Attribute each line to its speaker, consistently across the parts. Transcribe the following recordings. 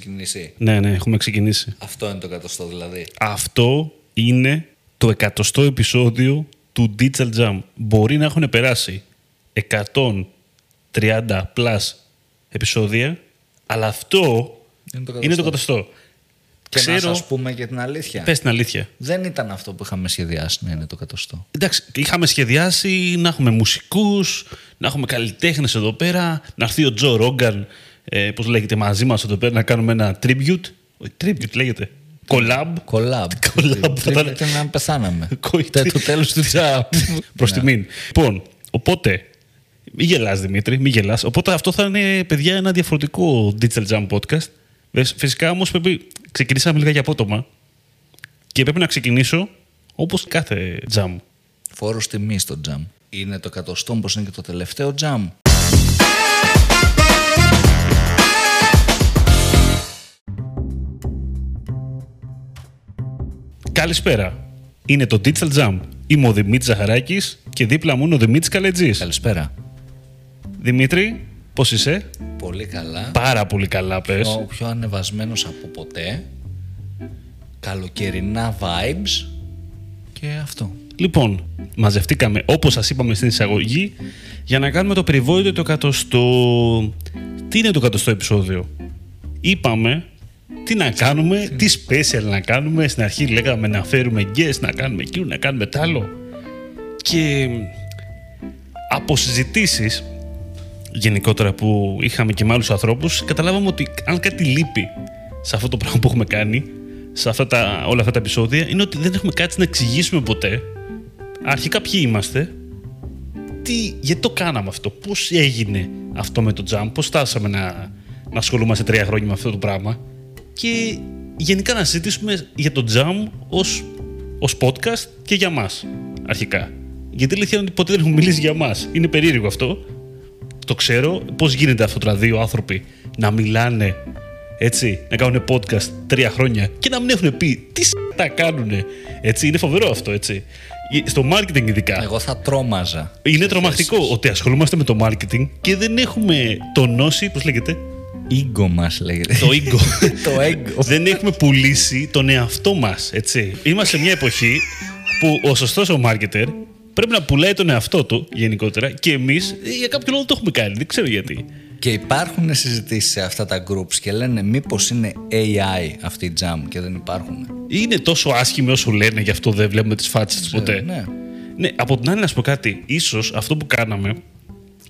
Speaker 1: ξεκινήσει;
Speaker 2: Ναι, ναι, έχουμε ξεκινήσει.
Speaker 1: Αυτό είναι το εκατοστό δηλαδή.
Speaker 2: Αυτό είναι το εκατοστό επεισόδιο του Digital Jam. Μπορεί να έχουν περάσει 130 plus επεισόδια, αλλά αυτό
Speaker 1: Είναι το
Speaker 2: είναι το
Speaker 1: εκατοστό.
Speaker 2: εκατοστό.
Speaker 1: Και να
Speaker 2: Ξέρω,
Speaker 1: σας πούμε και την αλήθεια.
Speaker 2: πες την αλήθεια.
Speaker 1: Δεν ήταν αυτό που είχαμε σχεδιάσει να είναι το εκατοστό.
Speaker 2: Εντάξει, είχαμε σχεδιάσει να έχουμε μουσικούς, να έχουμε καλλιτέχνες εδώ πέρα, να έρθει ο Τζο Ρόγκαν, ε, πώς λέγεται, μαζί μας εδώ πέρα, να κάνουμε ένα tribute. Όχι, tribute λέγεται. Collab.
Speaker 1: Collab.
Speaker 2: Collab.
Speaker 1: Τρίπλα ήταν να πεθάναμε.
Speaker 2: Κοίτα.
Speaker 1: Τε- Το τέλος του τζαμ.
Speaker 2: Προς τιμήν. Λοιπόν, οπότε, μη γελάς Δημήτρη, μη γελάς. Οπότε αυτό θα είναι, παιδιά, ένα διαφορετικό Digital Jam podcast. Βες, Φυσικά όμως πρέπει, ξεκινήσαμε λίγα για απότομα και πρέπει να ξεκινήσω όπως κάθε jam.
Speaker 1: Φόρος τιμή στο τζαμ. Είναι το εκατοστό όπως είναι και το τελευταίο τζαμ.
Speaker 2: Καλησπέρα. Είναι το Digital Jam. Είμαι ο Δημήτρης Ζαχαράκης και δίπλα μου είναι ο Δημήτρης Καλετζής.
Speaker 1: Καλησπέρα.
Speaker 2: Δημήτρη, πώς είσαι;
Speaker 1: Πολύ καλά.
Speaker 2: Πάρα πολύ καλά πες.
Speaker 1: Ο πιο ανεβασμένος από ποτέ. Καλοκαιρινά vibes. Και αυτό.
Speaker 2: Λοιπόν, μαζευτήκαμε όπως σας είπαμε στην εισαγωγή για να κάνουμε το περιβόητο το εκατοστό. Τι είναι το εκατοστό επεισόδιο; Είπαμε τι να κάνουμε, τι special να κάνουμε. Στην αρχή λέγαμε να φέρουμε guest, να κάνουμε εκείνο, να κάνουμε τ' άλλο. Και από συζητήσεις γενικότερα που είχαμε και με άλλους ανθρώπους, καταλάβαμε ότι αν κάτι λείπει σε αυτό το πράγμα που έχουμε κάνει, σε αυτά τα, όλα αυτά τα επεισόδια, είναι ότι δεν έχουμε κάτι να εξηγήσουμε ποτέ. Αρχικά ποιοι είμαστε, τι, γιατί το κάναμε αυτό, πώς έγινε αυτό με το jump, πώς στάσαμε να, να ασχολούμαστε τρία χρόνια με αυτό το πράγμα και γενικά να συζητήσουμε για το jump ως, ως podcast και για μας αρχικά. Γιατί η αλήθεια είναι ότι ποτέ δεν έχουμε μιλήσει για μας. Είναι περίεργο αυτό. Το ξέρω. Πώς γίνεται αυτό τώρα δύο άνθρωποι να μιλάνε έτσι, να κάνουν podcast τρία χρόνια και να μην έχουν πει τι σ... τα κάνουν. Έτσι, είναι φοβερό αυτό, έτσι. Στο marketing ειδικά.
Speaker 1: Εγώ θα τρόμαζα.
Speaker 2: Είναι τρομακτικό ότι ασχολούμαστε με το marketing και δεν έχουμε τονώσει, πώς λέγεται,
Speaker 1: Ego μας λέγεται.
Speaker 2: το ego.
Speaker 1: το ego.
Speaker 2: δεν έχουμε πουλήσει τον εαυτό μας, έτσι. Είμαστε σε μια εποχή που ο σωστός ο marketer πρέπει να πουλάει τον εαυτό του γενικότερα και εμείς ε, για κάποιο λόγο το έχουμε κάνει, δεν ξέρω γιατί.
Speaker 1: Και υπάρχουν συζητήσεις σε αυτά τα groups και λένε μήπως είναι AI αυτή η jam και δεν υπάρχουν.
Speaker 2: Είναι τόσο άσχημοι όσο λένε, γι' αυτό δεν βλέπουμε τις φάτσες τους ποτέ.
Speaker 1: Ναι.
Speaker 2: Ναι, από την άλλη να σου πω κάτι. Ίσως αυτό που κάναμε,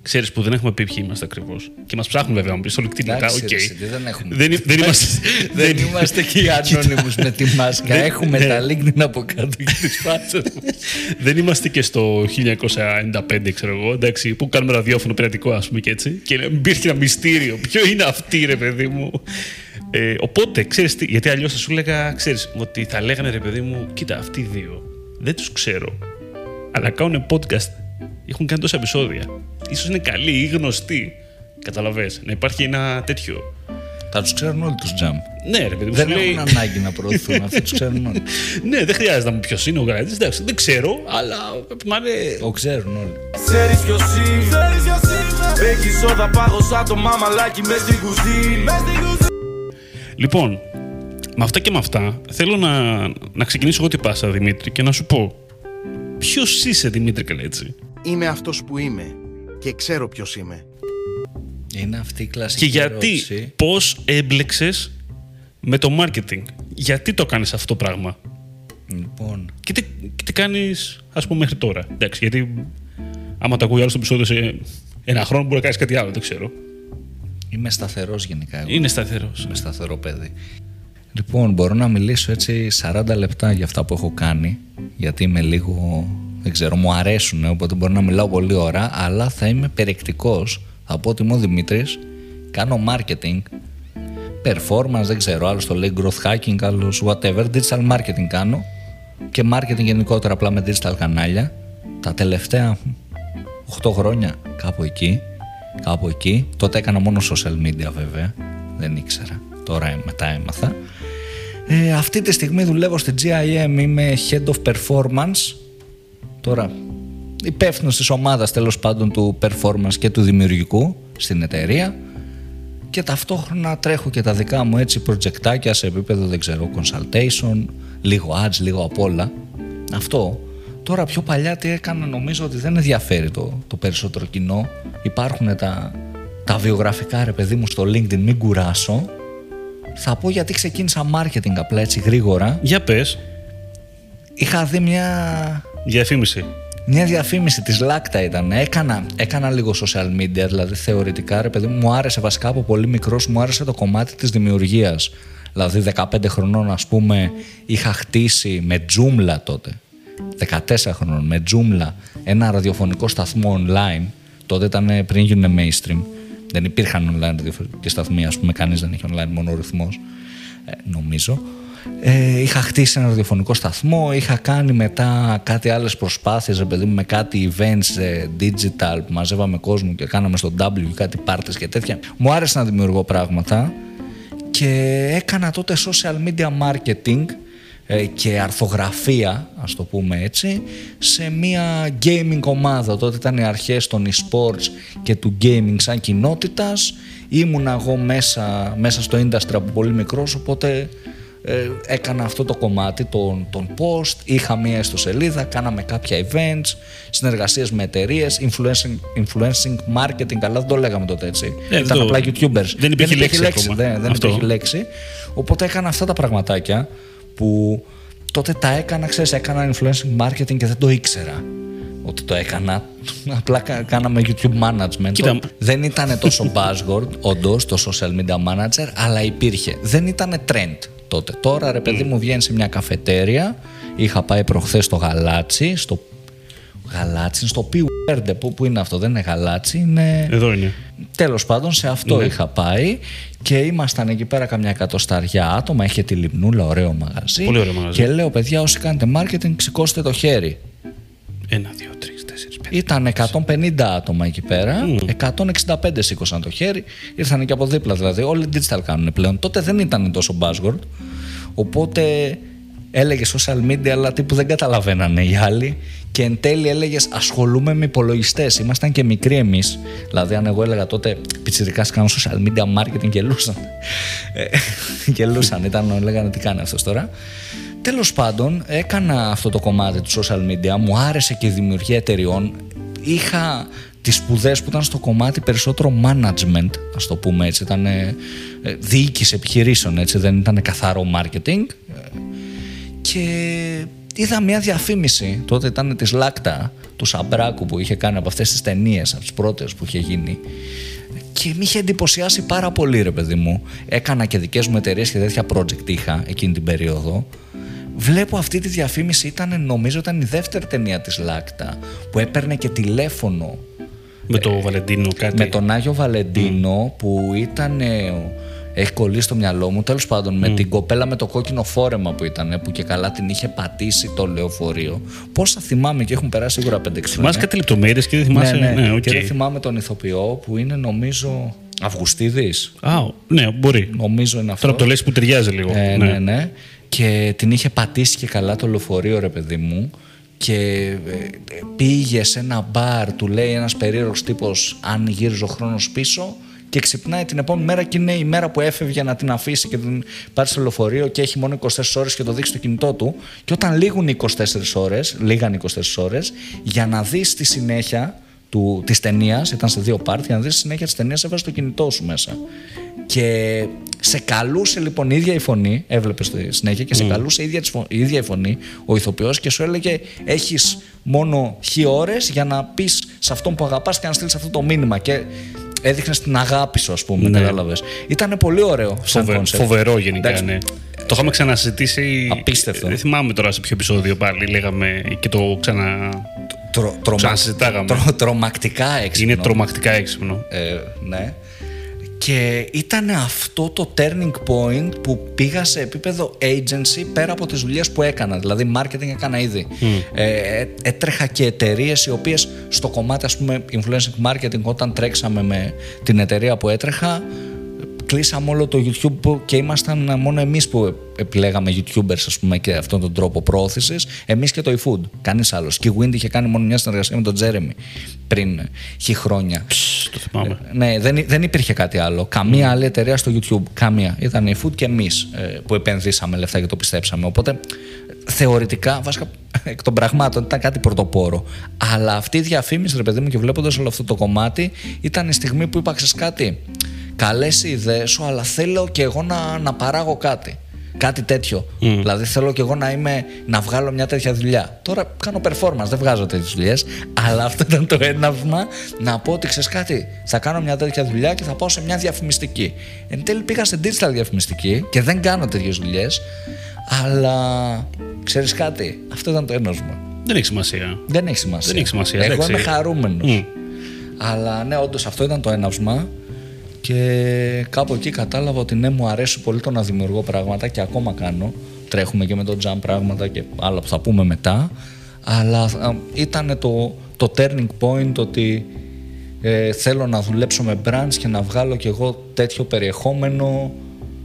Speaker 2: ξέρεις που δεν έχουμε πει ποιοι είμαστε ακριβώς. Και μας ψάχνουν βέβαια, μου πεις όλοι κτηνικά,
Speaker 1: Εντάξει,
Speaker 2: οκ.
Speaker 1: ρε, εσύ, τι δεν έχουμε.
Speaker 2: Δεν, δεν είμαστε...
Speaker 1: Δεν είμαστε και οι Anonymous με τη μάσκα.
Speaker 2: Δεν-
Speaker 1: Έχουμε
Speaker 2: ναι.
Speaker 1: τα LinkedIn από κάτω και τις φάτσες μας.
Speaker 2: δεν είμαστε και στο 1995, ξέρω εγώ, εντάξει, που κάνουμε ραδιόφωνο πειρατικό, ας πούμε και έτσι. Και υπήρχε ένα μυστήριο. Ποιο είναι αυτή, ρε παιδί μου; Ε, οπότε, ξέρεις τι, γιατί αλλιώς θα σου έλεγα, ξέρεις, ότι θα λέγανε ρε παιδί μου, κοίτα, αυτοί οι δύο δεν τους ξέρω. Αλλά κάνουν podcast. Έχουν κάνει τόσα επεισόδια. Ίσως είναι καλοί ή γνωστοί. Καταλαβες. Να υπάρχει ένα τέτοιο.
Speaker 1: Θα τους ξέρουν όλοι τους jam.
Speaker 2: Ναι, ρε παιδί μου.
Speaker 1: Δεν
Speaker 2: σου λέει-
Speaker 1: έχουν ανάγκη να προωθούν. Αυτοί τους ξέρουν όλοι.
Speaker 2: ναι, δεν χρειάζεται να μου ποιος είναι ο γραφτή. Εντάξει, δεν ξέρω, αλλά πρέπει να είναι
Speaker 1: Το ξέρουν όλοι.
Speaker 3: Ξέρεις ποιος είμαι Έχει σόδα πάγωσα το μαμαλάκι μες στην κουζίνη
Speaker 2: Λοιπόν, με αυτά και με αυτά, θέλω να, να ξεκινήσω εγώ την πάσα, Δημήτρη, και να σου πω. Ποιος είσαι, Δημήτρη Καλέτζη;
Speaker 4: Είμαι αυτός που είμαι και ξέρω ποιος είμαι.
Speaker 1: Είναι αυτή η κλασική
Speaker 2: Και γιατί,
Speaker 1: ερώτηση.
Speaker 2: πώς έμπλεξες με το marketing; Γιατί το κάνεις αυτό το πράγμα;
Speaker 1: Λοιπόν,
Speaker 2: Και τι, και τι κάνεις, ας πούμε, μέχρι τώρα; Εντάξει, γιατί άμα το ακούει άλλος στο επεισόδιο σε ένα χρόνο μπορεί να κάνεις κάτι άλλο, δεν ξέρω.
Speaker 1: είμαι σταθερός γενικά εγώ.
Speaker 2: Είναι σταθερός.
Speaker 1: Είμαι σταθερό παιδί. Λοιπόν, μπορώ να μιλήσω έτσι 40 λεπτά για αυτά που έχω κάνει, γιατί είμαι λίγο, δεν ξέρω, μου αρέσουν, οπότε μπορώ να μιλάω πολύ ώρα, αλλά θα είμαι περιεκτικός. Θα πω ότι είμαι ο Δημήτρης, κάνω marketing, performance, δεν ξέρω, άλλος το λέει growth hacking, άλλος whatever, digital marketing κάνω και marketing γενικότερα απλά με digital κανάλια. Τα τελευταία 8 χρόνια κάπου εκεί, κάπου εκεί. Τότε έκανα μόνο social media βέβαια, δεν ήξερα. Τώρα μετά έμαθα. Ε, αυτή τη στιγμή δουλεύω στη GIM, είμαι Head of Performance. Τώρα, υπεύθυνος της ομάδας τέλος πάντων του performance και του δημιουργικού στην εταιρεία. και ταυτόχρονα τρέχω και τα δικά μου έτσι προτζεκτάκια σε επίπεδο δεν ξέρω consultation, λίγο ads, λίγο απ' όλα. Αυτό. Τώρα πιο παλιά τι έκανα νομίζω ότι δεν ενδιαφέρει το, το περισσότερο κοινό. Υπάρχουν τα, τα βιογραφικά ρε παιδί μου στο LinkedIn, μην κουράσω. Θα πω γιατί ξεκίνησα marketing απλά έτσι γρήγορα.
Speaker 2: Για πες,
Speaker 1: Είχα δει μια
Speaker 2: διαφήμιση.
Speaker 1: μια διαφήμιση της Λάκτα ήταν. Έκανα, έκανα λίγο social media, δηλαδή θεωρητικά ρε παιδί μου, μου άρεσε βασικά από πολύ μικρός, μου άρεσε το κομμάτι της δημιουργίας. Δηλαδή 15 χρονών ας πούμε είχα χτίσει με τζούμλα τότε, 14 χρονών με τζούμλα ένα ραδιοφωνικό σταθμό online. Τότε ήταν πριν γίνουν mainstream. Δεν υπήρχαν online ραδιοφωνικοί σταθμοί, ας πούμε, κανείς δεν είχε online, μόνο ο ρυθμός, ε, νομίζω. Ε, είχα χτίσει ένα ραδιοφωνικό σταθμό, είχα κάνει μετά κάτι άλλες προσπάθειες, ρε παιδί μου, με κάτι events ε, digital που μαζεύαμε κόσμο και κάναμε στο W κάτι πάρτες και τέτοια. Μου άρεσε να δημιουργώ πράγματα και έκανα τότε social media marketing ε, και αρθογραφία, ας το πούμε έτσι, σε μια gaming ομάδα. Τότε ήταν οι αρχές των e-sports και του gaming σαν κοινότητας. Ήμουν εγώ μέσα, μέσα στο industry από πολύ μικρός, οπότε ε, έκανα αυτό το κομμάτι, τον, τον post, είχα μία ιστοσελίδα, κάναμε κάποια events, συνεργασίες με εταιρείες, influencing, influencing marketing, αλλά δεν το λέγαμε τότε έτσι.
Speaker 2: Ε,
Speaker 1: Ήταν
Speaker 2: το-
Speaker 1: απλά YouTubers.
Speaker 2: δεν υπήρχε λέξη ακόμα.
Speaker 1: Δεν, δεν
Speaker 2: Αυτό.
Speaker 1: υπήρχε λέξη. Οπότε έκανα αυτά τα πραγματάκια που τότε τα έκανα, ξέρεις, έκανα influencing marketing και δεν το ήξερα ότι το έκανα. Απλά κα- κάναμε YouTube management.
Speaker 2: Κοίτα.
Speaker 1: Το- Δεν ήταν τόσο buzzword, όντως, το social media manager, αλλά υπήρχε. Δεν ήταν trend τότε. Τώρα, ρε παιδί μου, βγαίνει σε μια καφετέρια. Είχα πάει προχθές στο γαλάτσι, στο γαλάτσι, είναι στο Πιουέρντε. Πού, πού είναι αυτό, δεν είναι γαλάτσι, είναι.
Speaker 2: Εδώ είναι.
Speaker 1: Τέλος πάντων, σε αυτό είχα πάει και ήμασταν εκεί πέρα καμιά εκατοσταριά άτομα. Είχε τη λιμνούλα, ωραίο μαγαζί.
Speaker 2: Πολύ ωραίο μαγαζί.
Speaker 1: Και λέω, παιδιά, όσοι κάνετε marketing, σηκώστε το χέρι.
Speaker 2: Ένα, δύο, τρεις, τέσσερις, πέντε.
Speaker 1: Ήταν 150 άτομα εκεί πέρα, 165 σήκωσαν το χέρι, ήρθαν και από δίπλα δηλαδή. Όλοι digital κάνουν πλέον. Τότε δεν ήταν τόσο buzzword. Οπότε έλεγε social media, αλλά τύπου δεν καταλαβαίνανε οι άλλοι. Και εν τέλει έλεγες ασχολούμαι με υπολογιστές. Ήμασταν και μικροί εμείς. Δηλαδή, αν εγώ έλεγα τότε πιτσιρικάς κάνω social media marketing, γελούσαν. Ε, γελούσαν, ήταν, λέγανε τι κάνει αυτός τώρα. Τέλος πάντων, έκανα αυτό το κομμάτι του social media, μου άρεσε και η δημιουργία εταιριών. Είχα τις σπουδές που ήταν στο κομμάτι περισσότερο management, ας το πούμε έτσι, ήταν ε, ε, διοίκηση επιχειρήσεων, έτσι, δεν ήταν καθαρό marketing. Ε, Και είδα μια διαφήμιση, τότε ήταν της Λάκτα, του Σαμπράκου που είχε κάνει από αυτές τις ταινίες, από τις πρώτες που είχε γίνει. Και με είχε εντυπωσιάσει πάρα πολύ, ρε παιδί μου. Έκανα και δικές μου εταιρείες και τέτοια project είχα εκείνη την περίοδο. Βλέπω αυτή τη διαφήμιση, ήταν, νομίζω ήταν η δεύτερη ταινία της Λάκτα, που έπαιρνε και τηλέφωνο
Speaker 2: Με το Βαλεντίνο κάτι.
Speaker 1: με τον Άγιο Βαλεντίνο που ήταν. ε, έχει κολλήσει στο μυαλό μου. Τέλος πάντων, με την κοπέλα με το κόκκινο φόρεμα που ήταν, που και καλά την είχε πατήσει το λεωφορείο. Πόσα θυμάμαι και έχουν περάσει σίγουρα 5-6 χρόνια.
Speaker 2: Θυμάσαι κάτι λεπτομέρειες και δεν θυμάσαι;
Speaker 1: Ναι, ναι.
Speaker 2: ναι, οκ.
Speaker 1: Και δεν θυμάμαι τον ηθοποιό που είναι νομίζω. Αυγουστίδης.
Speaker 2: Α, ναι, μπορεί.
Speaker 1: Νομίζω είναι αυτό.
Speaker 2: Τώρα που το λες που ταιριάζει λίγο.
Speaker 1: Ε, ναι, ναι. Και την είχε πατήσει και καλά το λεωφορείο, ρε παιδί μου. Και ε, πήγε σε ένα μπαρ, του λέει ένας περίεργος τύπος αν γύριζε ο χρόνος πίσω και ξυπνάει την επόμενη μέρα και είναι η μέρα που έφευγε να την αφήσει και την πάρει στο λεωφορείο και έχει μόνο 24 ώρες και το δείξει στο κινητό του και όταν λήγουν οι 24 ώρες, λίγαν οι 24 ώρες για να δεις τη συνέχεια του, της ταινίας, ήταν σε δύο πάρτι, για να δεις τη συνέχεια της ταινίας έβαζε το κινητό σου μέσα. Και σε καλούσε λοιπόν η ίδια η φωνή, έβλεπες στη συνέχεια και σε καλούσε η ίδια, της φω- η ίδια η φωνή, ο ηθοποιός και σου έλεγε έχεις μόνο χι ώρες για να πεις σε αυτόν που αγαπάς και να στείλεις αυτό το μήνυμα και έδειχνες την αγάπη σου ας πούμε,
Speaker 2: Ναι.
Speaker 1: κατάλαβες. Ήταν πολύ ωραίο σαν
Speaker 2: Φοβε-
Speaker 1: concept.
Speaker 2: φοβερό γενικά,
Speaker 1: Εντάξει,
Speaker 2: ναι. Το είχαμε ξανασυζητήσει.
Speaker 1: Απίστευτο.
Speaker 2: Δεν θυμάμαι τώρα σε ποιο επεισόδιο πάλι λέγαμε και το ξανα.
Speaker 1: τρο- τρομα-
Speaker 2: Ξανασυζητάγαμε.
Speaker 1: τρο- τρομακτικά έξυπνο.
Speaker 2: Είναι τρομακτικά έξυπνο.
Speaker 1: Ε, ναι. Και ήταν αυτό το turning point που πήγα σε επίπεδο agency πέρα από τις δουλειές που έκανα. Δηλαδή marketing έκανα ήδη. Ε, ε, έτρεχα και εταιρείες οι οποίες στο κομμάτι ας πούμε influencing marketing όταν τρέξαμε με την εταιρεία που έτρεχα κλείσαμε όλο το YouTube που- και ήμασταν μόνο εμείς που επιλέγαμε YouTubers ας πούμε και αυτόν τον τρόπο προώθησης εμείς και το eFood, κανείς άλλος και η Wind είχε κάνει μόνο μια συνεργασία με τον Jeremy πριν χι χρόνια
Speaker 2: Το θυμάμαι.
Speaker 1: ναι, δεν, υ- δεν υπήρχε κάτι άλλο. Καμία άλλη εταιρεία στο YouTube. Καμία. Ήταν η Food και εμείς που επενδύσαμε λεφτά και το πιστέψαμε. Οπότε θεωρητικά, βασικά εκ των πραγμάτων, ήταν κάτι πρωτοπόρο. Αλλά αυτή η διαφήμιση, ρε παιδί μου, και βλέποντας όλο αυτό το κομμάτι, ήταν η στιγμή που είπα, «Ξέρεις κάτι. Καλές οι ιδέες σου, αλλά θέλω και εγώ να, να παράγω κάτι. Κάτι τέτοιο. Δηλαδή θέλω και εγώ να, είμαι, να βγάλω μια τέτοια δουλειά. Τώρα κάνω performance, δεν βγάζω τέτοιες δουλειές. Αλλά αυτό ήταν το έναυσμα να πω ότι ξέρεις κάτι, θα κάνω μια τέτοια δουλειά και θα πάω σε μια διαφημιστική. Εν τέλει πήγα σε digital διαφημιστική και δεν κάνω τέτοιες δουλειές. Αλλά ξέρεις κάτι, αυτό ήταν το έναυσμα.
Speaker 2: Δεν έχει σημασία.
Speaker 1: Δεν έχει σημασία.
Speaker 2: Δεν έχει σημασία,
Speaker 1: Εγώ
Speaker 2: εντάξει.
Speaker 1: είμαι χαρούμενος.
Speaker 2: Μμ.
Speaker 1: Αλλά ναι, όντως αυτό ήταν το έναυσμα. Και κάπου εκεί κατάλαβα ότι ναι, μου αρέσει πολύ το να δημιουργώ πράγματα και ακόμα κάνω. Τρέχουμε και με το jump πράγματα και άλλα που θα πούμε μετά. Αλλά ήταν το, το turning point ότι ε, θέλω να δουλέψω με brands και να βγάλω κι εγώ τέτοιο περιεχόμενο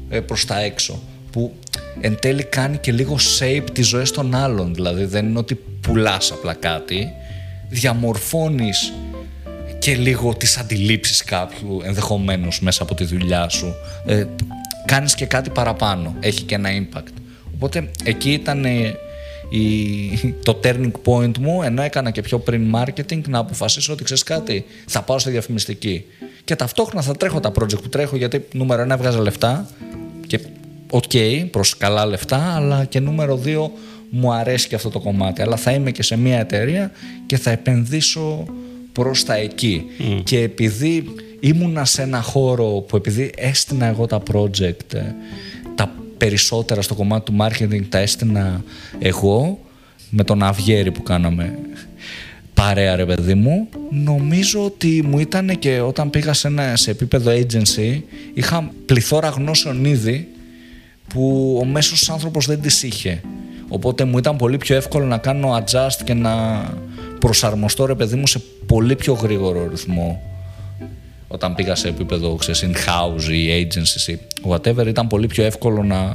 Speaker 1: ε, προς τα έξω. Που εν τέλει κάνει και λίγο shape τις ζωές των άλλων. Δηλαδή δεν είναι ότι πουλάς απλά κάτι, διαμορφώνεις και λίγο τις αντιλήψεις κάποιου ενδεχομένως μέσα από τη δουλειά σου. Ε, κάνεις και κάτι παραπάνω, έχει και ένα impact. Οπότε εκεί ήταν ε, η, το turning point μου, ενώ έκανα και πιο πριν marketing, να αποφασίσω ότι ξέρεις κάτι, θα πάω στη διαφημιστική. Και ταυτόχρονα θα τρέχω τα project που τρέχω, γιατί νούμερο ένα έβγαζα λεφτά και οκ, προς καλά λεφτά, αλλά και νούμερο δύο μου αρέσει και αυτό το κομμάτι. Αλλά θα είμαι και σε μια εταιρεία και θα επενδύσω προς τα εκεί. Και επειδή ήμουνα σε ένα χώρο που επειδή έστεινα εγώ τα project, ε, τα περισσότερα στο κομμάτι του marketing τα έστεινα εγώ, με τον Αυγέρη που κάναμε παρέα ρε παιδί μου, νομίζω ότι μου ήταν και όταν πήγα σε, ένα, σε επίπεδο agency, είχα πληθώρα γνώσεων ήδη που ο μέσος άνθρωπος δεν τις είχε. Οπότε μου ήταν πολύ πιο εύκολο να κάνω adjust και να προσαρμοστώ ρε παιδί μου σε πολύ πιο γρήγορο ρυθμό όταν πήγα σε επίπεδο ξέρεις, in-house ή agency ή whatever ήταν πολύ πιο εύκολο να,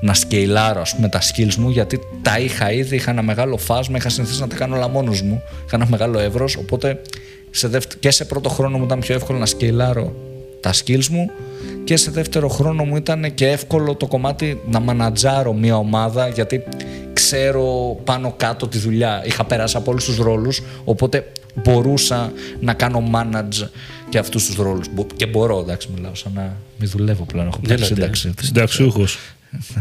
Speaker 1: να σκεϊλάρω ας πούμε τα skills μου γιατί τα είχα ήδη, είχα ένα μεγάλο φάσμα, είχα συνηθίσει να τα κάνω όλα μόνος μου, είχα ένα μεγάλο εύρος οπότε σε δευτε- και σε πρώτο χρόνο μου ήταν πιο εύκολο να σκεϊλάρω τα skills μου και σε δεύτερο χρόνο μου ήταν και εύκολο το κομμάτι να μανατζάρω μια ομάδα γιατί ξέρω πάνω κάτω τη δουλειά. Είχα περάσει από όλους τους ρόλους οπότε μπορούσα να κάνω manage και αυτούς τους ρόλους. Μπο- Και μπορώ, εντάξει, μιλάω σαν να μην δουλεύω πλέον. Έχω πάρει σύνταξη.
Speaker 2: Συνταξιούχος.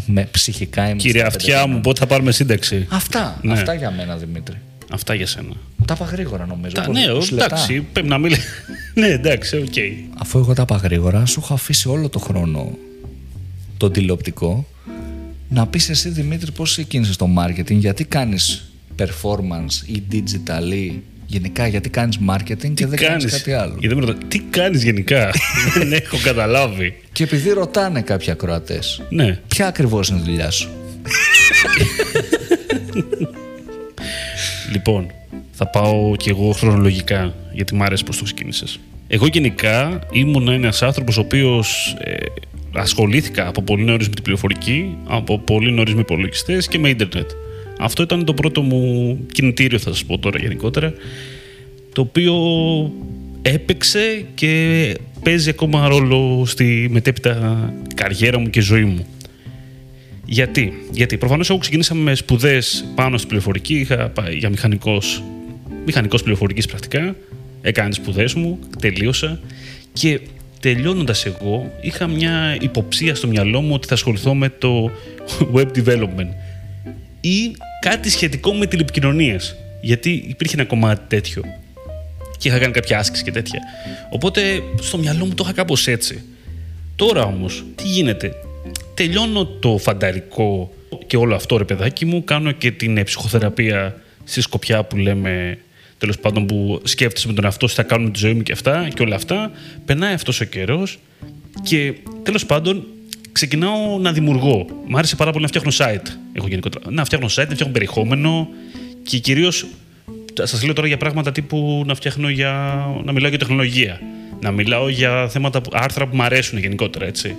Speaker 1: Με ψυχικά είμαι.
Speaker 2: Κύριε
Speaker 1: στα
Speaker 2: Αυτιά
Speaker 1: πέντε
Speaker 2: μου, πότε θα πάρουμε σύνταξη;
Speaker 1: Αυτά,
Speaker 2: Ναι.
Speaker 1: αυτά για μένα Δημήτρη.
Speaker 2: Αυτά για σένα.
Speaker 1: Τα είπα γρήγορα νομίζω.
Speaker 2: Τα,
Speaker 1: Πώς-
Speaker 2: ναι,
Speaker 1: πώς λεπτά.
Speaker 2: εντάξει, πρέπει να μιλήσει. ναι, εντάξει, οκ.
Speaker 1: Αφού εγώ τα είπα γρήγορα, σου έχω αφήσει όλο το χρόνο τον τηλεοπτικό να πεις εσύ Δημήτρη πώς ξεκίνησες το marketing, γιατί κάνεις performance ή digital ή γενικά γιατί κάνεις marketing και δεν κάνεις; κάτι άλλο;
Speaker 2: Γιατί με ρωτά, τι κάνεις γενικά; Δεν έχω καταλάβει.
Speaker 1: Και επειδή ρωτάνε κάποιοι ακροατές,
Speaker 2: Ναι.
Speaker 1: ποια ακριβώς είναι η δουλειά σου;
Speaker 2: Λοιπόν, θα πάω κι εγώ χρονολογικά, γιατί μ' άρεσε πώς το ξεκίνησες. Εγώ γενικά ήμουν ένας άνθρωπος ο οποίος ε, ασχολήθηκα από πολύ νωρίς με την πληροφορική, από πολύ νωρίς με υπολογιστές και με ίντερνετ. Αυτό ήταν το πρώτο μου κινητήριο, θα σας πω τώρα γενικότερα, το οποίο έπαιξε και παίζει ακόμα ρόλο στη μετέπειτα καριέρα μου και ζωή μου. Γιατί, Γιατί προφανώς εγώ ξεκίνησα με σπουδές πάνω στην πληροφορική. Είχα πάει για μηχανικός μηχανικός πληροφορικής πρακτικά. Έκανα τι σπουδές μου, τελείωσα. Και τελειώνοντας εγώ, είχα μια υποψία στο μυαλό μου ότι θα ασχοληθώ με το web development ή κάτι σχετικό με τηλεπικοινωνίες. Γιατί υπήρχε ένα κομμάτι τέτοιο. Και είχα κάνει κάποια άσκηση και τέτοια. Οπότε στο μυαλό μου το είχα κάπως έτσι. Τώρα όμως, τι γίνεται; Τελειώνω το φανταρικό και όλο αυτό ρε παιδάκι μου, κάνω και την ε, ψυχοθεραπεία στη Σκοπιά που λέμε, τέλος πάντων που σκέφτεσαι με τον εαυτό σου, θα κάνουμε τη ζωή μου και αυτά και όλα αυτά. Περνάει αυτός ο καιρός και τέλος πάντων ξεκινάω να δημιουργώ. Μ' άρεσε πάρα πολύ να φτιάχνω site. Εγώ γενικότερα. Να φτιάχνω site, να φτιάχνω περιεχόμενο και κυρίως σας λέω τώρα για πράγματα τύπου να φτιάχνω για. να μιλάω για τεχνολογία. Να μιλάω για θέματα, που- άρθρα που μου αρέσουν γενικότερα, έτσι.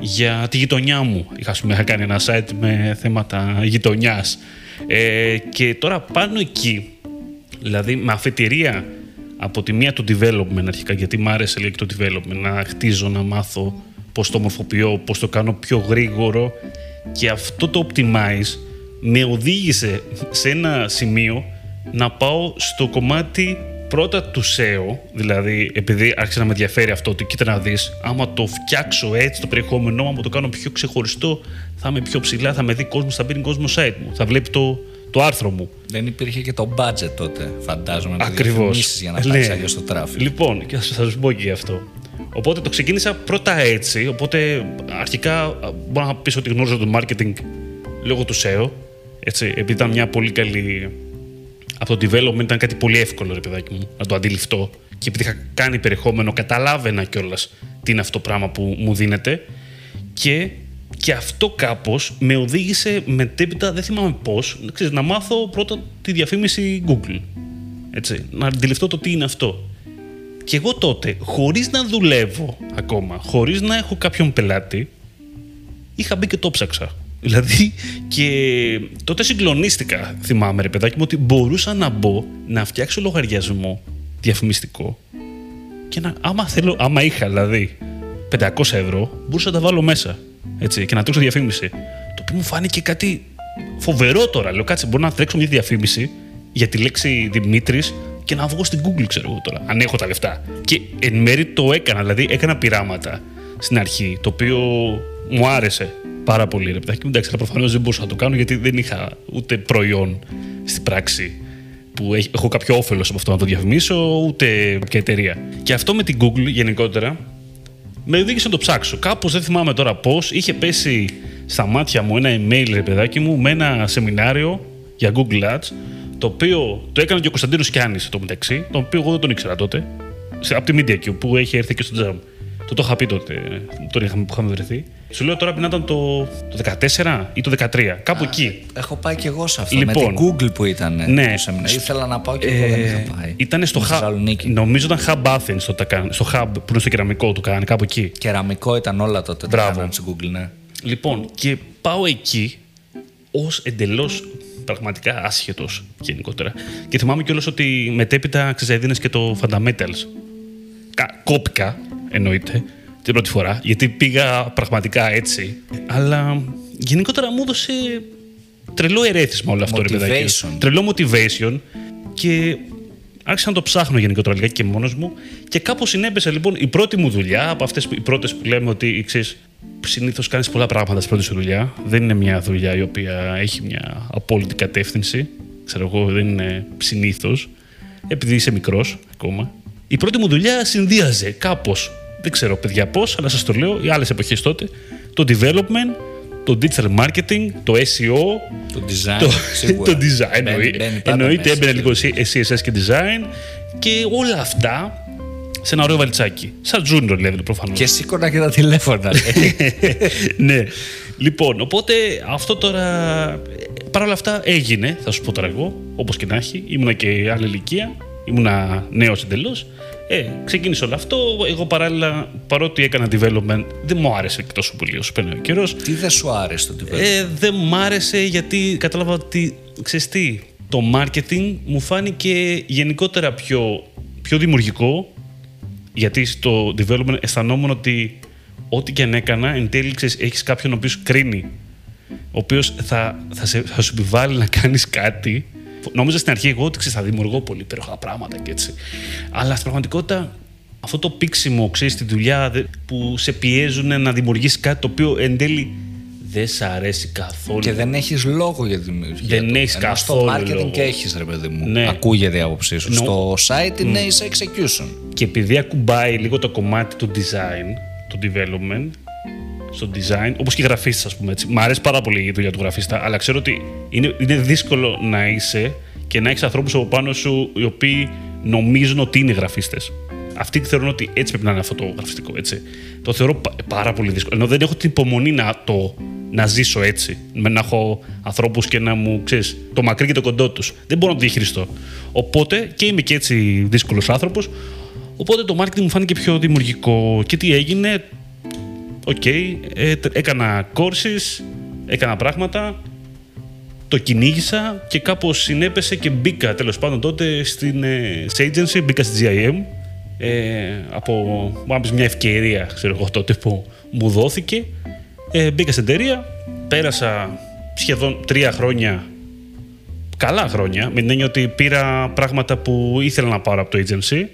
Speaker 2: Για τη γειτονιά μου. Είχα, ας πούμε, είχα κάνει ένα site με θέματα γειτονιάς. Ε, και τώρα πάνω εκεί, δηλαδή με αφετηρία από τη μία το development αρχικά, γιατί μου άρεσε λέει, και το development, να χτίζω, να μάθω πώς το μορφοποιώ, πώς το κάνω πιο γρήγορο και αυτό το optimize με οδήγησε σε ένα σημείο να πάω στο κομμάτι πρώτα του SEO, δηλαδή επειδή άρχισε να με ενδιαφέρει αυτό ότι κοίτα να δεις, άμα το φτιάξω έτσι το περιεχόμενό, άμα το κάνω πιο ξεχωριστό, θα είμαι πιο ψηλά, θα με δει κόσμος, θα μπαίνει κόσμος site μου, θα βλέπει το, το άρθρο μου.
Speaker 1: Δεν υπήρχε και το budget τότε, φαντάζομαι. να το
Speaker 2: Ακριβώς.
Speaker 1: διαφημίσεις για να
Speaker 2: Ναι.
Speaker 1: πάρει αλλιώς το traffic.
Speaker 2: Λοιπόν, και θα σας πω και γι' αυτό. Οπότε το ξεκίνησα πρώτα έτσι. Οπότε αρχικά α, μπορώ να πεις ότι γνώριζα το marketing λόγω του SEO. Έτσι, επειδή ήταν μια πολύ καλή. Από το development ήταν κάτι πολύ εύκολο, ρε παιδάκι μου, να το αντιληφθώ. Και επειδή είχα κάνει περιεχόμενο, καταλάβαινα κιόλας τι είναι αυτό το πράγμα που μου δίνεται. Και, και αυτό κάπως με οδήγησε μετέπειτα, δεν θυμάμαι πώς, να μάθω πρώτα τη διαφήμιση Google. Έτσι, να αντιληφθώ το τι είναι αυτό. Και εγώ τότε, χωρίς να δουλεύω ακόμα, χωρίς να έχω κάποιον πελάτη, είχα μπει και το ψάξα. Δηλαδή, και τότε συγκλονίστηκα, θυμάμαι ρε παιδάκι μου, ότι μπορούσα να μπω να φτιάξω λογαριασμό διαφημιστικό και να, άμα, θέλω, άμα είχα δηλαδή 500 ευρώ, μπορούσα να τα βάλω μέσα έτσι, και να τρέξω διαφήμιση. Το οποίο μου φάνηκε κάτι φοβερό τώρα. Λέω, κάτσε, μπορώ να τρέξω μια διαφήμιση για τη λέξη Δημήτρης και να βγω στην Google, ξέρω εγώ τώρα, αν έχω τα λεφτά. Και εν μέρει το έκανα, δηλαδή έκανα πειράματα στην αρχή, το οποίο μου άρεσε πάρα πολύ. Ρε παιδάκι μου, εντάξει, αλλά προφανώς δεν μπορούσα να το κάνω γιατί δεν είχα ούτε προϊόν στην πράξη που έχ- έχω κάποιο όφελος από αυτό να το διαφημίσω, ούτε κάποια εταιρεία. Και αυτό με την Google γενικότερα με οδήγησε να το ψάξω. Κάπως δεν θυμάμαι τώρα πώς. Είχε πέσει στα μάτια μου ένα email, ρε παιδάκι μου, με ένα σεμινάριο για Google Ads, το οποίο το έκανε και ο Κωνσταντίνος Κιάννη το μεταξύ, τον οποίο εγώ δεν τον ήξερα τότε, σε- από τη Media Q που έχει έρθει και στο Jam. Το το είχα πει τότε, τον είχαμε, που είχαμε βρεθεί. Σου λέω τώρα πριν ήταν το, το 14 ή το 13, κάπου εκεί.
Speaker 1: Έχω πάει και εγώ σε αυτό.
Speaker 2: Λοιπόν.
Speaker 1: με την Google που ήταν.
Speaker 2: Ναι.
Speaker 1: το σεμινάριο. Ήθελα να πάω και εγώ δεν είχα πάει.
Speaker 2: Ήταν στο
Speaker 1: Στη
Speaker 2: Hub.
Speaker 1: Θεσσαλονίκη.
Speaker 2: Νομίζω ήταν Hub Athens το τα κάν- στο Hub που είναι στο κεραμικό του κάνει, κάπου εκεί.
Speaker 1: Κεραμικό ήταν όλα τότε.
Speaker 2: Μπράβο.
Speaker 1: Το κάνανε στην Google, ναι.
Speaker 2: Λοιπόν, και πάω εκεί ως εντελώς πραγματικά άσχετος γενικότερα. Και θυμάμαι κιόλας ότι μετέπειτα ξεζέδινε και το Fundamentals. Κα- Κόπηκα, εννοείται, την πρώτη φορά, γιατί πήγα πραγματικά έτσι. Αλλά γενικότερα μου έδωσε τρελό ερέθισμα όλο αυτό, ρε παιδάκι.
Speaker 1: Motivation.
Speaker 2: Τρελό motivation και άρχισα να το ψάχνω γενικότερα λιγάκι και μόνος μου. Και κάπως συνέπεσε λοιπόν η πρώτη μου δουλειά, από αυτές οι πρώτες που λέμε ότι ξέρεις, συνήθως κάνεις πολλά πράγματα στην πρώτη σου δουλειά. Δεν είναι μια δουλειά η οποία έχει μια απόλυτη κατεύθυνση. Ξέρω εγώ, δεν είναι συνήθως. Επειδή είσαι μικρός ακόμα. Η πρώτη μου δουλειά συνδύαζε κάπως, δεν ξέρω παιδιά πώς, αλλά σας το λέω, οι άλλες εποχές τότε, το development, το digital marketing, το SEO,
Speaker 1: Το design.
Speaker 2: το,
Speaker 1: σίγουρα.
Speaker 2: το design.
Speaker 1: Μπαίνει-
Speaker 2: εννοεί-
Speaker 1: μπαίνει πάντα
Speaker 2: Εννοείται
Speaker 1: μέσα.
Speaker 2: έμπαινε λίγο CSS και design και όλα αυτά σε ένα ωραίο βαλιτσάκι. Σαν junior level προφανώς.
Speaker 1: Και σήκωνα και τα τηλέφωνα.
Speaker 2: ναι. Λοιπόν, οπότε αυτό τώρα. Παρ' όλα αυτά έγινε, θα σου πω τώρα εγώ, όπως και να έχει. Ήμουνα και άλλη ηλικία. Ήμουνα νέος εντελώς. Ε, ξεκίνησε όλο αυτό. Εγώ παράλληλα, παρότι έκανα development, δεν μου άρεσε και τόσο πολύ όσο παίρνει ο καιρός.
Speaker 1: Τι δεν σου άρεσε το development;
Speaker 2: Ε, δεν μ' άρεσε γιατί κατάλαβα ότι, ξέρεις τι, το marketing μου φάνηκε γενικότερα πιο, πιο δημιουργικό γιατί στο development αισθανόμουν ότι ό,τι και αν έκανα, εν τέλει ξέρεις, έχεις κάποιον ο οποίος κρίνει, ο οποίος θα, θα, σε, θα σου επιβάλλει να κάνεις κάτι. Νόμιζα στην αρχή εγώ ότι ξέρεις, θα δημιουργώ πολύ υπέροχα πράγματα και έτσι. Αλλά στην πραγματικότητα αυτό το πίξιμο, ξέρεις, στη δουλειά δε- που σε πιέζουν να δημιουργήσεις κάτι το οποίο εν τέλει δεν σ' αρέσει καθόλου.
Speaker 1: Και δεν έχεις λόγο για τη δημιουργία.
Speaker 2: Δεν
Speaker 1: του.
Speaker 2: έχεις
Speaker 1: Ενώ
Speaker 2: καθόλου
Speaker 1: Στο marketing
Speaker 2: λόγο.
Speaker 1: και έχεις, ρε παιδί μου.
Speaker 2: Ναι.
Speaker 1: Ακούγεται η άποψή σου.
Speaker 2: Νο-
Speaker 1: Στο site είναι είσαι execution.
Speaker 2: Και επειδή ακουμπάει λίγο το κομμάτι του design, του development, στο design, όπως και οι γραφίστες, ας πούμε έτσι. Μ' αρέσει πάρα πολύ η δουλειά του γραφίστα, αλλά ξέρω ότι είναι, είναι δύσκολο να είσαι και να έχεις ανθρώπους από πάνω σου οι οποίοι νομίζουν ότι είναι γραφίστες. Αυτοί θεωρούν ότι έτσι πρέπει να είναι αυτό το γραφιστικό, έτσι. Το θεωρώ πα- πάρα πολύ δύσκολο. Ενώ δεν έχω την υπομονή να το να ζήσω έτσι. Με να έχω ανθρώπους και να μου ξέρεις το μακρύ και το κοντό τους. Δεν μπορώ να το διαχειριστώ. Οπότε και είμαι και έτσι δύσκολος άνθρωπος. Οπότε το marketing μου φάνηκε πιο δημιουργικό. Και τι έγινε, οκ, ε, τε- έκανα courses, έκανα πράγματα, το κυνήγησα και κάπως συνέπεσε και μπήκα τέλος πάντων τότε στην, ε, σε agency, μπήκα στη GIM ε, από μπορώ να πεις, μια ευκαιρία ξέρω εγώ τότε που μου δόθηκε. Ε, μπήκα στην εταιρεία, πέρασα σχεδόν τρία χρόνια καλά χρόνια, με την έννοια ότι πήρα πράγματα που ήθελα να πάρω από το agency.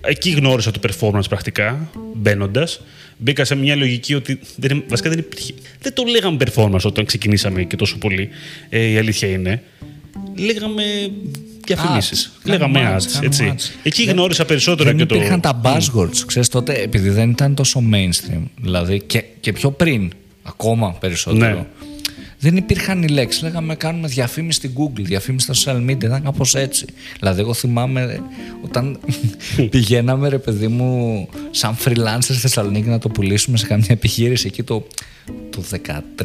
Speaker 2: Εκεί γνώρισα το performance πρακτικά, μπαίνοντας. Μπήκα σε μια λογική ότι δεν, βασικά δεν υπήρχε. Δεν το λέγαμε performance όταν ξεκινήσαμε και τόσο πολύ. Ε, η αλήθεια είναι. Λέγαμε διαφημίσεις.
Speaker 1: Ads.
Speaker 2: Λέγαμε
Speaker 1: Κάνουμε
Speaker 2: ads.
Speaker 1: κάνουμε
Speaker 2: έτσι.
Speaker 1: ads.
Speaker 2: Εκεί
Speaker 1: Δεν-
Speaker 2: γνώρισα περισσότερο
Speaker 1: δεν
Speaker 2: και το.
Speaker 1: υπήρχαν τα buzzwords, ξέρεις τότε, επειδή δεν ήταν τόσο mainstream, δηλαδή και, και πιο πριν, ακόμα περισσότερο.
Speaker 2: Ναι.
Speaker 1: Δεν υπήρχαν οι λέξεις. Λέγαμε κάνουμε διαφήμιση στην Google, διαφήμιση στα social media. Ήταν κάπως έτσι. Δηλαδή, εγώ θυμάμαι ε, όταν πηγαίναμε, ρε παιδί μου, σαν freelancer στη Θεσσαλονίκη να το πουλήσουμε σε καμιά επιχείρηση εκεί το, το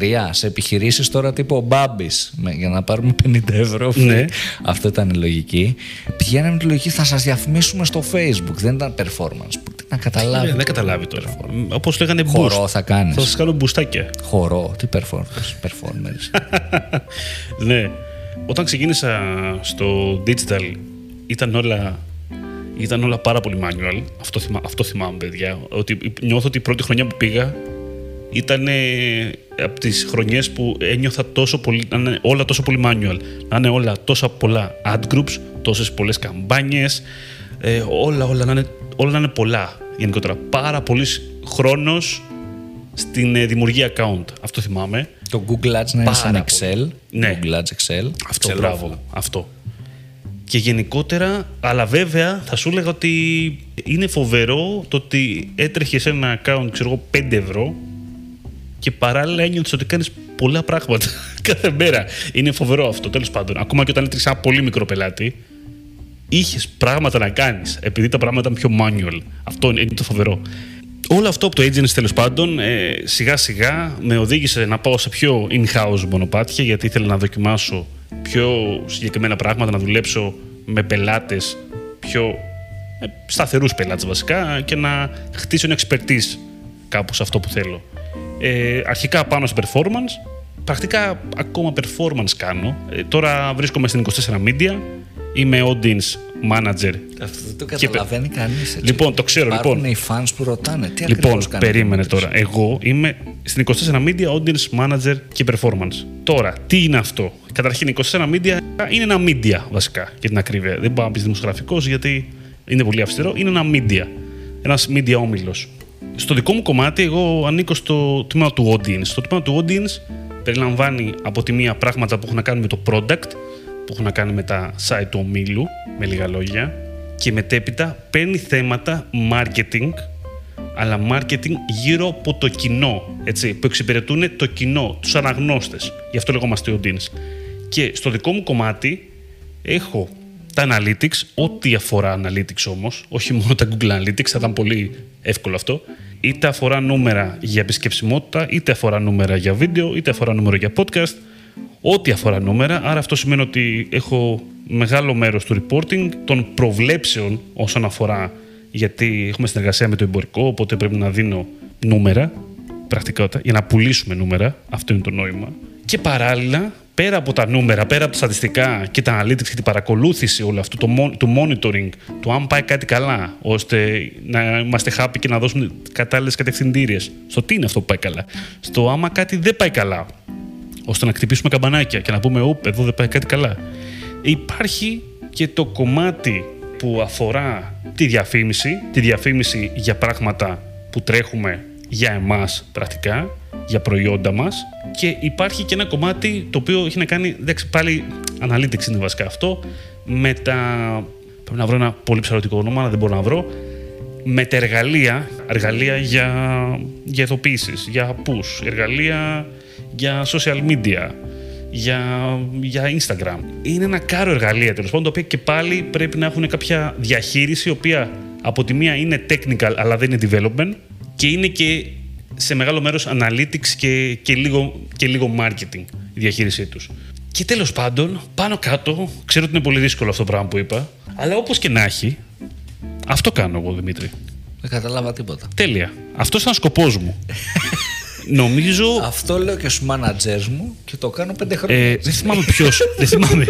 Speaker 1: 13 σε επιχειρήσεις τώρα τύπου ο Μπάμπη για να πάρουμε 50 ευρώ.
Speaker 2: Ναι.
Speaker 1: Αυτό ήταν η λογική. Πηγαίναμε με τη λογική θα σας διαφημίσουμε στο Facebook. Δεν ήταν performance. Που, τι να καταλάβει.
Speaker 2: Ε, δεν
Speaker 1: το
Speaker 2: καταλάβει τώρα. Όπως λέγανε boost.
Speaker 1: Χορό θα κάνεις.
Speaker 2: Θα σας κάνω μπουστάκια.
Speaker 1: Χορό. Τι performance. performance.
Speaker 2: ναι. Όταν ξεκίνησα στο digital ήταν όλα, ήταν όλα πάρα πολύ manual. Αυτό, θυμά, αυτό θυμάμαι, παιδιά. Ότι νιώθω ότι η πρώτη χρονιά που πήγα ήταν από τις χρονιές που ένιωθα τόσο πολύ, να είναι όλα τόσο πολύ manual. Να είναι όλα τόσα πολλά ad groups, τόσες πολλές καμπάνιες, ε, όλα, όλα, να είναι, όλα να είναι πολλά γενικότερα. Πάρα πολύς χρόνος στην ε, δημιουργία account. Αυτό θυμάμαι.
Speaker 1: Το Google Ads να είναι
Speaker 2: Πάρα
Speaker 1: σαν
Speaker 2: πολύ.
Speaker 1: Excel.
Speaker 2: Ναι.
Speaker 1: Google Ads Excel.
Speaker 2: Αυτό,
Speaker 1: Excel
Speaker 2: μπράβο. Αυτό. Και γενικότερα, αλλά βέβαια θα σου έλεγα ότι είναι φοβερό το ότι έτρεχε σε ένα account, ξέρω εγώ, 5 ευρώ και παράλληλα ένιωθες ότι κάνεις πολλά πράγματα κάθε μέρα. Είναι φοβερό αυτό, τέλος πάντων. Ακόμα και όταν έτρεχε ένα πολύ μικρό πελάτη, είχες πράγματα να κάνεις, επειδή τα πράγματα ήταν πιο manual. Αυτό είναι το φοβερό. Όλο αυτό από το agency τέλος πάντων ε, σιγά σιγά με οδήγησε να πάω σε πιο in-house μονοπάτια γιατί ήθελα να δοκιμάσω πιο συγκεκριμένα πράγματα, να δουλέψω με πελάτες πιο ε, σταθερούς πελάτες βασικά και να χτίσω ένα expertise κάπου σε αυτό που θέλω. Ε, αρχικά πάνω στο performance, πρακτικά ακόμα performance κάνω. Ε, τώρα βρίσκομαι στην 24 Media, είμαι audience manager
Speaker 1: Αυτό δεν το
Speaker 2: Και
Speaker 1: καταλαβαίνει κανείς.
Speaker 2: Λοιπόν, το ξέρω,
Speaker 1: Υπάρχουν
Speaker 2: λοιπόν.
Speaker 1: οι fans που ρωτάνε. Τι
Speaker 2: Λοιπόν,
Speaker 1: ακριβώς κάνει
Speaker 2: περίμενε
Speaker 1: το
Speaker 2: τώρα. Εγώ είμαι στην 24 Media Audience Manager και Performance. Τώρα, τι είναι αυτό; Καταρχήν, 24 Media είναι ένα media βασικά για την ακρίβεια. Δεν πάω να πεις δημοσιογραφικός γιατί είναι πολύ αυστηρό. Είναι ένα media. Ένας media όμιλος. Στο δικό μου κομμάτι, εγώ ανήκω στο τμήμα του audience. Το τμήμα του audience περιλαμβάνει από τη μία πράγματα που έχουν να κάνουν με το product, που έχουν να κάνουν με τα site του ομίλου, με λίγα λόγια, και μετέπειτα παίρνει θέματα marketing αλλά marketing γύρω από το κοινό, έτσι, που εξυπηρετούν το κοινό, τους αναγνώστες. Γι' αυτό λεγόμαστε audience. Και στο δικό μου κομμάτι έχω τα analytics, ό,τι αφορά analytics όμως, όχι μόνο τα Google Analytics, θα ήταν πολύ εύκολο αυτό, είτε αφορά νούμερα για επισκεψιμότητα, είτε αφορά νούμερα για βίντεο, είτε αφορά νούμερα για podcast, ό,τι αφορά νούμερα. Άρα αυτό σημαίνει ότι έχω μεγάλο μέρος του reporting, των προβλέψεων όσον αφορά, γιατί έχουμε συνεργασία με το εμπορικό, οπότε πρέπει να δίνω νούμερα, πρακτικότητα, για να πουλήσουμε νούμερα. Αυτό είναι το νόημα. Και παράλληλα, πέρα από τα νούμερα, πέρα από τα στατιστικά και τα analytics και την παρακολούθηση όλου αυτού, το, mon- το monitoring, το αν πάει κάτι καλά, ώστε να είμαστε happy και να δώσουμε κατάλληλες κατευθυντήριες. Στο τι είναι αυτό που πάει καλά. Στο άμα κάτι δεν πάει καλά, ώστε να χτυπήσουμε καμπανάκια και να πούμε «Οπ, εδώ δεν πάει κάτι καλά». Υπάρχει και το κομμάτι που αφορά τη διαφήμιση, τη διαφήμιση για πράγματα που τρέχουμε για εμάς πρακτικά, για προϊόντα μας και υπάρχει και ένα κομμάτι το οποίο έχει να κάνει, εντάξει πάλι analytics είναι βασικά αυτό, με τα... Πρέπει να βρω ένα πολύ ψαρωτικό όνομα, αλλά δεν μπορώ να βρω. Με τα εργαλεία, εργαλεία για, για ειδοποιήσεις, για push, εργαλεία για social media, για, για Instagram. Είναι ένα κάρο εργαλεία τέλος πάντων, τα οποία και πάλι πρέπει να έχουν κάποια διαχείριση, η οποία από τη μία είναι technical αλλά δεν είναι development και είναι και σε μεγάλο μέρος analytics και, και, λίγο, και λίγο marketing η διαχείρισή τους. Και τέλος πάντων, πάνω κάτω, ξέρω ότι είναι πολύ δύσκολο αυτό το πράγμα που είπα, αλλά όπως και να έχει, Αυτό κάνω εγώ, Δημήτρη.
Speaker 1: Δεν κατάλαβα τίποτα.
Speaker 2: Τέλεια. Αυτός ήταν ο σκοπός μου. Νομίζω.
Speaker 1: Αυτό λέω και στους managers μου και το κάνω πέντε χρόνια.
Speaker 2: Ε, δεν θυμάμαι ποιος. δεν θυμάμαι.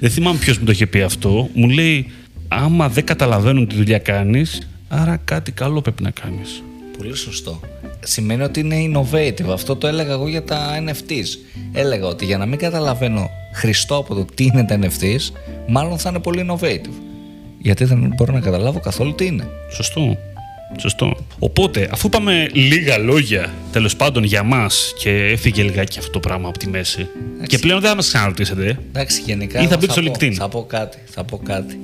Speaker 2: δεν θυμάμαι ποιος μου το είχε πει αυτό. Μου λέει, άμα δεν καταλαβαίνουν τι δουλειά κάνεις, άρα κάτι καλό πρέπει να κάνεις.
Speaker 1: Πολύ σωστό. Σημαίνει ότι είναι innovative. Αυτό το έλεγα εγώ για τα NFTs. Έλεγα ότι για να μην καταλαβαίνω χριστό από το τι είναι τα NFTs, μάλλον θα είναι πολύ innovative. Γιατί δεν μπορώ να καταλάβω καθόλου τι είναι.
Speaker 2: Σωστό. Σωστό. Οπότε, αφού είπαμε λίγα λόγια τέλος πάντων για μας και έφυγε λιγάκι αυτό το πράγμα από τη μέση. Και πλέον δεν θα μας ξαναρωτήσετε.
Speaker 1: Εντάξει, γενικά.
Speaker 2: Ή θα
Speaker 1: εγώ
Speaker 2: μπείτε στο
Speaker 1: πω-
Speaker 2: LinkedIn.
Speaker 1: Θα πω κάτι. Θα πω κάτι.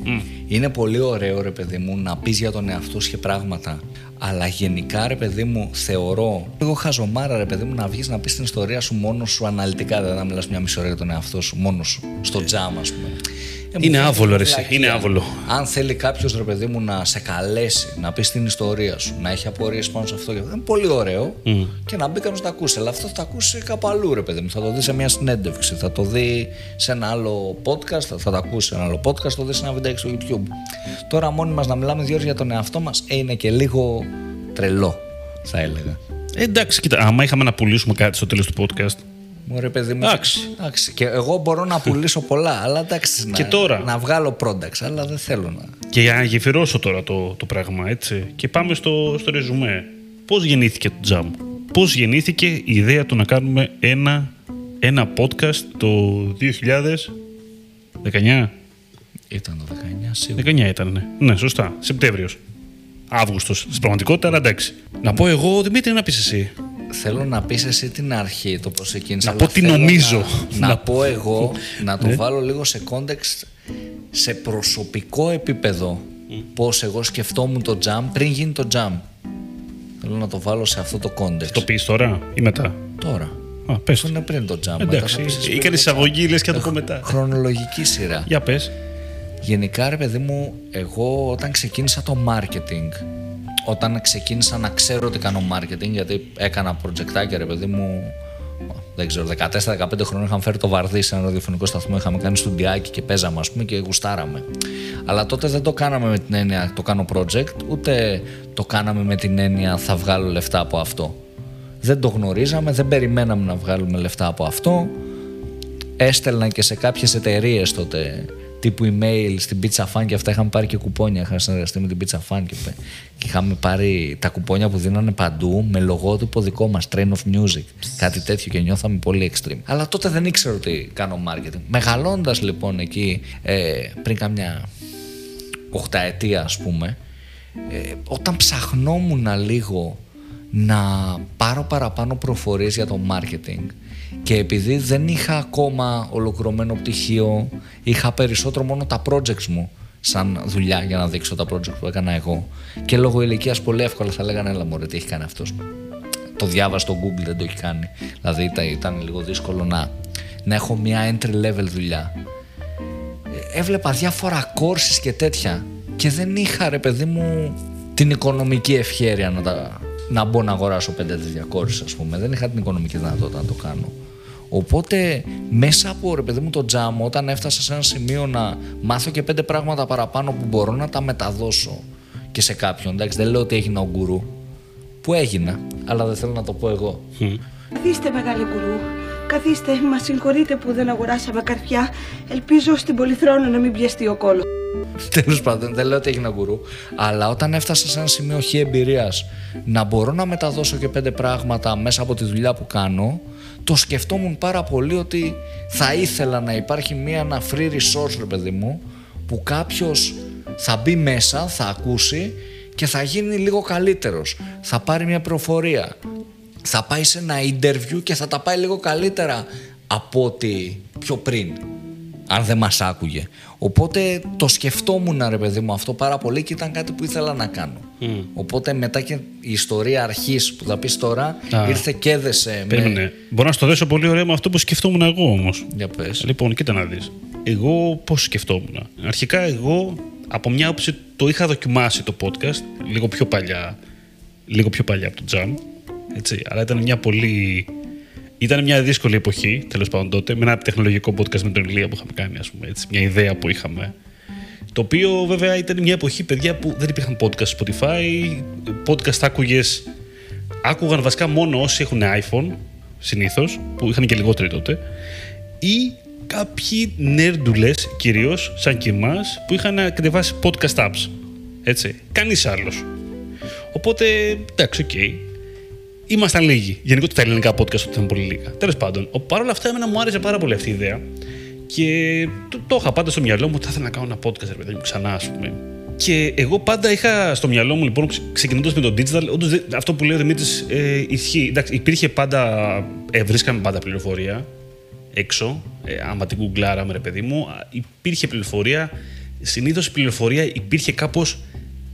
Speaker 1: Είναι πολύ ωραίο, ρε παιδί μου, να πεις για τον εαυτό σου και πράγματα. Αλλά γενικά, ρε παιδί μου, θεωρώ λίγο χαζομάρα, ρε παιδί μου, να βγεις να πεις την ιστορία σου μόνος σου αναλυτικά. Δηλαδή, να μιλάς μια μισή ώρα για τον εαυτό σου μόνος σου. Στο τζάμ, ας πούμε. Ε, μου
Speaker 2: Είναι
Speaker 1: φαίνεται
Speaker 2: άβολο, ρε, εσύ.
Speaker 1: βλακεία.
Speaker 2: Είναι άβολο.
Speaker 1: Αν θέλει κάποιος, ρε παιδί μου, να σε καλέσει, να πεις την ιστορία σου, να έχει απορίες πάνω σε αυτό, είναι πολύ ωραίο και να μπει κάποιο να τα ακούσει. Αλλά αυτό θα τα ακούσει κάπου αλλού, ρε παιδί μου. Θα το δει σε μια συνέντευξη, θα το δει σε ένα άλλο podcast, θα, θα το ακούσει σε ένα άλλο podcast, θα το δει σε ένα βιντεάκι στο YouTube. Τώρα, μόνοι μας να μιλάμε δύο ώρες για τον εαυτό μας, ε, είναι και λίγο τρελό, θα έλεγα.
Speaker 2: Ε, εντάξει, κοίτα, άμα είχαμε να πουλήσουμε κάτι στο τέλος του podcast.
Speaker 1: Μου ρε παιδί μου.
Speaker 2: Εντάξει.
Speaker 1: εντάξει. Και εγώ μπορώ να πουλήσω πολλά, αλλά εντάξει.
Speaker 2: Και
Speaker 1: να,
Speaker 2: τώρα.
Speaker 1: Να βγάλω products, αλλά δεν θέλω να.
Speaker 2: Και για να γεφυρώσω τώρα το, το πράγμα, έτσι. Και πάμε στο, στο ρεζουμέ. Πώς γεννήθηκε το Jam, Πώς γεννήθηκε η ιδέα του να κάνουμε ένα, ένα podcast το 2019.
Speaker 1: Ήταν το 19 σίγουρα.
Speaker 2: 19 ήταν, ναι. Ναι, σωστά. Σεπτέμβριος. Αύγουστος. Στην πραγματικότητας, αλλά εντάξει. Να πω εγώ, Δημήτρη, να πεις εσύ.
Speaker 1: Θέλω να πεις εσύ την αρχή, το πώς ξεκίνησε.
Speaker 2: Να
Speaker 1: αλλά
Speaker 2: πω τι
Speaker 1: θέλω
Speaker 2: νομίζω.
Speaker 1: Να, να
Speaker 2: Να-
Speaker 1: πω εγώ, να το βάλω λίγο σε context, σε προσωπικό επίπεδο, πώς εγώ σκεφτόμουν το jam πριν γίνει το jam. Θέλω να το βάλω σε αυτό το context.
Speaker 2: Το πεις τώρα ή μετά;
Speaker 1: Τώρα.
Speaker 2: Α, πες
Speaker 1: Αυτό
Speaker 2: το.
Speaker 1: είναι πριν το jam.
Speaker 2: Εντάξει, έκανε εισαγωγή, λες και θα το πω μετά.
Speaker 1: Χρονολογική σειρά.
Speaker 2: Για πες.
Speaker 1: Γενικά, ρε παιδί μου, εγώ όταν ξεκίνησα το marketing, όταν ξεκίνησα να ξέρω ότι κάνω marketing, γιατί έκανα projectάκια, ρε παιδί μου, δεν ξέρω, 14-15 χρόνια είχαμε φέρει το βαρδί σε ένα ραδιοφωνικό σταθμό, είχαμε κάνει στουντιάκι και παίζαμε, ας πούμε, και γουστάραμε. Αλλά τότε δεν το κάναμε με την έννοια το κάνω project, ούτε το κάναμε με την έννοια θα βγάλω λεφτά από αυτό. Δεν το γνωρίζαμε, δεν περιμέναμε να βγάλουμε λεφτά από αυτό έστελνα και σε κάποιες εταιρείες τότε τύπου email στην Pizza Fan και αυτά είχαμε πάρει και κουπόνια. Είχα συνεργαστεί με την Pizza Fan και, πε- και είχαμε πάρει τα κουπόνια που δίνανε παντού με λογότυπο δικό μας, Train of Music. Κάτι τέτοιο και νιώθαμε πολύ extreme. Αλλά τότε δεν ήξερα ότι κάνω marketing. Μεγαλώντας λοιπόν εκεί ε, πριν καμιά οχταετία ας πούμε ε, όταν ψαχνόμουν λίγο να πάρω παραπάνω προφορίες για το marketing και επειδή δεν είχα ακόμα ολοκληρωμένο πτυχίο είχα περισσότερο μόνο τα projects μου σαν δουλειά για να δείξω τα projects που έκανα εγώ. Και λόγω ηλικίας πολύ εύκολα θα λέγανε έλα μωρέ τι έχει κάνει αυτός το διάβασα στο Google δεν το έχει κάνει. Δηλαδή ήταν, ήταν λίγο δύσκολο να, να έχω μια entry level δουλειά. Έβλεπα διάφορα courses και τέτοια και δεν είχα ρε παιδί μου την οικονομική ευχέρεια να, τα, να μπω να αγοράσω πέντε τέτοια courses ας πούμε δεν είχα την οικονομική δυνατότητα να το κάνω οπότε μέσα από ρε παιδί μου το τζάμ όταν έφτασα σε ένα σημείο να μάθω και πέντε πράγματα παραπάνω που μπορώ να τα μεταδώσω και σε κάποιον εντάξει δεν λέω ότι έγινα ο γκουρού που έγινα αλλά δεν θέλω να το πω εγώ
Speaker 5: Καθίστε, μεγάλε γκουρού. Καθίστε, μας συγχωρείτε που δεν αγοράσαμε καρφιά. Ελπίζω στην Πολυθρόνα να μην πιαστεί ο κόλος.
Speaker 1: Τέλος πάντων, δεν λέω ότι έγινα γκουρού. Αλλά όταν έφτασα σε ένα σημείο χι εμπειρίας να μπορώ να μεταδώσω και πέντε πράγματα μέσα από τη δουλειά που κάνω, το σκεφτόμουν πάρα πολύ ότι θα ήθελα να υπάρχει μία, ένα free resource, ρε παιδί μου, που κάποιος θα μπει μέσα, θα ακούσει και θα γίνει λίγο καλύτερος. Θα πάρει μια προφορία. Θα πάει σε ένα interview και θα τα πάει λίγο καλύτερα από ότι πιο πριν αν δεν μας άκουγε. Οπότε το σκεφτόμουν ρε παιδί μου αυτό πάρα πολύ και ήταν κάτι που ήθελα να κάνω. Οπότε μετά και η ιστορία αρχής που θα πεις τώρα
Speaker 2: Α.
Speaker 1: ήρθε και έδεσε με...
Speaker 2: Περίμενε. Μπορώ να στο δέσω πολύ ωραία με αυτό που σκεφτόμουν εγώ όμως.
Speaker 1: Για πες.
Speaker 2: Λοιπόν, κοίτα να δεις. Εγώ πώς σκεφτόμουν. Αρχικά, εγώ από μια άποψη το είχα δοκιμάσει το podcast λίγο πιο παλιά, λίγο πιο παλιά από το Jam. Έτσι, αλλά ήταν μια πολύ. Ήταν μια δύσκολη εποχή, τέλος πάντων τότε, με ένα τεχνολογικό podcast με τον Ηλία που είχαμε κάνει, ας πούμε, έτσι, μια ιδέα που είχαμε. Το οποίο βέβαια ήταν μια εποχή, παιδιά, που δεν υπήρχαν podcast Spotify. Podcast άκουγες. Άκουγαν βασικά μόνο όσοι έχουν iPhone, συνήθως, που είχαν και λιγότεροι τότε. Ή κάποιοι νέρντουλε, κυρίως, σαν και εμάς, που είχαν κατεβάσει podcast apps. Έτσι. Κανείς άλλος. Οπότε, εντάξει, οκ. Ήμασταν λίγοι. Γενικότερα τα ελληνικά podcast ήταν πολύ λίγα. Τέλος πάντων, παρ' όλα αυτά, εμένα μου άρεσε πάρα πολύ αυτή η ιδέα. Και το, το είχα πάντα στο μυαλό μου ότι θα ήθελα να κάνω ένα podcast, ρε παιδί μου, ξανά, ας πούμε. Και εγώ πάντα είχα στο μυαλό μου, λοιπόν, ξεκινώντας με το digital, όντως αυτό που λέει ο Δημήτρης ε, ισχύει. Εντάξει, υπήρχε πάντα, ε, βρίσκαμε πάντα πληροφορία έξω. Ε, άμα την γκουγκλάραμε, ρε παιδί μου, υπήρχε πληροφορία. Συνήθως η πληροφορία υπήρχε κάπως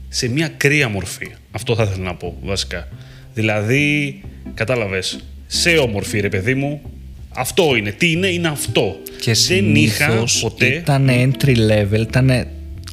Speaker 2: σε μια κρύα μορφή. Αυτό θα ήθελα να πω βασικά. Δηλαδή, κατάλαβες, σε όμορφη ρε παιδί μου, αυτό είναι. Τι είναι, είναι αυτό.
Speaker 1: Και
Speaker 2: Δεν είχα ποτέ.
Speaker 1: Ήταν entry level, ήταν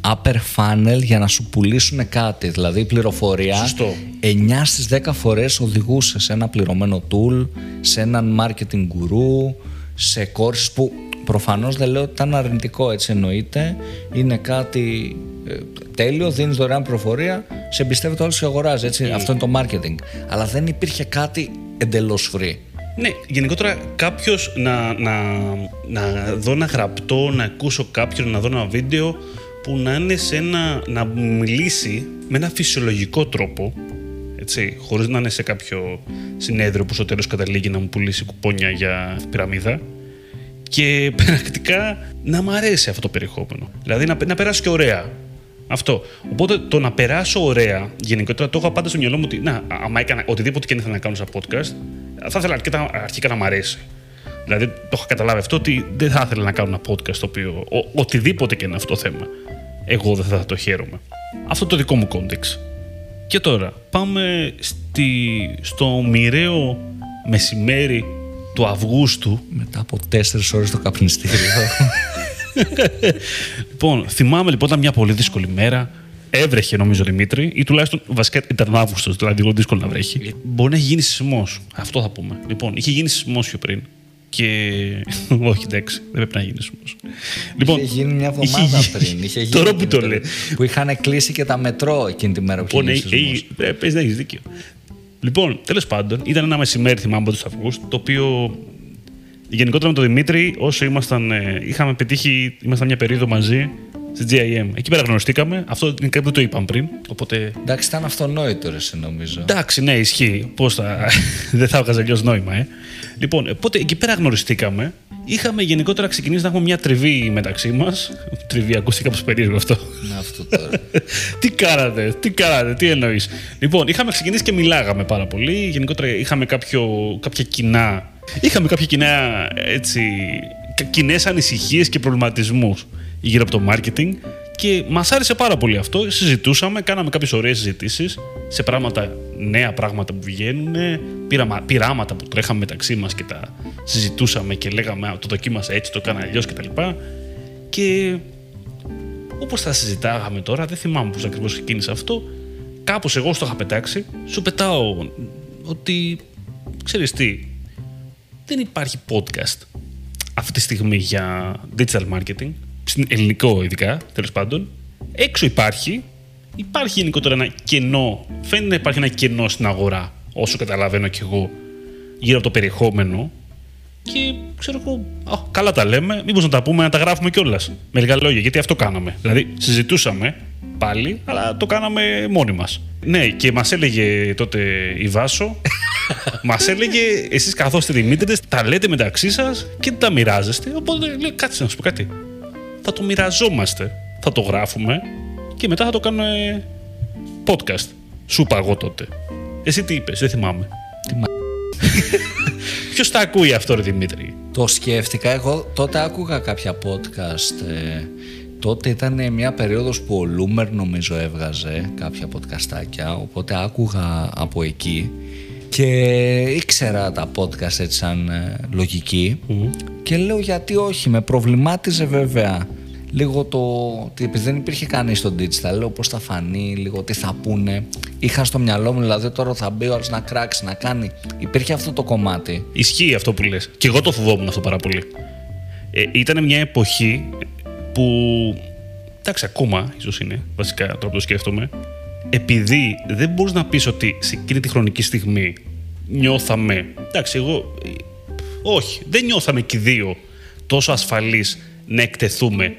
Speaker 1: upper funnel για να σου πουλήσουν κάτι. Δηλαδή η πληροφορία
Speaker 2: Σωστό.
Speaker 1: 9 στις 10 φορές οδηγούσες σε ένα πληρωμένο tool, σε έναν marketing guru, σε courses που προφανώς δεν λέω ότι ήταν αρνητικό έτσι εννοείται. Είναι κάτι ε, τέλειο, δίνεις δωρεάν πληροφορία, σε εμπιστεύεται όλος και αγοράζει έτσι. Αυτό είναι το marketing. Αλλά δεν υπήρχε κάτι εντελώς free.
Speaker 2: Ναι, γενικότερα κάποιος να, να, να δω ένα γραπτό, να ακούσω κάποιον, να δω ένα βίντεο που να είναι σε ένα, να μου μιλήσει με ένα φυσιολογικό τρόπο, έτσι, χωρίς να είναι σε κάποιο συνέδριο που στο τέλος καταλήγει να μου πουλήσει κουπόνια για πυραμίδα και πρακτικά να μου αρέσει αυτό το περιεχόμενο. Δηλαδή να, να περάσει και ωραία. Αυτό. Οπότε το να περάσω ωραία, γενικότερα το είχα πάντα στο μυαλό μου ότι να, άμα έκανα οτιδήποτε και αν ήθελα να κάνω σαν podcast, θα ήθελα αρκετά, αρχικά να μ' αρέσει. Δηλαδή το είχα καταλάβει αυτό ότι δεν θα ήθελα να κάνω ένα podcast το οποίο ο, οτιδήποτε και είναι αυτό το θέμα. Εγώ δεν θα το χαίρομαι. Αυτό το δικό μου context. Και τώρα πάμε στη, στο μοιραίο μεσημέρι του Αυγούστου.
Speaker 1: Μετά από 4 ώρες στο καπνιστήριο.
Speaker 2: λοιπόν, θυμάμαι λοιπόν ήταν μια πολύ δύσκολη μέρα. Έβρεχε νομίζω Δημήτρη, ή τουλάχιστον βασικά ήταν Αύγουστος, δηλαδή λίγο δύσκολο να βρέχει. Μπορεί να έχει γίνει σεισμός. Αυτό θα πούμε. Λοιπόν, είχε γίνει σεισμός πιο πριν. Και. Όχι, εντάξει, δεν πρέπει να γίνεις σεισμό.
Speaker 1: Λοιπόν, είχε γίνει μια εβδομάδα
Speaker 2: είχε...
Speaker 1: πριν. Είχε γίνει
Speaker 2: Τώρα που το λέει.
Speaker 1: Που είχαν κλείσει και τα μετρό εκείνη τη μέρα που
Speaker 2: Λοιπόν,
Speaker 1: είχε γίνει σεισμός.
Speaker 2: ε, ε, πες, δεν έχεις δίκιο. Λοιπόν, τέλος πάντων, ήταν ένα μεσημέρι, θυμάμαι από τους Αυγούστου, το οποίο γενικότερα με τον Δημήτρη, όσο ήμασταν, ε, είχαμε πετύχει, ήμασταν μια περίοδο μαζί στη GIM. Εκεί πέρα γνωριστήκαμε. Αυτό είναι κάτι που το είπαμε πριν. Οπότε.
Speaker 1: Εντάξει, ήταν αυτονόητο ρε, σε νομίζω.
Speaker 2: Εντάξει, ναι, ισχύει. Πώς θα. δεν θα έβγαζε αλλιώς νόημα, ε. Λοιπόν, οπότε εκεί πέρα γνωριστήκαμε. Είχαμε γενικότερα ξεκινήσει να έχουμε μια τριβή μεταξύ μας. Τριβή, ακούστηκε κάπως περίεργο αυτό.
Speaker 1: Να αυτό τώρα.
Speaker 2: τι κάνατε, τι κάνατε, τι εννοείς. Λοιπόν, είχαμε ξεκινήσει και μιλάγαμε πάρα πολύ. Γενικότερα είχαμε κάποιο, κάποια κοινά. Είχαμε κάποια κοινά έτσι. κοινές ανησυχίες και προβληματισμούς γύρω από το marketing και μας άρεσε πάρα πολύ αυτό. Συζητούσαμε, κάναμε κάποιες ωραίες συζητήσεις σε πράγματα, νέα πράγματα που βγαίνουν, πειραμα, πειράματα που τρέχαμε μεταξύ μας και τα συζητούσαμε και λέγαμε «Α, το δοκίμασα έτσι, το έκανα αλλιώς κτλ. Και, και όπως τα συζητάγαμε τώρα, δεν θυμάμαι πώς ακριβώς ξεκίνησε αυτό. Κάπως εγώ στο είχα πετάξει, σου πετάω ότι ξέρεις τι, δεν υπάρχει podcast αυτή τη στιγμή για digital marketing στην ελληνικό ειδικά, τέλος πάντων. Έξω υπάρχει. Υπάρχει γενικότερα ένα κενό. Φαίνεται να υπάρχει ένα κενό στην αγορά, όσο καταλαβαίνω κι εγώ, γύρω από το περιεχόμενο. Και ξέρω εγώ, α, καλά τα λέμε. Μήπως να τα πούμε, να τα γράφουμε κιόλας. Με λίγα λόγια, γιατί αυτό κάναμε. Δηλαδή, συζητούσαμε πάλι, αλλά το κάναμε μόνοι μας. Ναι, και μας έλεγε τότε η Βάσο, μας έλεγε εσείς καθώ είστε Δημήτρης, τα λέτε μεταξύ σας και τα μοιράζεστε. Οπότε λέει, κάτσε να σου πω κάτι θα το μοιραζόμαστε. Θα το γράφουμε και μετά θα το κάνουμε podcast. Σου είπα εγώ τότε. Εσύ τι είπες, δεν θυμάμαι.
Speaker 1: Τι μα...
Speaker 2: Ποιος τα ακούει αυτό ρε Δημήτρη;
Speaker 1: Το σκέφτηκα. Εγώ τότε άκουγα κάποια podcast. ε, τότε ήταν μια περίοδος που ο Λούμερ νομίζω έβγαζε κάποια podcastάκια. Οπότε άκουγα από εκεί. Και ήξερα τα podcast έτσι σαν ε, λογική. Και λέω γιατί όχι. Με προβλημάτιζε βέβαια λίγο το ότι επειδή δεν υπήρχε κανείς στο digital, λέω πώς θα φανεί, λίγο τι θα πούνε. Είχα στο μυαλό μου, δηλαδή τώρα θα μπει ο άλλος να κράξει, να κάνει. Υπήρχε αυτό το κομμάτι.
Speaker 2: Ισχύει αυτό που λες. Και εγώ το φοβόμουν αυτό πάρα πολύ. Ε, ήταν μια εποχή που εντάξει, ακόμα ίσως είναι βασικά τρόπο που το σκέφτομαι. Επειδή δεν μπορείς να πεις ότι σε εκείνη τη χρονική στιγμή νιώθαμε. Εντάξει, εγώ. ε, Όχι, δεν νιώθαμε και οι δύο τόσο ασφαλείς να εκτεθούμε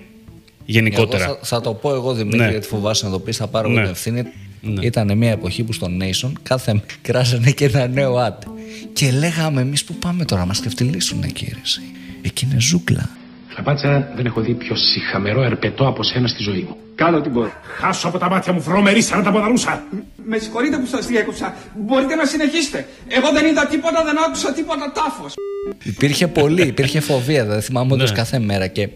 Speaker 2: γενικότερα.
Speaker 1: Εγώ θα, θα το πω εγώ Δημήτρη,
Speaker 2: Ναι.
Speaker 1: γιατί φοβάσαι να το πεις, θα πάρω εγώ
Speaker 2: Ναι.
Speaker 1: την ευθύνη.
Speaker 2: Ναι.
Speaker 1: Ήταν μια εποχή που στο Nation κάθε μέρα κράζανε και ένα νέο ad. Και λέγαμε εμείς που πάμε τώρα, μας ξεφτυλίσουν κύριε. εσύ. Εκεί είναι ζούγκλα.
Speaker 6: Φλαπάτσα, δεν έχω δει πιο συχαμερό ερπετό από σένα στη ζωή μου.
Speaker 7: Κάνω ό,τι μπορώ.
Speaker 6: Χάσω από τα μάτια μου βρωμερή σαν τα ποδαρούσα.
Speaker 7: Με συγχωρείτε που σας διέκοψα. Μπορείτε να συνεχίσετε. Εγώ δεν είδα τίποτα, δεν άκουσα τίποτα τάφος.
Speaker 1: Υπήρχε πολύ, υπήρχε φοβία. Δηλαδή θυμάμαι όντως
Speaker 2: Ναι.
Speaker 1: κάθε μέρα. Και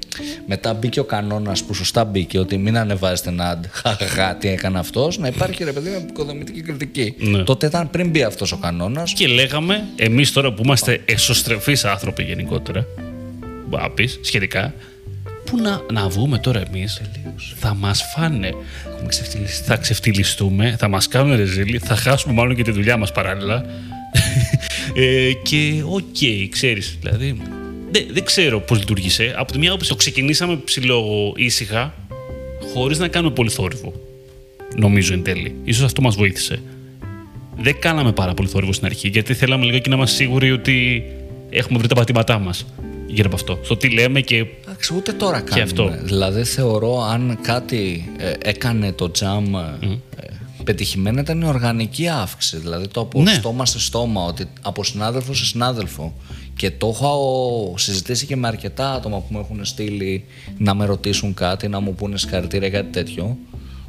Speaker 1: μετά μπήκε ο κανόνας που σωστά μπήκε ότι μην ανεβάζετε ένα ad. Χαχαχά, τι έκανε αυτός. Να υπάρχει ρε παιδί με επικοδομητική κριτική.
Speaker 2: Ναι.
Speaker 1: Τότε ήταν πριν μπει αυτός ο κανόνας.
Speaker 2: Και λέγαμε, εμείς τώρα που είμαστε εσωστρεφείς άνθρωποι γενικότερα, μπορεί να πεις, σχετικά, που να, να βγούμε τώρα εμείς, θα μας φάνε.
Speaker 1: Έχουμε ξεφτιλιστεί.
Speaker 2: Θα ξεφτιλιστούμε, θα μας κάνουν ρεζίλι, θα χάσουμε μάλλον και τη δουλειά μας παράλληλα. ε, και οκ, ξέρεις, δηλαδή. Δεν, δεν ξέρω πώς λειτούργησε. Από τη μια άποψη το ξεκινήσαμε ψιλοήσυχα, χωρίς να κάνουμε πολύ θόρυβο. Νομίζω εν τέλει. Ίσως αυτό μας βοήθησε. Δεν κάναμε πάρα πολύ θόρυβο στην αρχή, γιατί θέλαμε λίγο και να είμαστε σίγουροι ότι έχουμε βρει τα πατήματά μας γύρω από αυτό. Στο τι λέμε και.
Speaker 1: Εντάξει, ούτε τώρα κάνουμε.
Speaker 2: αυτό.
Speaker 1: Δηλαδή θεωρώ αν κάτι ε, έκανε το τζαμ ε, πετυχημένα ήταν η οργανική αύξηση. Δηλαδή το από
Speaker 2: Ναι.
Speaker 1: στόμα σε στόμα, ότι από συνάδελφο σε συνάδελφο. Και το έχω συζητήσει και με αρκετά άτομα που μου έχουν στείλει να με ρωτήσουν κάτι, να μου πούνε συγχαρητήρια κάτι τέτοιο.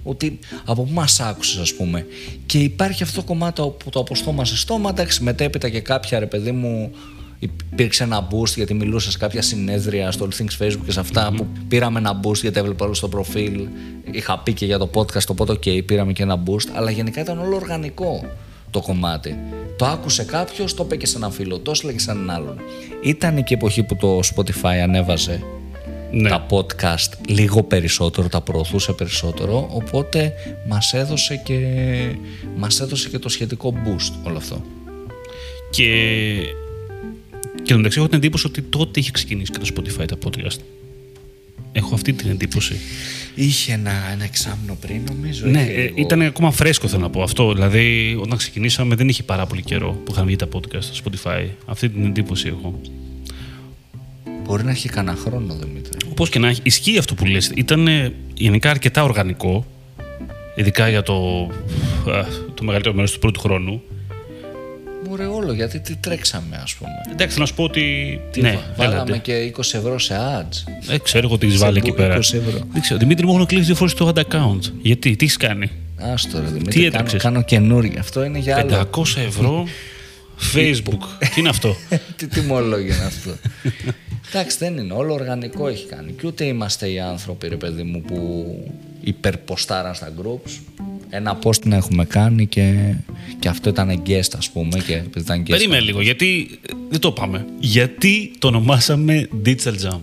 Speaker 1: Ότι από πού μας άκουσες, ας πούμε. Και υπάρχει αυτό το κομμάτι που το από στόμα σε στόμα. Εντάξει, μετέπειτα και κάποια ρε παιδί μου υπήρξε ένα boost γιατί μιλούσα σε κάποια συνέδρια στο All Things Facebook και σε αυτα που πήραμε ένα boost γιατί έβλεπα όλο στο προφίλ. Είχα πει και για το podcast, οπότε ok, πήραμε και ένα boost. Αλλά γενικά ήταν όλο οργανικό το κομμάτι. Το άκουσε κάποιος, το είπε και σε έναν φίλο, το έστειλε και σε έναν άλλον. Ήταν και η εποχή που το Spotify ανέβαζε
Speaker 2: Ναι.
Speaker 1: τα podcast λίγο περισσότερο, τα προωθούσε περισσότερο, οπότε μας έδωσε και, μας έδωσε και το σχετικό boost όλο αυτό.
Speaker 2: Και. Και εν μεταξύ έχω την εντύπωση ότι τότε είχε ξεκινήσει και το Spotify τα podcast. Έχω αυτή την εντύπωση.
Speaker 1: Είχε ένα, ένα εξάμεινο πριν νομίζω.
Speaker 2: Ναι,
Speaker 1: είχε
Speaker 2: ε,
Speaker 1: λίγο-
Speaker 2: ήταν ακόμα φρέσκο θέλω να πω αυτό. Δηλαδή, όταν ξεκινήσαμε δεν είχε πάρα πολύ καιρό που είχαν βγει τα podcast στο Spotify. Αυτή την εντύπωση έχω.
Speaker 1: Μπορεί να έχει κανένα χρόνο, Δημήτρη.
Speaker 2: Όπω και να έχει, ισχύει αυτό που λες. Ήταν ε, γενικά αρκετά οργανικό. Ειδικά για το, α, το μεγαλύτερο μέρος του πρώτου χρόνου.
Speaker 1: Μωρέ όλο, γιατί τι τρέξαμε ας πούμε.
Speaker 2: Εντάξει, θέλω να σου πω ότι.
Speaker 1: Τι
Speaker 2: ναι,
Speaker 1: βα- βάλαμε
Speaker 2: έλατε.
Speaker 1: και 20 ευρώ σε ads.
Speaker 2: Ε, ξέρω εγώ τι έχεις βάλει εκεί
Speaker 1: 20
Speaker 2: πέρα.
Speaker 1: ευρώ.
Speaker 2: Δεν ξέρω. Δημήτρη μου έχουν κλείσει δύο φορές το ad account. Γιατί, τι έχεις κάνει;
Speaker 1: Άστο ρε Δημήτρη,
Speaker 2: Τι
Speaker 1: κάνω,
Speaker 2: έτρεξες;
Speaker 1: κάνω καινούργια. Αυτό είναι για άλλο.
Speaker 2: 500 ευρώ Facebook. τι είναι αυτό;
Speaker 1: Τι τιμολόγιο είναι αυτό; Εντάξει, δεν είναι. Όλο οργανικό έχει κάνει. Και ούτε είμαστε οι άνθρωποι, ρε παιδί μου, που υπερποστάραν στα groups. Ένα post να έχουμε κάνει και, και αυτό ήταν guest, ας πούμε. Και επειδή ήταν guest.
Speaker 2: Περίμενε λίγο, γιατί. ε, Δεν το πάμε. Γιατί το ονομάσαμε Digital Jam;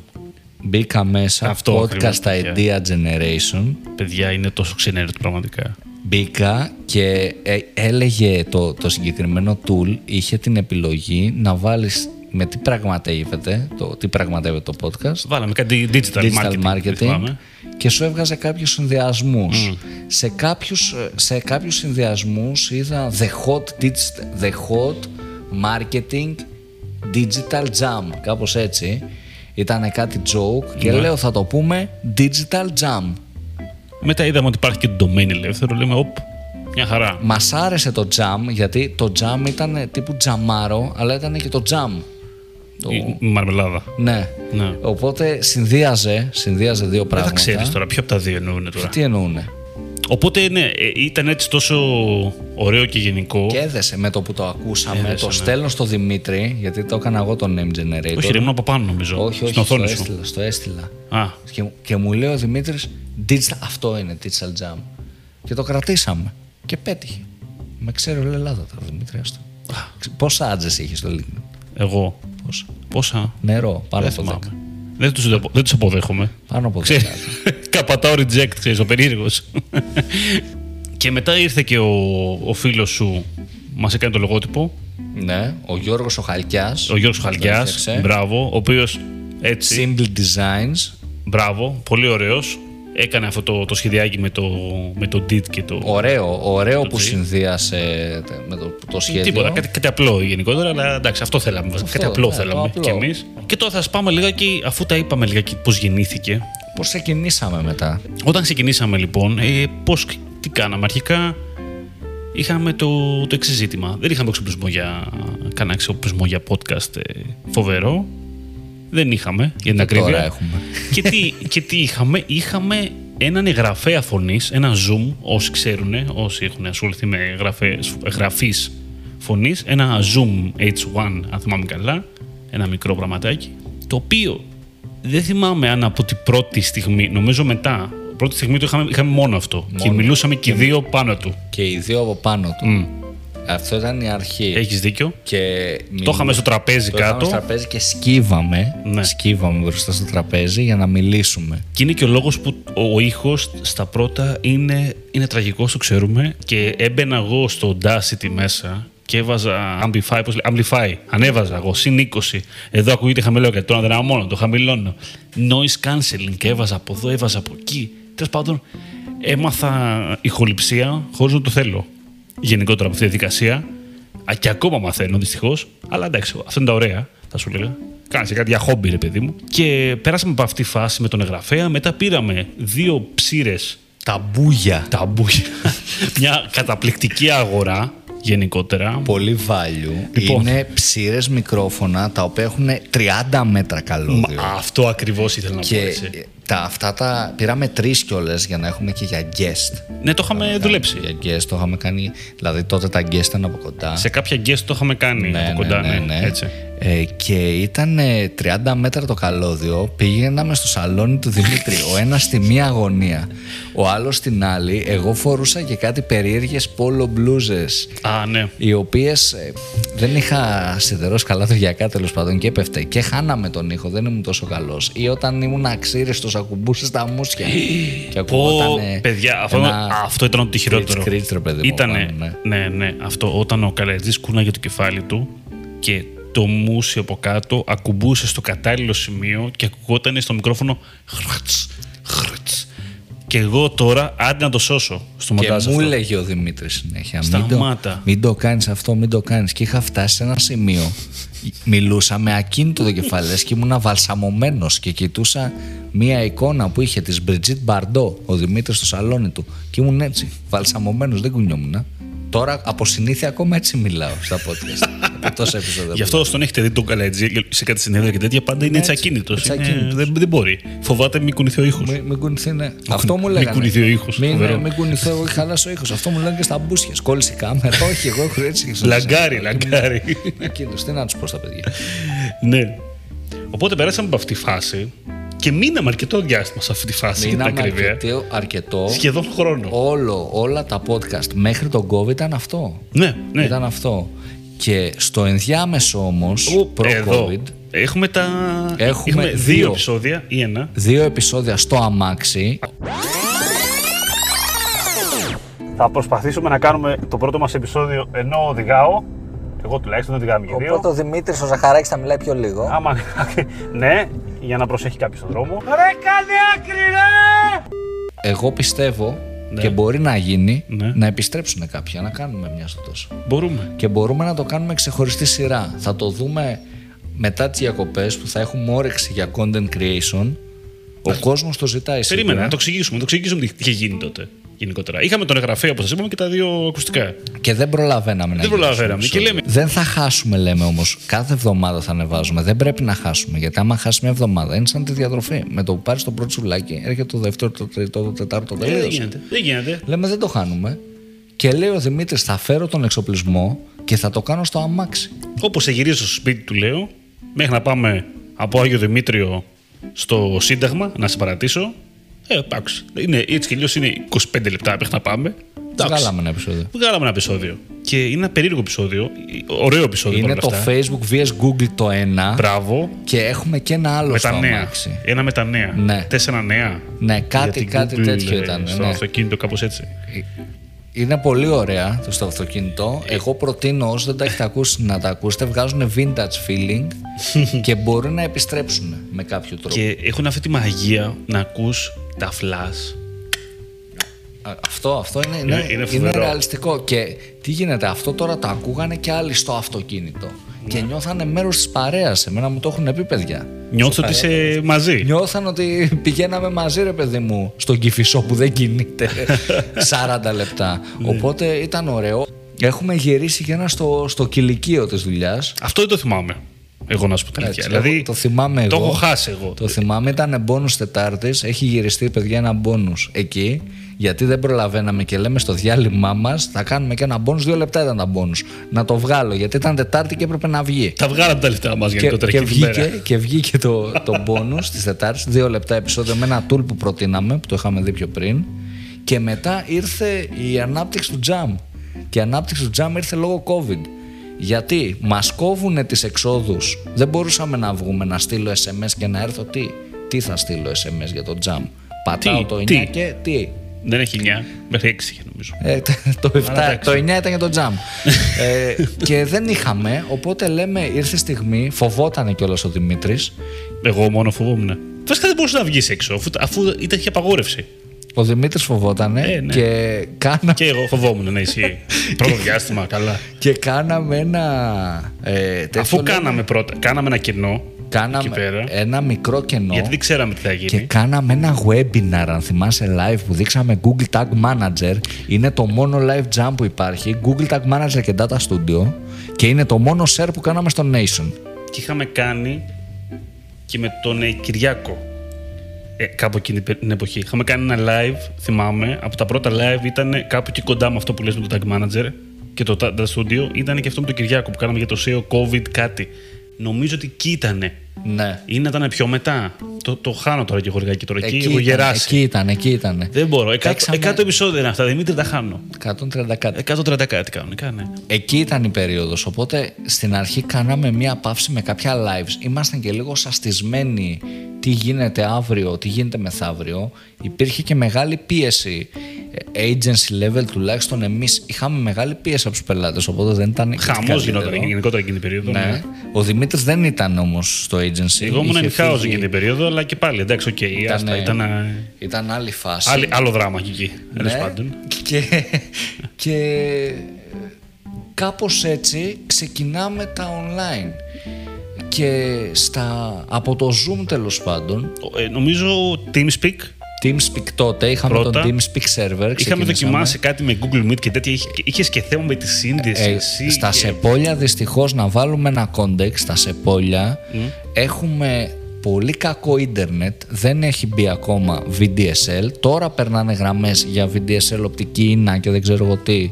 Speaker 1: Μπήκα μέσα,
Speaker 2: Αυτό ακριβώς,
Speaker 1: podcast idea generation.
Speaker 2: Παιδιά, είναι τόσο ξενέρωτο πραγματικά.
Speaker 1: Μπήκα και ε, έλεγε το, το συγκεκριμένο tool, είχε την επιλογή να βάλεις με τι πραγματεύεται το, τι πραγματεύεται το podcast
Speaker 2: Βάλαμε κάτι digital,
Speaker 1: digital
Speaker 2: marketing. δεν
Speaker 1: marketing
Speaker 2: θυμάμαι.
Speaker 1: Και σου έβγαζε κάποιους συνδυασμούς. Σε, κάποιους, σε κάποιους συνδυασμούς είδα the hot, digit- the hot marketing digital jam, κάπως έτσι. Ήταν κάτι joke και
Speaker 2: Ναι.
Speaker 1: λέω θα το πούμε digital jam.
Speaker 2: Μετά είδαμε ότι υπάρχει και το domain ελεύθερο. Λέμε, οπ, μια χαρά.
Speaker 1: Μας άρεσε το jam γιατί το jam ήταν τύπου τζαμάρο, αλλά ήταν και το jam. Το...
Speaker 2: Η μαρμελάδα.
Speaker 1: Ναι.
Speaker 2: Ναι.
Speaker 1: Οπότε συνδύαζε, συνδύαζε δύο
Speaker 2: Δεν θα
Speaker 1: πράγματα.
Speaker 2: ξέρεις τώρα ποιο από τα δύο εννοούν τώρα;
Speaker 1: Τι εννοούνε;
Speaker 2: Οπότε ναι, ε, ήταν έτσι τόσο ωραίο και γενικό.
Speaker 1: Και έδεσε με το που το ακούσαμε.
Speaker 2: Έδεσε,
Speaker 1: το
Speaker 2: ναι.
Speaker 1: στέλνω στο Δημήτρη, γιατί το έκανα εγώ το name generator.
Speaker 2: Όχι, ρε, ήμουν από πάνω νομίζω.
Speaker 1: όχι, όχι,
Speaker 2: στην οθόνη
Speaker 1: στο
Speaker 2: σου.
Speaker 1: έστειλα, στο έστειλα.
Speaker 2: Α,
Speaker 1: Και, και μου λέει ο Δημήτρης, digital, αυτό είναι digital jam. Και το κρατήσαμε. Και πέτυχε. Με ξέρει όλη η Ελλάδα τώρα, Δημήτρη. Άστο. Πόσα άντζες είχες στο LinkedIn;
Speaker 2: εγώ.
Speaker 1: Πόσα;
Speaker 2: Πόσα;
Speaker 1: Νερό, πάνω
Speaker 2: Δεν
Speaker 1: από 10.
Speaker 2: θυμάμαι. Δεν τους, απο- δεν τους αποδέχομαι.
Speaker 1: Πάνω από 10.
Speaker 2: Ξέρεις, Καπατάω reject, ξέρεις, ο περίεργος. και μετά ήρθε και ο, ο φίλος σου, μας έκανε το λογότυπο,
Speaker 1: Ναι, ο Γιώργος ο Χαλκιάς.
Speaker 2: ο Γιώργος
Speaker 1: το
Speaker 2: Χαλκιάς,
Speaker 1: έφτιαξε.
Speaker 2: μπράβο, ο οποίος έτσι,
Speaker 1: Simple Designs.
Speaker 2: μπράβο, πολύ ωραίος. Έκανε αυτό το, το σχεδιάκι με το, με το DIT και το.
Speaker 1: Ωραίο, ωραίο που
Speaker 2: Έτσι.
Speaker 1: συνδύασε με το, το σχέδιο.
Speaker 2: Τίποτα, κάτι, κάτι απλό γενικότερα, αλλά εντάξει, αυτό θέλαμε. βασικά, κάτι απλό
Speaker 1: ναι, το
Speaker 2: θέλαμε
Speaker 1: απλό.
Speaker 2: κι εμείς. Και τώρα θα σας πάμε λιγάκι, αφού τα είπαμε λιγάκι πώς γεννήθηκε.
Speaker 1: Πώς ξεκινήσαμε μετά;
Speaker 2: Όταν ξεκινήσαμε λοιπόν, ε, πώς, τι κάναμε αρχικά; Είχαμε το, το εξής ζήτημα. Δεν είχαμε εξοπλισμό για, κανένα εξοπλισμό για podcast ε, φοβερό. Δεν είχαμε, για την
Speaker 1: Και
Speaker 2: ακρίβεια.
Speaker 1: τώρα έχουμε.
Speaker 2: και, τι, και τι είχαμε, είχαμε έναν εγγραφέα φωνής, ένα zoom, όσοι ξέρουν, όσοι έχουν ασχοληθεί με γραφές, γραφής φωνής, ένα zoom H1, αν θυμάμαι καλά, ένα μικρό πραγματάκι, το οποίο δεν θυμάμαι αν από την πρώτη στιγμή, νομίζω μετά, πρώτη στιγμή το είχαμε, είχαμε μόνο αυτό. Και μιλούσαμε και οι δύο πάνω του.
Speaker 1: Και οι δύο από πάνω του.
Speaker 2: Μμ.
Speaker 1: Αυτό ήταν η αρχή.
Speaker 2: Έχεις δίκιο.
Speaker 1: Και
Speaker 2: Το είχαμε στο τραπέζι
Speaker 1: το είχαμε
Speaker 2: κάτω.
Speaker 1: στο τραπέζι και σκύβαμε.
Speaker 2: Ναι.
Speaker 1: Σκύβαμε μπροστά στο τραπέζι για να μιλήσουμε.
Speaker 2: Και είναι και ο λόγος που ο ήχος στα πρώτα είναι, είναι τραγικός, το ξέρουμε. Και έμπαινα εγώ στο Audacity μέσα και έβαζα Amplify, πώς λέει, Amplify. Ανέβαζα εγώ, συν 20. Εδώ ακούγεται χαμηλό και τώρα δεν μόνο, το χαμηλώνω. Noise cancelling και έβαζα από εδώ, έβαζα από εκεί. Τέλος πάντων, έμαθα ηχοληψία χωρίς να το θέλω. Γενικότερα από αυτή τη διαδικασία. Α, και ακόμα μαθαίνω δυστυχώς. Αλλά εντάξει, αυτά είναι τα ωραία, θα σου έλεγα. Κάνει κάτι για χόμπι, ρε παιδί μου. Και πέρασαμε από αυτή τη φάση με τον εγγραφέα. Μετά πήραμε δύο ψήρες
Speaker 1: Τα μπούγια.
Speaker 2: ταμπούια. Μια καταπληκτική αγορά γενικότερα.
Speaker 1: Πολύ value.
Speaker 2: Λοιπόν.
Speaker 1: Είναι ψήρες μικρόφωνα τα οποία έχουν 30 μέτρα καλώδιο.
Speaker 2: Μα, αυτό ακριβώς ήθελα να πω.
Speaker 1: Και
Speaker 2: έτσι.
Speaker 1: Τα, αυτά τα πήραμε τρεις κιόλε για να έχουμε και για guest.
Speaker 2: Ναι, το είχαμε δουλέψει.
Speaker 1: Για guest το είχαμε κάνει. Δηλαδή τότε τα guest ήταν από κοντά.
Speaker 2: Σε κάποια guest το είχαμε κάνει
Speaker 1: Ναι,
Speaker 2: από κοντά. Ναι, Έτσι.
Speaker 1: Ε, και ήταν ε, 30 μέτρα το καλώδιο. Πήγαιναμε στο σαλόνι του Δημήτρη. ο ένας στη μία αγωνία, ο άλλος στην άλλη. Εγώ φορούσα και κάτι περίεργες πόλο μπλούζε.
Speaker 2: Α, ναι.
Speaker 1: Οι οποίες δεν είχα σιδερώσει καλά το γιακά τέλος πάντων και έπεφτε. Και χάναμε τον ήχο, δεν ήμουν τόσο καλός. Ή όταν ήμουν αξίριστος, ακουμπούσες τα μουσια. και
Speaker 2: Πω,
Speaker 1: ακουγότανε
Speaker 2: παιδιά, αυτό,
Speaker 1: ένα
Speaker 2: αυτό ήταν το χειρότερο.
Speaker 1: κρίτς, κρίτς, ρε παιδί μου,
Speaker 2: Ήτανε,
Speaker 1: πάνω, ναι.
Speaker 2: ναι, ναι, αυτό όταν ο Καλατζής κούναγε το κεφάλι του και το μουσι από κάτω ακουμπούσε στο κατάλληλο σημείο και ακουγόταν στο μικρόφωνο χρτς, χρτς. Και εγώ τώρα άντε να το σώσω στο
Speaker 1: Και
Speaker 2: μοντάζ
Speaker 1: μου
Speaker 2: αυτό.
Speaker 1: έλεγε ο Δημήτρης συνέχεια: μην το,
Speaker 2: Σταμάτα.
Speaker 1: μην το κάνεις αυτό, μην το κάνεις. Και είχα φτάσει σε ένα σημείο. Μιλούσα με ακίνητο το κεφάλι λες, και ήμουνα βαλσαμωμένος και κοιτούσα μία εικόνα που είχε της Μπριτζίτ Μπαρντό, ο Δημήτρης στο σαλόνι του. Και ήμουν έτσι, βαλσαμωμένος, δεν κουνιόμουν. Τώρα από συνήθεια ακόμα έτσι μιλάω στα podcast. από τόσα επεισόδια.
Speaker 2: Γι'
Speaker 1: που
Speaker 2: αυτό τον έχετε δει τον Καλατζή σε κάτι συνέδρια και τέτοια πάντα είναι έτσι
Speaker 1: έτσι,
Speaker 2: ακίνητος.
Speaker 1: έτσι ακίνητος.
Speaker 2: Δεν, δεν μπορεί. Φοβάται μην κουνηθεί ο ήχος.
Speaker 1: Μην, μην κουνηθεί, ναι. Αυτό μου
Speaker 2: μην
Speaker 1: λέγανε.
Speaker 2: κουνηθεί ο ήχος,
Speaker 1: Μην,
Speaker 2: φοβερό.
Speaker 1: μην κουνηθεί, εγώ χαλάσω ο ήχος. Αυτό μου λένε και στα μπούσια. Κόλλησε η κάμερα. Όχι, εγώ έχω έτσι.
Speaker 2: Λαγκάρι, λαγκάρι.
Speaker 1: Εκείνος, τι να τους πω στα παιδιά.
Speaker 2: Ναι. Οπότε περάσαμε από αυτή τη φάση και μείναμε αρκετό διάστημα σε αυτή τη φάση. για την
Speaker 1: Μείναμε
Speaker 2: ακρίβεια.
Speaker 1: αρκετό, αρκετό.
Speaker 2: Σχεδόν χρόνο.
Speaker 1: Όλο, όλα τα podcast μέχρι τον COVID ήταν αυτό.
Speaker 2: Ναι, ναι.
Speaker 1: Ήταν αυτό. Και στο ενδιάμεσο όμως,
Speaker 2: Εδώ
Speaker 1: προ-COVID,
Speaker 2: έχουμε τα.
Speaker 1: Έχουμε
Speaker 2: δύο
Speaker 1: δύο.
Speaker 2: επεισόδια ή ένα.
Speaker 1: δύο επεισόδια στο αμάξι.
Speaker 2: Θα προσπαθήσουμε να κάνουμε το πρώτο μας επεισόδιο ενώ οδηγάω. Εγώ τουλάχιστον δεν οδηγάμε και δύο.
Speaker 1: ο Δημήτρης ο Ζαχαράκης θα μιλάει πιο λίγο.
Speaker 2: Άμα. ναι, για να προσέχει κάποιος τον δρόμο.
Speaker 1: Εγώ πιστεύω
Speaker 2: Ναι.
Speaker 1: και μπορεί να γίνει
Speaker 2: Ναι.
Speaker 1: να επιστρέψουν κάποια, να κάνουμε μια στο τόσο.
Speaker 2: Μπορούμε.
Speaker 1: Και μπορούμε να το κάνουμε ξεχωριστή σειρά. Θα το δούμε μετά τις διακοπές που θα έχουμε όρεξη για content creation. Ο κόσμος το ζητάει σίγουρα.
Speaker 2: Περίμενε, να το εξηγήσουμε. Να το εξηγήσουμε τι είχε γίνει τότε. Γενικότερα. Είχαμε τον εγγραφέα, όπως σας είπαμε, και τα δύο ακουστικά.
Speaker 1: Και δεν προλαβαίναμε να
Speaker 2: Δεν
Speaker 1: γυρίσουμε
Speaker 2: προλαβαίναμε. Και
Speaker 1: επεισόδιο. Δεν θα χάσουμε, λέμε όμως. Κάθε εβδομάδα θα ανεβάζουμε. Δεν πρέπει να χάσουμε. Γιατί άμα χάσει μια εβδομάδα, είναι σαν τη διατροφή. Με το που πάρεις το πρώτο σουβλάκι, έρχεται το δεύτερο, το τρίτο, το τετάρτο.
Speaker 2: Ε, δεν
Speaker 1: τελείωσε.
Speaker 2: γίνεται. Δεν γίνεται.
Speaker 1: Λέμε δεν το χάνουμε. Και λέει ο Δημήτρης, θα φέρω τον εξοπλισμό και θα το κάνω στο αμάξι.
Speaker 2: Όπως σε γυρίζω στο σπίτι του, λέω, μέχρι να πάμε από Άγιο Δημήτριο στο Σύνταγμα, να σε παρατήσω. Ε, εντάξει. Είναι, έτσι κι αλλιώς είναι 25 λεπτά μέχρι να πάμε. Εντάξει.
Speaker 1: Βγάλαμε ένα επεισόδιο.
Speaker 2: Βγάλαμε ένα επεισόδιο. Και είναι ένα περίεργο επεισόδιο. Ωραίο επεισόδιο
Speaker 1: Είναι
Speaker 2: παρόλα
Speaker 1: το
Speaker 2: αυτά.
Speaker 1: Facebook vs Google το ένα.
Speaker 2: Μπράβο.
Speaker 1: Και έχουμε και ένα άλλο
Speaker 2: Με
Speaker 1: στο
Speaker 2: τα νέα.
Speaker 1: αμάξι.
Speaker 2: Ένα με τα νέα.
Speaker 1: Ναι.
Speaker 2: Τέσσερα νέα.
Speaker 1: Ναι, κάτι,
Speaker 2: Για την
Speaker 1: κάτι
Speaker 2: Google,
Speaker 1: τέτοιο
Speaker 2: ε,
Speaker 1: ήταν.
Speaker 2: Στο
Speaker 1: ναι.
Speaker 2: αυτοκίνητο, κάπως έτσι.
Speaker 1: Είναι πολύ ωραία το στο αυτοκίνητο. Εγώ προτείνω όσοι δεν τα έχετε ακούσει να τα ακούσετε. Βγάζουν vintage feeling και μπορούν να επιστρέψουν με κάποιο τρόπο.
Speaker 2: Και έχουν αυτή τη μαγεία να ακούς τα flash.
Speaker 1: Α, Αυτό, αυτό είναι, είναι,
Speaker 2: Είναι- είναι
Speaker 1: είναι,
Speaker 2: φοβερό.
Speaker 1: ρεαλιστικό. Και τι γίνεται, αυτό τώρα το ακούγανε και άλλοι στο αυτοκίνητο. Και νιώθανε μέρος της παρέας. Εμένα μου το έχουν πει παιδιά.
Speaker 2: Νιώθω ότι είσαι μαζί.
Speaker 1: Νιώθαν ότι πηγαίναμε μαζί, ρε παιδί μου, στον κυφισό που δεν κινείται 40 λεπτά.
Speaker 2: Ναι.
Speaker 1: Οπότε ήταν ωραίο. Έχουμε γυρίσει και ένα στο, στο κηλικείο της δουλειάς.
Speaker 2: Αυτό δεν το θυμάμαι. Εγώ να σου πω την αλήθεια.
Speaker 1: Έτσι,
Speaker 2: Δηλαδή,
Speaker 1: εγώ το θυμάμαι
Speaker 2: Το
Speaker 1: εγώ.
Speaker 2: έχω χάσει εγώ.
Speaker 1: Το θυμάμαι, ήταν μπόνου Τετάρτης. Έχει γυριστεί, παιδιά, ένα μπόνου εκεί. Γιατί δεν προλαβαίναμε και λέμε στο διάλειμμά μας θα κάνουμε και ένα μπόνου. Δύο λεπτά ήταν τα μπόνου. Να το βγάλω, γιατί ήταν Τετάρτη και έπρεπε να βγει.
Speaker 2: Τα βγάλαμε τα λεφτά μας
Speaker 1: Και,
Speaker 2: γενικότερα
Speaker 1: και,
Speaker 2: εκεί τη μέρα.
Speaker 1: βγήκε, και βγήκε το, το μπόνους της Τετάρτης, δύο λεπτά επεισόδιο με ένα tool που προτείναμε, που το είχαμε δει πιο πριν. Και μετά ήρθε η ανάπτυξη του Jam. Και η ανάπτυξη του Jam ήρθε λόγω COVID. Γιατί μας κόβουν τις εξόδους. Δεν μπορούσαμε να βγούμε να στείλω SMS και να έρθω τι. Τι θα στείλω SMS για το Jam. Πατάω
Speaker 2: Τι,
Speaker 1: το 9
Speaker 2: τι.
Speaker 1: και τι;
Speaker 2: Δεν έχει 9, μέχρι 6 είχε νομίζω.
Speaker 1: Ε, το, 7,
Speaker 2: εντάξει.
Speaker 1: το 9 ήταν για το jam. ε, και δεν είχαμε, οπότε λέμε ήρθε η στιγμή, φοβότανε κιόλας ο Δημήτρης.
Speaker 2: Εγώ μόνο φοβόμουν. Βασικά δεν μπορούσε να βγεις έξω, αφού, αφού ήταν είχε απαγόρευση.
Speaker 1: Ο Δημήτρης φοβότανε
Speaker 2: Ε, ναι.
Speaker 1: και, κάνα,
Speaker 2: Και εγώ φοβόμουν, ναι, ισχύει. Πρώτο διάστημα, καλά.
Speaker 1: και κάναμε ένα. Ε, τέτοιο
Speaker 2: Αφού
Speaker 1: λέμε,
Speaker 2: κάναμε πρώτα, κάναμε ένα κενό
Speaker 1: κάναμε
Speaker 2: εκεί πέρα,
Speaker 1: ένα μικρό κενό
Speaker 2: γιατί δεν ξέραμε τι θα
Speaker 1: και
Speaker 2: γίνει.
Speaker 1: κάναμε ένα webinar, αν θυμάσαι live, που δείξαμε Google Tag Manager. Είναι το μόνο live jam που υπάρχει. Google Tag Manager και Data Studio. Και είναι το μόνο share που κάναμε στο Nation.
Speaker 2: Και είχαμε κάνει και με τον ε, Κυριάκο. Ε, κάπου εκείνη την εποχή. Είχαμε κάνει ένα live, θυμάμαι. Από τα πρώτα live ήταν κάπου εκεί κοντά με αυτό που λες με το Tag Manager και το Data Studio. Ήταν και αυτό με τον Κυριάκο που κάναμε για το SEO COVID κάτι. Νομίζω ότι εκεί ήτανε.
Speaker 1: Ναι.
Speaker 2: Ή να ήταν πιο μετά. Το, το χάνω τώρα και εγώ λιγάκι τώρα. Εκεί, έχω
Speaker 1: ήταν,
Speaker 2: γεράσει.
Speaker 1: εκεί ήταν, εκεί ήταν.
Speaker 2: Δεν μπορώ. 100,
Speaker 1: Παίξαμε
Speaker 2: 100 επεισόδια είναι αυτά. Δημήτρη, τα χάνω.
Speaker 1: 130 κάτι.
Speaker 2: 130 κάτι κανονικά, ναι.
Speaker 1: Εκεί ήταν η περίοδος, οπότε στην αρχή κάναμε μία παύση με κάποια lives. Ήμασταν και λίγο σαστισμένοι τι γίνεται αύριο, τι γίνεται μεθαύριο. Υπήρχε και μεγάλη πίεση. ε, Agency level τουλάχιστον εμείς είχαμε μεγάλη πίεση από τους πελάτες, οπότε δεν ήταν... κάτι
Speaker 2: Χαμός
Speaker 1: καλύτερο.
Speaker 2: γινόταν γενικότερα εκείνη την περίοδο.
Speaker 1: Ναι. Ο Δημήτρης δεν ήταν όμως στο agency.
Speaker 2: Εγώ ήμουν
Speaker 1: Είχε
Speaker 2: in house
Speaker 1: φύγει-
Speaker 2: εκείνη την περίοδο, αλλά και πάλι εντάξει, οκ. άστα, ήταν. ε,
Speaker 1: ήταν άλλη φάση.
Speaker 2: άλλη- άλλο δράμα και εκεί. Τέλος
Speaker 1: Ναι.
Speaker 2: πάντων.
Speaker 1: Και, και κάπως έτσι ξεκινάμε τα online. Και στα, από το Zoom τέλος πάντων,
Speaker 2: Ε, νομίζω TeamSpeak.
Speaker 1: TeamSpeak τότε, είχαμε
Speaker 2: Πρώτα.
Speaker 1: τον TeamSpeak server.
Speaker 2: Είχαμε
Speaker 1: ξεκινήσαμε.
Speaker 2: δοκιμάσει κάτι με Google Meet και τέτοια. Είχε και θέμα με τη σύνδεση.
Speaker 1: Ε,
Speaker 2: εσύ
Speaker 1: στα
Speaker 2: και-
Speaker 1: σεπόλια δυστυχώς να βάλουμε ένα context στα σεπόλια έχουμε πολύ κακό ίντερνετ δεν έχει μπει ακόμα VDSL τώρα περνάνε γραμμές για VDSL οπτική ίνα και δεν ξέρω εγώ τι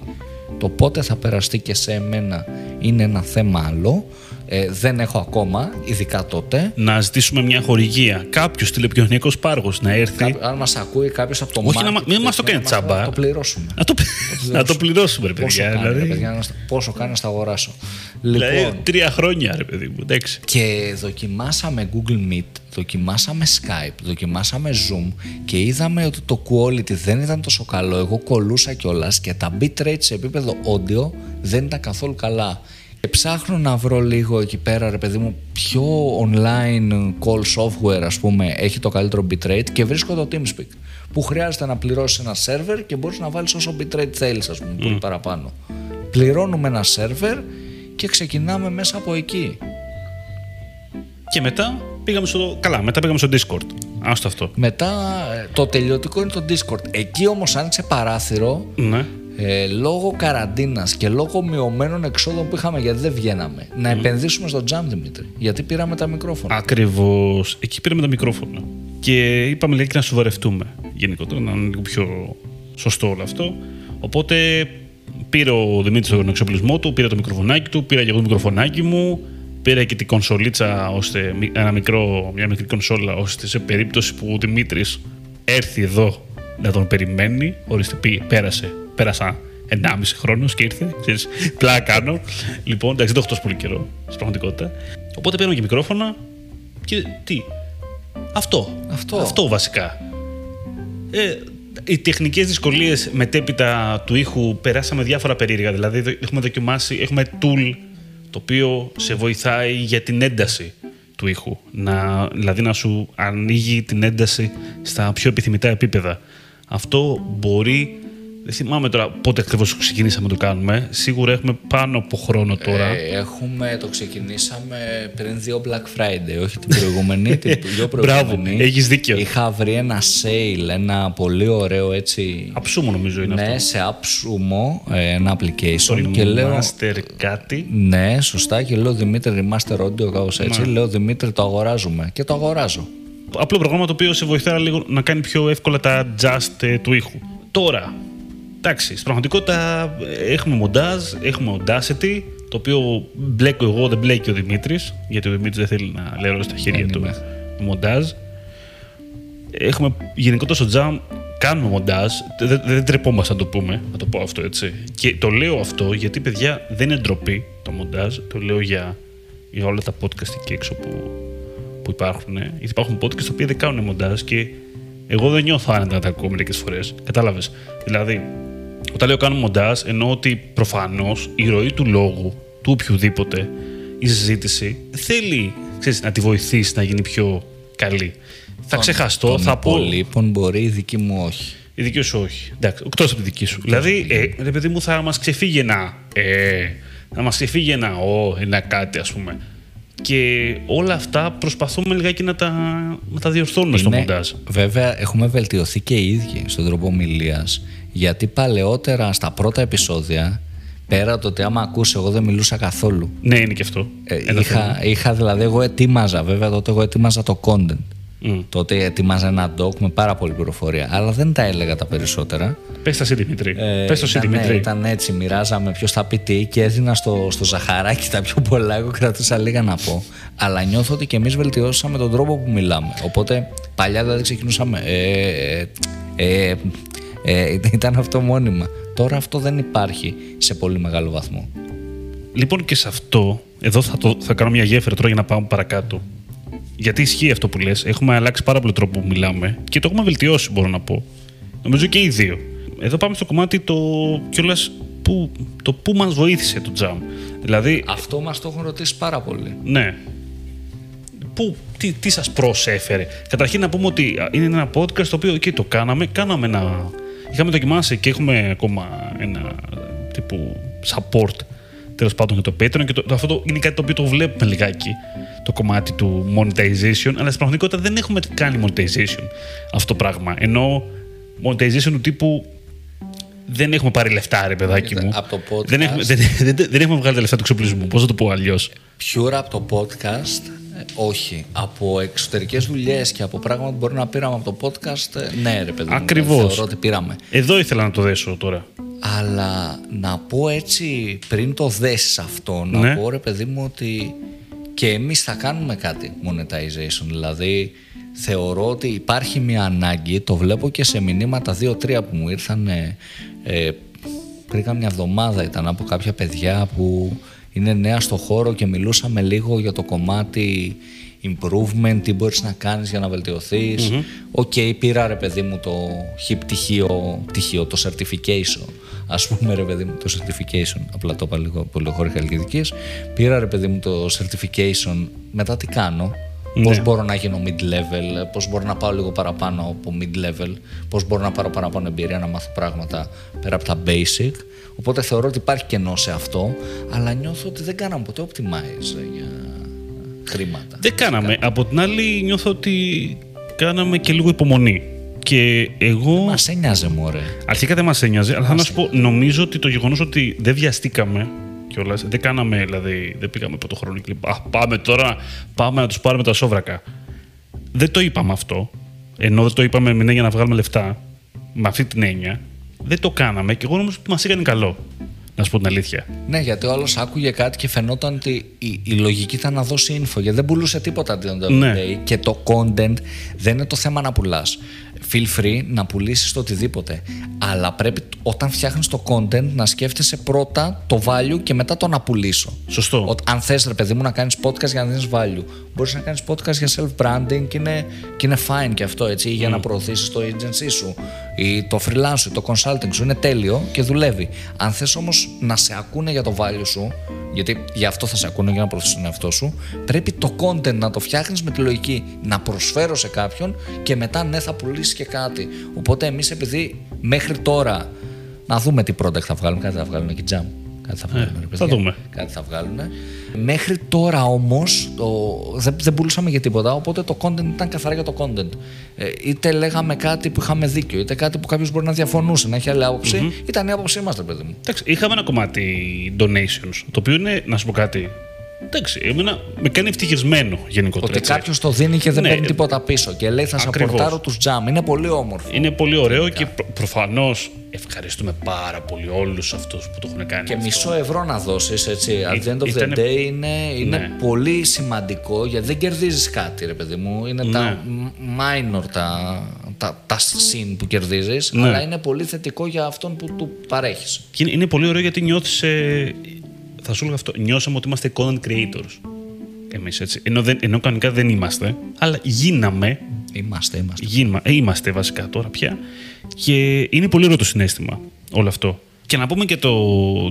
Speaker 1: το πότε θα περαστεί και σε εμένα είναι ένα θέμα άλλο ε, δεν έχω ακόμα ειδικά τότε
Speaker 2: Να ζητήσουμε μια χορηγία. Κάποιος τηλεπικοινωνιακός πάργο να έρθει.
Speaker 1: Κάπο- αν μας ακούει κάποιος από το
Speaker 2: Όχι, να
Speaker 1: marketing,
Speaker 2: μα- μην μας το κάνει
Speaker 1: να
Speaker 2: τσάμπα.
Speaker 1: το πληρώσουμε
Speaker 2: Να το, να το πληρώσουμε, ρε
Speaker 1: Πόσο
Speaker 2: παιδιά.
Speaker 1: κάνει, ρε
Speaker 2: Δηλαδή,
Speaker 1: παιδιά, να στα- πόσο κάνει να στα αγοράσω. Λοιπόν,
Speaker 2: δηλαδή, τρία χρόνια, ρε παιδί μου. Εντάξει.
Speaker 1: Και δοκιμάσαμε Google Meet, δοκιμάσαμε Skype, δοκιμάσαμε Zoom και είδαμε ότι το quality δεν ήταν τόσο καλό. Εγώ κολούσα κιόλας και τα bitrate σε επίπεδο audio δεν ήταν καθόλου καλά. Και ψάχνω να βρω λίγο εκεί πέρα, ρε παιδί μου, ποιο online call software, ας πούμε, έχει το καλύτερο bitrate και βρίσκω το TeamSpeak, που χρειάζεται να πληρώσεις ένα server και μπορείς να βάλεις όσο bitrate θέλεις, ας πούμε, πολύ παραπάνω. Πληρώνουμε ένα server και ξεκινάμε μέσα από εκεί.
Speaker 2: Και μετά πήγαμε στο. Καλά, μετά πήγαμε στο Discord. Άστο αυτό.
Speaker 1: Μετά ε, το τελειωτικό είναι το Discord. Εκεί όμως άνοιξε παράθυρο
Speaker 2: Ναι.
Speaker 1: Ε, λόγω καραντίνας και λόγω μειωμένων εξόδων που είχαμε γιατί δεν βγαίναμε. Να επενδύσουμε στο Jam Δημήτρη. Γιατί πήραμε τα μικρόφωνα.
Speaker 2: Ακριβώς. Εκεί πήραμε τα μικρόφωνα. Και είπαμε λέει και να σοβαρευτούμε γενικότερα, να είναι λίγο πιο σωστό όλο αυτό. Οπότε πήρε ο Δημήτρης τον εξοπλισμό του, πήρε το μικροφωνάκι του, πήρα και εγώ το μικροφωνάκι μου, πήρα και την κονσολίτσα, ώστε, ένα μικρό, μια μικρή κονσόλα, ώστε σε περίπτωση που ο Δημήτρης έρθει εδώ να τον περιμένει, ορίστε πει, πέρασε, πέρασα 1,5 χρόνος και ήρθε. Ξέρεις, πλάκα κάνω. Λοιπόν, εντάξει, δεν το έχω τόσο πολύ καιρό στην πραγματικότητα. Οπότε παίρνω και μικρόφωνα και τι. Αυτό.
Speaker 1: Αυτό.
Speaker 2: Αυτό βασικά. Ε, οι τεχνικές δυσκολίες μετέπειτα του ήχου περάσαμε διάφορα περίεργα. Δηλαδή δο- έχουμε δοκιμάσει, έχουμε tool το οποίο σε βοηθάει για την ένταση του ήχου. Να, δηλαδή να σου ανοίγει την ένταση στα πιο επιθυμητά επίπεδα. Αυτό μπορεί. Δεν θυμάμαι τώρα πότε ακριβώς ξεκινήσαμε να το κάνουμε. Σίγουρα έχουμε πάνω από χρόνο τώρα.
Speaker 1: Ε, έχουμε, το ξεκινήσαμε πριν δύο Black Friday, όχι την προηγούμενη, την πιο
Speaker 2: Μπράβο,
Speaker 1: προηγούμενη.
Speaker 2: έχεις δίκιο.
Speaker 1: Είχα βρει ένα sale, ένα πολύ ωραίο έτσι.
Speaker 2: Αψούμο νομίζω είναι
Speaker 1: ναι,
Speaker 2: αυτό.
Speaker 1: σε Absumo, ε, ένα application.
Speaker 2: Το
Speaker 1: και λέω.
Speaker 2: Master κάτι.
Speaker 1: Ναι, σωστά. Και λέω Δημήτρη, Remaster Audio, κάπως έτσι.
Speaker 2: Ναι.
Speaker 1: Λέω Δημήτρη, το αγοράζουμε. Και το αγοράζω.
Speaker 2: Απλό πρόγραμμα το οποίο σε βοηθάει λίγο να κάνει πιο εύκολα τα adjust ε, του ήχου. Τώρα, εντάξει, στην πραγματικότητα ε, έχουμε μοντάζ, έχουμε Audacity, το οποίο μπλέκω εγώ, δεν μπλέκει ο Δημήτρης, γιατί ο Δημήτρης δεν θέλει να λερώσει στα χέρια
Speaker 1: Δεν
Speaker 2: του
Speaker 1: είμαι.
Speaker 2: το μοντάζ. Έχουμε γενικότερα στο Jam κάνουμε μοντάζ, δεν, δεν τρεπόμαστε να το πούμε, να το πω αυτό έτσι. Και το λέω αυτό γιατί, παιδιά, δεν είναι ντροπή το μοντάζ, το λέω για, για όλα τα podcast εκεί έξω που, που υπάρχουν. Γιατί υπάρχουν podcast τα οποία δεν κάνουν μοντάζ και εγώ δεν νιώθω άνετα να τα ακούω μερικές φορές. Κατάλαβες; Δηλαδή, όταν λέω κάνω μοντάζ, εννοώ ότι προφανώς η ροή του λόγου, του οποιοδήποτε, η συζήτηση, θέλει ξέρεις, να τη βοηθήσει να γίνει πιο καλή. Θα ξεχαστώ,
Speaker 1: Των
Speaker 2: θα πω.
Speaker 1: υπολείπων μπορεί, η δική μου όχι.
Speaker 2: Η δική σου όχι. Εντάξει, εκτός από τη δική σου. Δηλαδή, ε, ρε παιδί μου, θα μας ξεφύγει ένα. Ε, θα μας ξεφύγει ένα ο, ένα κάτι, ας πούμε. Και όλα αυτά προσπαθούμε λιγάκι να τα, να τα διορθώνουμε στο
Speaker 1: Είναι-
Speaker 2: μοντάζ.
Speaker 1: Βέβαια, έχουμε βελτιωθεί και οι ίδιοι στον τρόπο ομιλίας. Γιατί παλαιότερα στα πρώτα επεισόδια, πέρα το ότι άμα ακούσει, εγώ δεν μιλούσα καθόλου.
Speaker 2: Ναι, είναι και αυτό.
Speaker 1: Ε,
Speaker 2: Ένα θέμα.
Speaker 1: είχα, είχα δηλαδή, εγώ ετοίμαζα, βέβαια τότε εγώ ετοίμαζα το content.
Speaker 2: Μμ.
Speaker 1: Τότε ετοίμαζα ένα doc με πάρα πολλή πληροφορία, αλλά δεν τα έλεγα τα περισσότερα.
Speaker 2: Πες τα εσύ, Δημήτρη.
Speaker 1: Ε,
Speaker 2: Πες το εσύ,
Speaker 1: ήταν,
Speaker 2: Δημήτρη.
Speaker 1: ήταν έτσι, μοιράζαμε ποιος θα πει τι και έδινα στο, στο ζαχαράκι τα πιο πολλά. Εγώ κρατούσα λίγα να πω. Αλλά νιώθω ότι και εμείς βελτιώσαμε τον τρόπο που μιλάμε. Οπότε παλιά δηλαδή ξεκινούσαμε. Ε, ε, ε, ε, ήταν αυτό μόνιμα. Τώρα αυτό δεν υπάρχει σε πολύ μεγάλο βαθμό.
Speaker 2: Λοιπόν, και σε αυτό, εδώ θα, το, θα κάνω μια γέφυρα τώρα για να πάμε παρακάτω. Γιατί ισχύει αυτό που λες. Έχουμε αλλάξει πάρα πολύ τρόπο που μιλάμε και το έχουμε βελτιώσει, μπορώ να πω. Νομίζω και οι δύο. Εδώ πάμε στο κομμάτι το κιόλας που, το που μας βοήθησε το jam. Δηλαδή,
Speaker 1: Αυτό μας το έχουν ρωτήσει πάρα πολύ.
Speaker 2: ναι. Πού, τι, τι σας προσέφερε. Καταρχήν να πούμε ότι α, είναι ένα podcast το οποίο εκεί το κάναμε. Κάναμε ένα... Είχαμε δοκιμάσει και έχουμε ακόμα ένα τύπου support τέλος πάντων για το Patreon και το, το- αυτό το, είναι κάτι το οποίο το βλέπουμε λιγάκι το κομμάτι του monetization αλλά στην πραγματικότητα δεν έχουμε κάνει monetization αυτό το πράγμα ενώ monetization του τύπου δεν έχουμε πάρει λεφτά ρε παιδάκι
Speaker 1: Κοίτα,
Speaker 2: μου
Speaker 1: από το podcast-
Speaker 2: δεν, έχουμε, δεν, δεν, δεν έχουμε βγάλει τα λεφτά του εξοπλισμού πώς θα το πω αλλιώς;
Speaker 1: Pure από το podcast, ε, όχι. Από εξωτερικές δουλειές και από πράγματα που μπορεί να πήραμε από το podcast, ε, ναι, ρε παιδί. μου,
Speaker 2: Ακριβώς.
Speaker 1: Θεωρώ ότι πήραμε.
Speaker 2: Εδώ ήθελα να το δέσω τώρα.
Speaker 1: Αλλά να πω έτσι, πριν το δέσεις αυτό, να
Speaker 2: Ναι.
Speaker 1: πω ρε παιδί μου ότι και εμείς θα κάνουμε κάτι monetization. Δηλαδή, θεωρώ ότι υπάρχει μια ανάγκη, το βλέπω και σε μηνύματα δύο-τρία που μου ήρθαν ε, ε, πριν καμιά εβδομάδα ήταν από κάποια παιδιά που είναι νέα στο χώρο και μιλούσαμε λίγο για το κομμάτι improvement, τι μπορείς να κάνεις για να βελτιωθείς Οκ, πήρα ρε παιδί μου το χι πτυχίο, πτυχίο, το certification. Ας πούμε ρε παιδί μου το certification, απλά το είπα λίγο πολύ χώρια χαλκιδικής. Πήρα ρε παιδί μου το certification, μετά τι κάνω;
Speaker 2: Ναι.
Speaker 1: Πώς μπορώ να γίνω mid-level, πώς μπορώ να πάω λίγο παραπάνω από mid-level, πώς μπορώ να πάρω παραπάνω εμπειρία να μάθω πράγματα πέρα από τα basic. Οπότε θεωρώ ότι υπάρχει κενό σε αυτό, αλλά νιώθω ότι δεν κάναμε ποτέ optimize για χρήματα.
Speaker 2: Δεν κάναμε. Από την άλλη, νιώθω ότι κάναμε και λίγο υπομονή. Και εγώ.
Speaker 1: Μας ένοιαζε μωρέ.
Speaker 2: Αρχικά δεν μας ένοιαζε, αλλά θα να σου πω, νομίζω ότι το γεγονός ότι δεν βιαστήκαμε κιόλας, δεν κάναμε, δηλαδή, δεν πήγαμε από το χρόνο και λέμε, Α, πάμε τώρα, πάμε να τους πάρουμε τα σόβρακα. Δεν το είπαμε αυτό. Ενώ δεν το είπαμε με έννοια να βγάλουμε λεφτά, με αυτή την έννοια, δεν το κάναμε και εγώ νομίζω ότι μας έκανε καλό. Να σου πω την αλήθεια.
Speaker 1: Ναι, γιατί ο άλλος άκουγε κάτι και φαινόταν ότι η, η λογική ήταν να δώσει info. Γιατί δεν πουλούσε τίποτα at the end of the
Speaker 2: Ναι.
Speaker 1: day. Και το content δεν είναι το θέμα να πουλάς. Feel free να πουλήσεις το οτιδήποτε. Αλλά πρέπει όταν φτιάχνεις το content να σκέφτεσαι πρώτα το value και μετά το να πουλήσω.
Speaker 2: Σωστό.
Speaker 1: Ο- αν θες, ρε παιδί μου, να κάνεις podcast για να δίνεις value, μπορείς να κάνεις podcast για self-branding και είναι, και είναι fine και αυτό έτσι, ή για να προωθήσεις το agency σου, ή το freelance σου, ή το consulting σου. Είναι τέλειο και δουλεύει. Αν θες όμως να σε ακούνε για το value σου, Γιατί γι' αυτό θα σε ακούνε για να προωθήσει τον εαυτό σου. Πρέπει το content να το φτιάχνεις με τη λογική να προσφέρω σε κάποιον και μετά ναι, θα πουλήσεις και κάτι. Οπότε εμείς επειδή μέχρι τώρα να δούμε τι product θα βγάλουμε, κάτι θα βγάλουμε και jam. Κάτι θα βγάλουμε. ρε
Speaker 2: θα
Speaker 1: παιδιά.
Speaker 2: δούμε.
Speaker 1: Κάτι θα βγάλουν. Μέχρι τώρα όμως δεν, δεν πουλούσαμε για τίποτα, οπότε το content ήταν καθαρά για το content. Ε, είτε λέγαμε κάτι που είχαμε δίκιο, είτε κάτι που κάποιος μπορεί να διαφωνούσε, να έχει άλλη άποψη. Ήταν η άποψή μας, παιδί μου.
Speaker 2: Εντάξει, είχαμε ένα κομμάτι donations, το οποίο είναι, να σου πω κάτι. Εντάξει, εμένα με κάνει ευτυχισμένο γενικότερα.
Speaker 1: Ότι
Speaker 2: έτσι.
Speaker 1: κάποιος το δίνει και δεν
Speaker 2: Ναι.
Speaker 1: παίρνει τίποτα πίσω και λέει θα σε
Speaker 2: Ακριβώς.
Speaker 1: απορτάρω τους τζαμ. Είναι πολύ όμορφο.
Speaker 2: Είναι πολύ ωραίο και προ- προφανώς ευχαριστούμε πάρα πολύ όλους αυτούς που το έχουν κάνει.
Speaker 1: Και
Speaker 2: αυτό.
Speaker 1: μισό ευρώ να δώσεις, έτσι. At the end of the
Speaker 2: Ήτανε-
Speaker 1: day είναι, είναι
Speaker 2: Ναι.
Speaker 1: πολύ σημαντικό γιατί δεν κερδίζεις κάτι, ρε παιδί μου. Είναι τα
Speaker 2: Ναι.
Speaker 1: m- minor, τα, τα, τα συν που κερδίζεις,
Speaker 2: Ναι.
Speaker 1: αλλά είναι πολύ θετικό για αυτόν που του παρέχεις.
Speaker 2: Και είναι, είναι πολύ ωραίο γιατί νιώθεις. Ε, θα σου έλεγα αυτό. Νιώσαμε ότι είμαστε content creators. Εμείς έτσι. Ενώ, δεν, ενώ κανονικά δεν είμαστε, αλλά γίναμε.
Speaker 1: Είμαστε, είμαστε.
Speaker 2: Γίνμα, ε, είμαστε βασικά τώρα πια. Και είναι πολύ ωραίο το συνέστημα όλο αυτό. Και να πούμε και το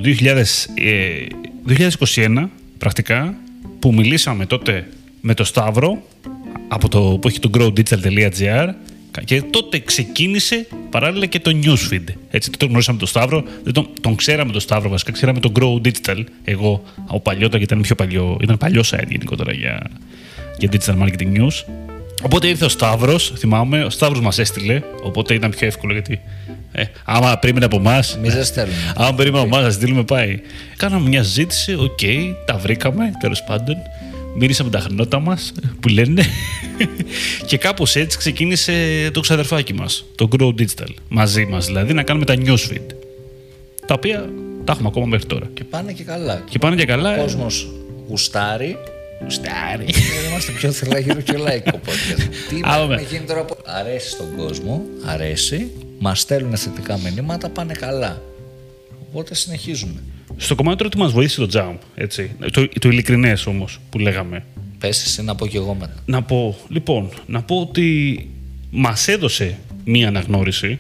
Speaker 2: 2000, ε, 2021, πρακτικά, που μιλήσαμε τότε με το Σταύρο, από το, που έχει το growdigital.gr και τότε ξεκίνησε παράλληλα και το newsfeed. Έτσι, το γνωρίσαμε τον Σταύρο, δεν τον, τον ξέραμε τον Σταύρο βασικά, ξέραμε τον Grow Digital, εγώ από παλιότερα γιατί ήταν πιο παλιό, ήταν παλιό site γενικότερα για, για digital marketing news. Οπότε ήρθε ο Σταύρος, θυμάμαι, ο Σταύρος μας έστειλε, οπότε ήταν πιο εύκολο γιατί. Ε, άμα περίμενε από εμάς.
Speaker 1: Εμείς δεν στέλνουμε.
Speaker 2: άμα περίμενε από εμάς, να στείλουμε πάει. Κάναμε μια συζήτηση, οκ, τα βρήκαμε τέλος πάντων. Μύρισαμε τα χνότα μας, που λένε. και κάπως έτσι ξεκίνησε το ξαδερφάκι μας, το Grow Digital. Μαζί μας δηλαδή, να κάνουμε τα newsfeed. Τα οποία τα έχουμε ακόμα μέχρι τώρα.
Speaker 1: Και πάνε και καλά.
Speaker 2: Και πάνε και καλά.
Speaker 1: Ο κόσμος γουστάρει.
Speaker 2: Γουστάρει.
Speaker 1: Δεν είμαστε πιο θελάγυρο και λαϊκό podcast. Τι
Speaker 2: Άμα
Speaker 1: με
Speaker 2: με.
Speaker 1: γίνει τώρα. από- Αρέσει στον κόσμο, αρέσει. Μας στέλνουν θετικά μηνύματα, πάνε καλά. Οπότε συνεχίζουμε.
Speaker 2: Στο κομμάτι τώρα τι μας βοήθησε το Jump, έτσι. Το, το ειλικρινές όμως που λέγαμε.
Speaker 1: Πες εσύ να πω κι εγώ μετά.
Speaker 2: Να πω, λοιπόν, να πω ότι μας έδωσε μία αναγνώριση,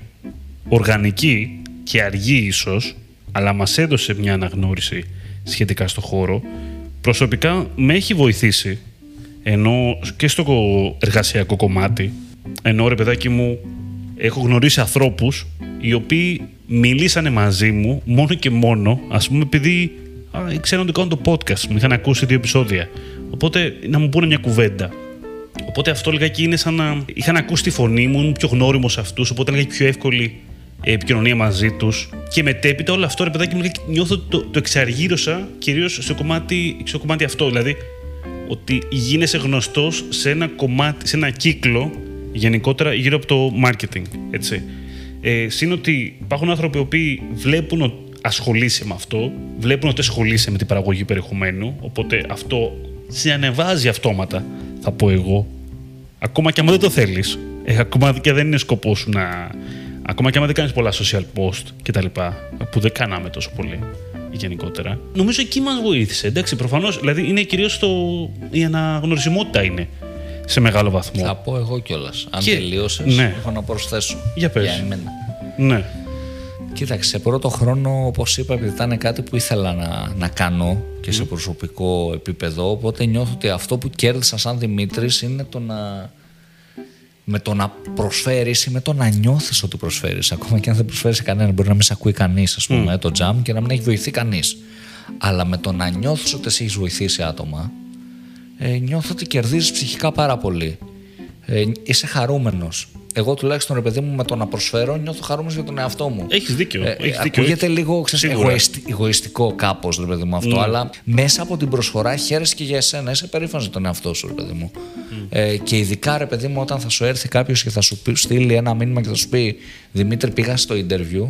Speaker 2: οργανική και αργή ίσως, αλλά μας έδωσε μια αναγνώριση σχετικά στο χώρο. Προσωπικά με έχει βοηθήσει, ενώ και στο εργασιακό κομμάτι, ενώ ρε παιδάκι μου έχω γνωρίσει ανθρώπους οι οποίοι μιλήσανε μαζί μου μόνο και μόνο, ας πούμε επειδή α, ξέραν ότι κάνω το podcast, μου είχαν ακούσει δύο επεισόδια. Οπότε να μου πούνε μια κουβέντα. Οπότε αυτό λιγάκι είναι σαν να είχαν ακούσει τη φωνή μου, ήμουν πιο γνώριμος σε αυτούς, οπότε είναι πιο εύκολη ε, επικοινωνία μαζί τους. Και μετέπειτα όλο αυτό, ρε παιδάκι μου, λιγάκι νιώθω ότι το, το εξαργύρωσα κυρίως στο κομμάτι, στο κομμάτι αυτό. Δηλαδή, ότι γίνεσαι γνωστός σε ένα κομμάτι, σε ένα κύκλο γενικότερα γύρω από το marketing. Έτσι. Ε, Συν ότι υπάρχουν άνθρωποι οι οποίοι βλέπουν ότι ασχολείσαι με αυτό, βλέπουν ότι ασχολείσαι με την παραγωγή περιεχομένου, οπότε αυτό σε ανεβάζει αυτόματα, θα πω εγώ. Ακόμα και άμα δεν το θέλεις, ε, ακόμα και δεν είναι σκοπός σου να. Ακόμα και άμα δεν κάνεις πολλά social post κτλ. που δεν κάναμε τόσο πολύ γενικότερα. Νομίζω εκεί μας βοήθησε. Εντάξει, προφανώς. Δηλαδή είναι κυρίως η αναγνωρισιμότητα είναι σε μεγάλο βαθμό.
Speaker 1: Θα πω εγώ κιόλας. Αν
Speaker 2: Και-
Speaker 1: τελείωσες,
Speaker 2: ναι.
Speaker 1: έχω να προσθέσω.
Speaker 2: Για πες.
Speaker 1: Για εμένα.
Speaker 2: Ναι.
Speaker 1: Κοίταξε, σε πρώτο χρόνο, όπως είπα, επειδή ήταν κάτι που ήθελα να, να κάνω και σε προσωπικό επίπεδο, οπότε νιώθω ότι αυτό που κέρδισα σαν Δημήτρης είναι το να. με το να προσφέρεις ή με το να νιώθεις ότι προσφέρεις. Ακόμα και αν δεν προσφέρεις σε κανέναν, μπορεί να μην σε ακούει κανείς, ας πούμε, το jam και να μην έχει βοηθεί κανείς. Αλλά με το να νιώθεις ότι εσύ έχεις βοηθήσει άτομα, ε, νιώθω ότι κερδίζεις ψυχικά πάρα πολύ. Ε, είσαι χαρούμενος. Εγώ τουλάχιστον ρε παιδί μου με το να προσφέρω νιώθω χαρούμενος για τον εαυτό μου.
Speaker 2: Έχεις δίκιο.
Speaker 1: Ε,
Speaker 2: έχεις δίκιο.
Speaker 1: ακούγεται
Speaker 2: έχεις-
Speaker 1: λίγο ξέρεις,
Speaker 2: Σίγουρα.
Speaker 1: εγωιστι- εγωιστικό κάπως, ρε παιδί μου αυτό,
Speaker 2: Ναι.
Speaker 1: αλλά μέσα από την προσφορά χαίρεσαι και για εσένα. Είσαι περήφανος για τον εαυτό σου, ρε παιδί μου. Ε, και ειδικά, ρε παιδί μου, όταν θα σου έρθει κάποιος και θα σου πει- στείλει ένα μήνυμα και θα σου πει Δημήτρη, πήγα στο interview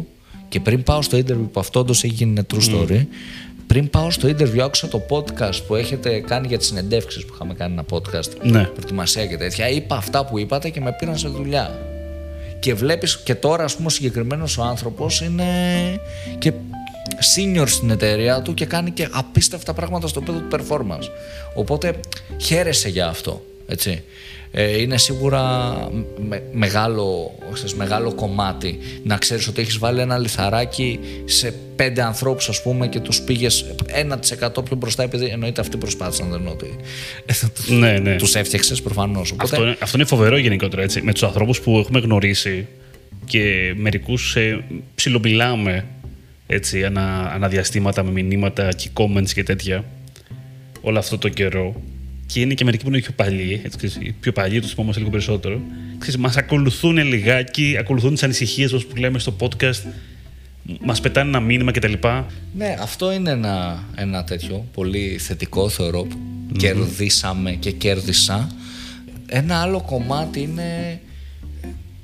Speaker 1: και πριν πάω στο interview που αυτό όντως έχει γίνει true story, πριν πάω στο interview, άκουσα το podcast που έχετε κάνει για τις συνεντεύξεις που είχαμε κάνει ένα podcast.
Speaker 2: Ναι.
Speaker 1: Προετοιμασία και τέτοια. Είπα αυτά που είπατε και με πήραν σε δουλειά. Και βλέπεις και τώρα ας πούμε ο συγκεκριμένος ο άνθρωπος είναι και senior στην εταιρεία του και κάνει και απίστευτα πράγματα στο επίπεδο του performance. Οπότε χαίρεσαι για αυτό. Έτσι. Ε, είναι σίγουρα με- μεγάλο, ξέρεις, μεγάλο κομμάτι να ξέρεις ότι έχεις βάλει ένα λιθαράκι σε πέντε ανθρώπους ας πούμε και τους πήγες 1% πιο μπροστά επειδή εννοείται αυτοί προσπάθησαν δεν εννοώ ότι
Speaker 2: Ναι, ναι.
Speaker 1: τους έφτιαξες προφανώς οπότε
Speaker 2: Αυτό, είναι- αυτό είναι φοβερό γενικότερα έτσι. Με τους ανθρώπους που έχουμε γνωρίσει και μερικούς ε, ψιλομιλάμε έτσι, ανα, αναδιαστήματα με μηνύματα και comments και τέτοια όλο αυτό το καιρό. Και είναι και μερικοί που είναι πιο παλιοί, έτσι, ξέρεις, οι πιο παλιοί, του θυμόμαστε λίγο περισσότερο. Ξέρεις, μας ακολουθούν λιγάκι, ακολουθούν τις ανησυχίες μας που λέμε στο podcast, μας πετάνε ένα μήνυμα κτλ.
Speaker 1: Ναι, αυτό είναι ένα, ένα τέτοιο πολύ θετικό θεωρώ που κερδίσαμε και κέρδισα. Ένα άλλο κομμάτι είναι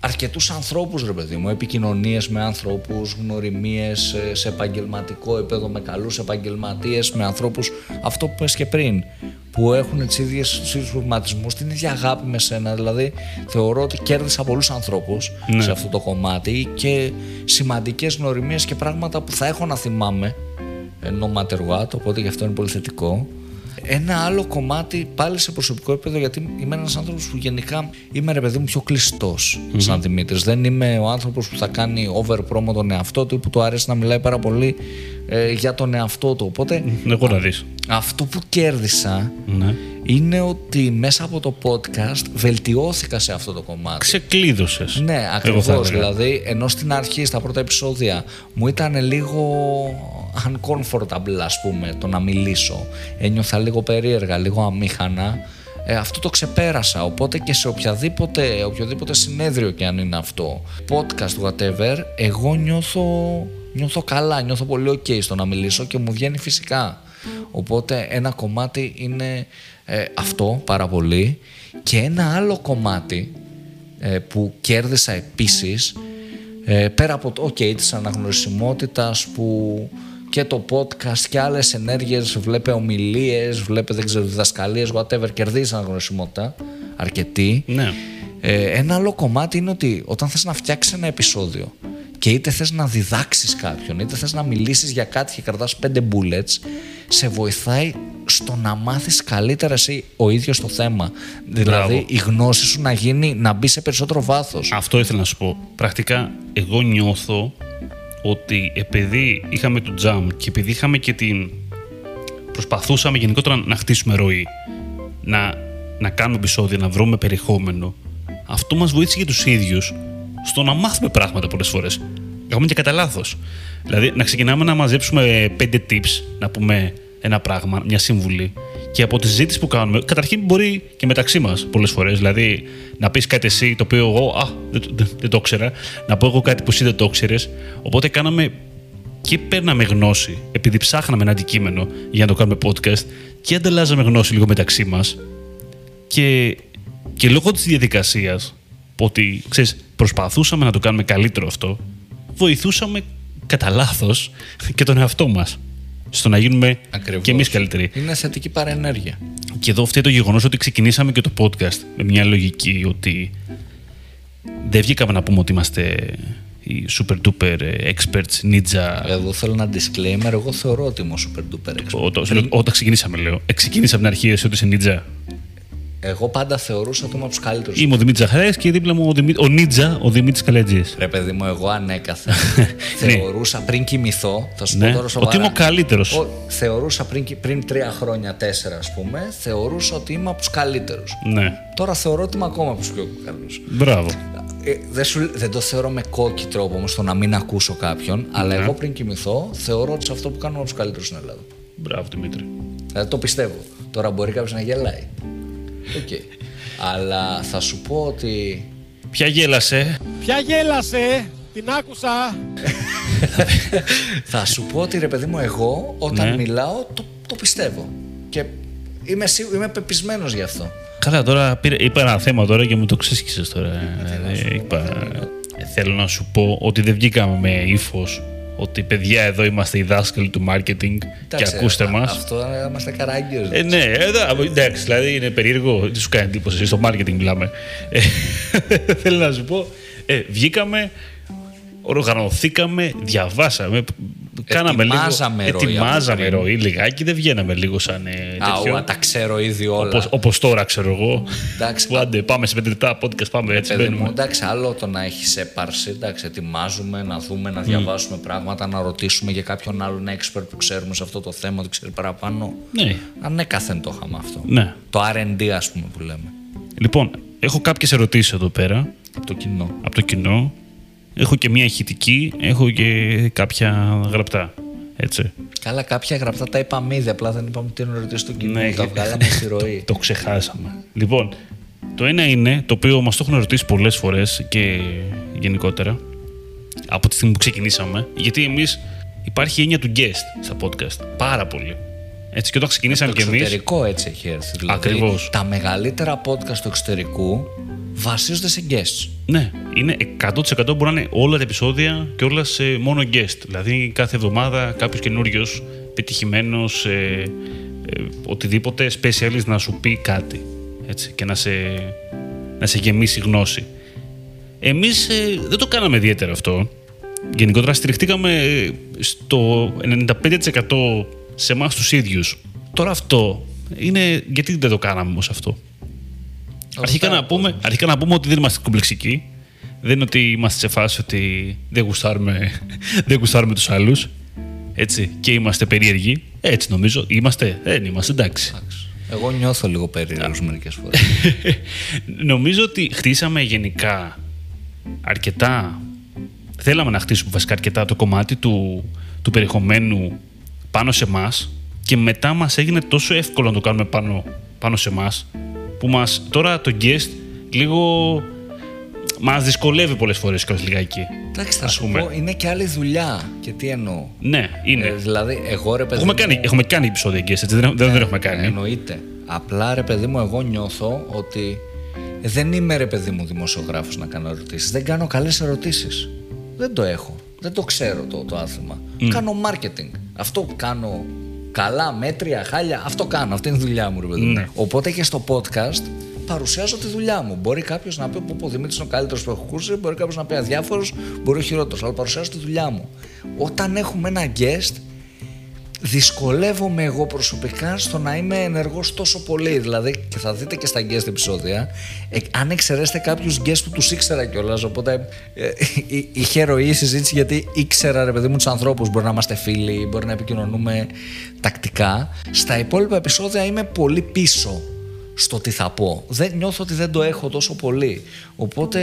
Speaker 1: αρκετούς ανθρώπους ρε παιδί μου, επικοινωνίες με ανθρώπους, γνωριμίες ε, σε επαγγελματικό επίπεδο με καλούς επαγγελματίες, με ανθρώπους, αυτό που είπες και πριν, που έχουν τις ίδιες, τους ίδιους προβληματισμούς, την ίδια αγάπη με σένα, δηλαδή θεωρώ ότι κέρδισα πολλούς ανθρώπους
Speaker 2: Ναι.
Speaker 1: σε αυτό το κομμάτι και σημαντικές γνωριμίες και πράγματα που θα έχω να θυμάμαι ε, no matter what, οπότε γι' αυτό είναι πολύ θετικό. Ένα άλλο κομμάτι πάλι σε προσωπικό επίπεδο, γιατί είμαι ένας άνθρωπος που γενικά είμαι ρε παιδί μου πιο κλειστός σαν Δημήτρης. Δεν είμαι ο άνθρωπος που θα κάνει over promo τον εαυτό του ή που του αρέσει να μιλάει πάρα πολύ ε, για τον εαυτό του. Οπότε
Speaker 2: Εγώ να δεις.
Speaker 1: αυτό που κέρδισα
Speaker 2: Ναι.
Speaker 1: είναι ότι μέσα από το podcast βελτιώθηκα σε αυτό το κομμάτι.
Speaker 2: Ξεκλείδωσες.
Speaker 1: Ναι,
Speaker 2: εγώ θα
Speaker 1: ακριβώς.
Speaker 2: έλεγα.
Speaker 1: Δηλαδή, ενώ στην αρχή, στα πρώτα επεισόδια, μου ήταν λίγο uncomfortable, ας πούμε, το να μιλήσω. Ένιωθα λίγο περίεργα, λίγο αμήχανα. Ε, αυτό το ξεπέρασα. Οπότε και σε οποιαδήποτε, οποιοδήποτε συνέδριο και αν είναι αυτό, podcast, whatever, εγώ νιώθω, νιώθω καλά, νιώθω πολύ ok στο να μιλήσω και μου βγαίνει φυσικά. Οπότε ένα κομμάτι είναι ε, αυτό πάρα πολύ και ένα άλλο κομμάτι ε, που κέρδισα επίσης ε, πέρα από το ok της αναγνωρισιμότητας που και το podcast και άλλες ενέργειες βλέπε ομιλίες, βλέπε δεν ξέρω διδασκαλίες, whatever, κερδίζει αναγνωρισιμότητα αρκετή
Speaker 2: Ναι.
Speaker 1: ε, ένα άλλο κομμάτι είναι ότι όταν θες να φτιάξεις ένα επεισόδιο και είτε θες να διδάξεις κάποιον, είτε θες να μιλήσεις για κάτι και κρατάς πέντε bullets, σε βοηθάει στο να μάθεις καλύτερα εσύ ο ίδιος το θέμα. Δηλαδή
Speaker 2: Μπράβο.
Speaker 1: η γνώση σου να γίνει, να μπει σε περισσότερο βάθος.
Speaker 2: Αυτό ήθελα να σου πω. Πρακτικά, εγώ νιώθω ότι επειδή είχαμε το jam και επειδή είχαμε και την. Προσπαθούσαμε γενικότερα να χτίσουμε ροή, να, να κάνουμε επεισόδια, να βρούμε περιεχόμενο. Αυτό μας βοήθησε για τους ίδιους στο να μάθουμε πράγματα πολλές φορές. Έχουμε και κατά λάθος. Δηλαδή, να ξεκινάμε να μαζέψουμε πέντε tips, να πούμε ένα πράγμα, μια σύμβουλη. Και από τη συζήτηση που κάνουμε, καταρχήν μπορεί και μεταξύ μας πολλές φορές. Δηλαδή, να πεις κάτι εσύ το οποίο εγώ, α, δεν, το- δεν, δεν το ήξερα. Να πω εγώ κάτι που εσύ δεν το ήξερες. Οπότε κάναμε και παίρναμε γνώση, επειδή ψάχναμε ένα αντικείμενο για να το κάνουμε podcast, και ανταλλάζαμε γνώση λίγο μεταξύ μας. Και, και λόγω της διαδικασίας, ότι ξέρεις, προσπαθούσαμε να το κάνουμε καλύτερο αυτό, βοηθούσαμε κατά λάθος και τον εαυτό μας στο να γίνουμε
Speaker 1: Ακριβώς.
Speaker 2: και εμείς καλύτεροι.
Speaker 1: Είναι θετική παρενέργεια.
Speaker 2: Και εδώ φταίει το γεγονός ότι ξεκινήσαμε και το podcast με μια λογική ότι δεν βγήκαμε να πούμε ότι είμαστε οι super duper experts, ninja.
Speaker 1: Εδώ θέλω ένα disclaimer. Εγώ θεωρώ ότι είμαι ο super duper expert.
Speaker 2: Όταν, όταν ξεκινήσαμε, λέω. Ε, ξεκίνησα από την αρχή εσύ ότι είσαι ninja.
Speaker 1: Εγώ πάντα θεωρούσα ότι είμαι από τους καλύτερους.
Speaker 2: Είμαι ο Δημήτρης Ζαχαρέας και δίπλα μου ο, Δημή... ο Νίτζα, ο Δημήτρης Καλέτζης.
Speaker 1: Ρε παιδί μου, εγώ ανέκαθεν θεωρούσα πριν κοιμηθώ, θα σου
Speaker 2: Ναι,
Speaker 1: πω τώρα σοβαρά.
Speaker 2: ότι είμαι ο καλύτερος.
Speaker 1: Ο- Θεωρούσα πριν, πριν τρία χρόνια, τέσσερα ας πούμε, θεωρούσα ότι είμαι από τους καλύτερους.
Speaker 2: Ναι.
Speaker 1: Τώρα θεωρώ ότι είμαι ακόμα από τους πιο καλούς.
Speaker 2: Μπράβο.
Speaker 1: Ε, δεν, σου- δεν το θεωρώ με cocky τρόπο όμως το να μην ακούσω κάποιον, αλλά
Speaker 2: Ναι.
Speaker 1: εγώ πριν κοιμηθώ θεωρώ ότι σε αυτό που κάνουμε από τους καλύτερους στην Ελλάδα.
Speaker 2: Μπράβο, Δημήτρη.
Speaker 1: Δηλαδή το πιστεύω. Τώρα μπορεί κάποιος να γελάει. Οκ. Αλλά θα σου πω ότι
Speaker 2: Ποια γέλασε;
Speaker 8: Ποια γέλασε, την άκουσα.
Speaker 1: Θα σου πω ότι ρε παιδί μου, εγώ όταν
Speaker 2: Ναι.
Speaker 1: μιλάω το, το πιστεύω. Και είμαι, σίγου- είμαι πεπεισμένος γι' αυτό.
Speaker 2: Καλά, τώρα πήρα, είπα ένα θέμα τώρα και μου το ξέσχισε τώρα. Δηλαδή, είπα, ε, θέλω να σου πω ότι δεν βγήκαμε με ύφος ότι παιδιά εδώ είμαστε οι δάσκαλοι του marketing και
Speaker 1: Εντάξει,
Speaker 2: ακούστε
Speaker 1: α-
Speaker 2: μας.
Speaker 1: Αυτό ε, είμαστε καράγκιος.
Speaker 2: Ε, ναι, εδώ, εντάξει, δηλαδή είναι περίεργο. Τι σου κάνει εντύπωση, στο marketing μιλάμε. Ε, θέλω να σου πω, ε, βγήκαμε, οργανωθήκαμε, διαβάσαμε, κάναμε λίγο.
Speaker 1: Ετοιμάζαμε ροή
Speaker 2: Ετοιμάζαμε
Speaker 1: από πριν.
Speaker 2: ροή λιγάκι, δεν βγαίναμε λίγο σαν ε, τέτοιο.
Speaker 1: Αου, τα ξέρω ήδη όλα.
Speaker 2: Όπως, όπως τώρα ξέρω εγώ.
Speaker 1: Εντάξει,
Speaker 2: που άντε, πάμε σε πέντε λεπτά podcast, πάμε έτσι
Speaker 1: Παιδί μου,
Speaker 2: μπαίνουμε.
Speaker 1: εντάξει, άλλο το να έχεις έπαρση. Εντάξει, ετοιμάζουμε να δούμε,
Speaker 2: Mm.
Speaker 1: να διαβάσουμε πράγματα, να ρωτήσουμε για κάποιον άλλον expert που ξέρουμε σε αυτό το θέμα, ότι ξέρει παραπάνω.
Speaker 2: Ναι.
Speaker 1: Ανέκαθεν το είχαμε αυτό.
Speaker 2: Ναι.
Speaker 1: Το RD, ας πούμε, που λέμε.
Speaker 2: Λοιπόν, έχω κάποιες ερωτήσεις εδώ πέρα
Speaker 1: Από το κοινό.
Speaker 2: από το κοινό. Έχω και μία ηχητική, έχω και κάποια γραπτά. Έτσι.
Speaker 1: Καλά, κάποια γραπτά τα είπαμε ήδη, απλά δεν είπαμε τι είναι ρωτήσει στο κοινό.
Speaker 2: Ναι,
Speaker 1: τα βγάλαμε στη ροή.
Speaker 2: Το ξεχάσαμε. Λοιπόν, το ένα είναι το οποίο μας το έχουν ρωτήσει πολλές φορές και γενικότερα από τη στιγμή που ξεκινήσαμε. Γιατί εμείς υπάρχει η έννοια του guest στα podcast. Πάρα πολύ. Έτσι και όταν ξεκινήσαμε
Speaker 1: το
Speaker 2: κι εμείς.
Speaker 1: εξωτερικό έτσι έχει έρθει. Δηλαδή,
Speaker 2: Ακριβώς.
Speaker 1: Τα μεγαλύτερα podcast του εξωτερικού βασίζονται σε guests.
Speaker 2: Ναι, είναι 100% μπορεί να είναι όλα τα επεισόδια και όλα σε μόνο guest. Δηλαδή κάθε εβδομάδα κάποιος καινούριος, πετυχημένος, ε, ε, οτιδήποτε specialist να σου πει κάτι. Έτσι, και να σε, να σε γεμίσει γνώση. Εμείς ε, δεν το κάναμε ιδιαίτερα αυτό. Γενικότερα στηριχτήκαμε ε, στο 95% σε εμάς τους ίδιους. Τώρα αυτό είναι γιατί δεν το κάναμε όμως αυτό; Αρχικά να, πούμε, αρχικά να πούμε ότι δεν είμαστε κομπλεξικοί. Δεν είναι ότι είμαστε σε φάση ότι δεν γουστάρουμε, δεν γουστάρουμε τους άλλους. Έτσι. Και είμαστε περίεργοι. Έτσι νομίζω. Είμαστε. Δεν είμαστε. Εντάξει.
Speaker 1: Εγώ νιώθω λίγο περίεργος μερικές φορές.
Speaker 2: νομίζω ότι χτίσαμε γενικά αρκετά. Θέλαμε να χτίσουμε βασικά αρκετά το κομμάτι του, του περιεχομένου πάνω σε εμάς και μετά μας έγινε τόσο εύκολο να το κάνουμε πάνω, πάνω σε εμάς που μας τώρα το guest λίγο μας δυσκολεύει πολλές φορές και λιγάκι.
Speaker 1: Εντάξει, θα
Speaker 2: Ας
Speaker 1: σου
Speaker 2: πούμε.
Speaker 1: πω, είναι και άλλη δουλειά. Και τι εννοώ.
Speaker 2: Ναι, είναι.
Speaker 1: Ε, δηλαδή, εγώ ρε παιδί
Speaker 2: έχουμε,
Speaker 1: μου,
Speaker 2: κάνει, έχουμε κάνει επεισόδια guest, έτσι, δεν, δεν, δεν έχουμε κάνει.
Speaker 1: Εννοείται. Απλά ρε παιδί μου, εγώ νιώθω ότι δεν είμαι ρε παιδί μου δημοσιογράφος να κάνω ερωτήσεις. Δεν κάνω καλές ερωτήσεις. Δεν το έχω. Δεν το ξέρω το, το άθλημα. Κάνω marketing. Αυτό που κάνω καλά, μέτρια, χάλια, αυτό κάνω. Αυτή είναι η δουλειά μου, ρε παιδί μου.
Speaker 2: Ναι.
Speaker 1: Οπότε και στο podcast παρουσιάζω τη δουλειά μου. Μπορεί κάποιος να πει πω ο Δημήτρης είναι ο καλύτερος που έχω ακούσει, μπορεί κάποιος να πει αδιάφορος, μπορεί ο χειρότερος. Αλλά παρουσιάζω τη δουλειά μου. Όταν έχουμε ένα guest, δυσκολεύομαι εγώ προσωπικά στο να είμαι ενεργός τόσο πολύ. Δηλαδή, και θα δείτε και στα guest επεισόδια, ε, αν εξαιρέσετε κάποιους guest που τους ήξερα κιόλας, οπότε ε, ε, είχε ροή η συζήτηση γιατί ήξερα ρε παιδί μου τους ανθρώπους. Μπορεί να είμαστε φίλοι, μπορεί να επικοινωνούμε τακτικά. Στα υπόλοιπα επεισόδια είμαι πολύ πίσω στο τι θα πω. Δεν, νιώθω ότι δεν το έχω τόσο πολύ. Οπότε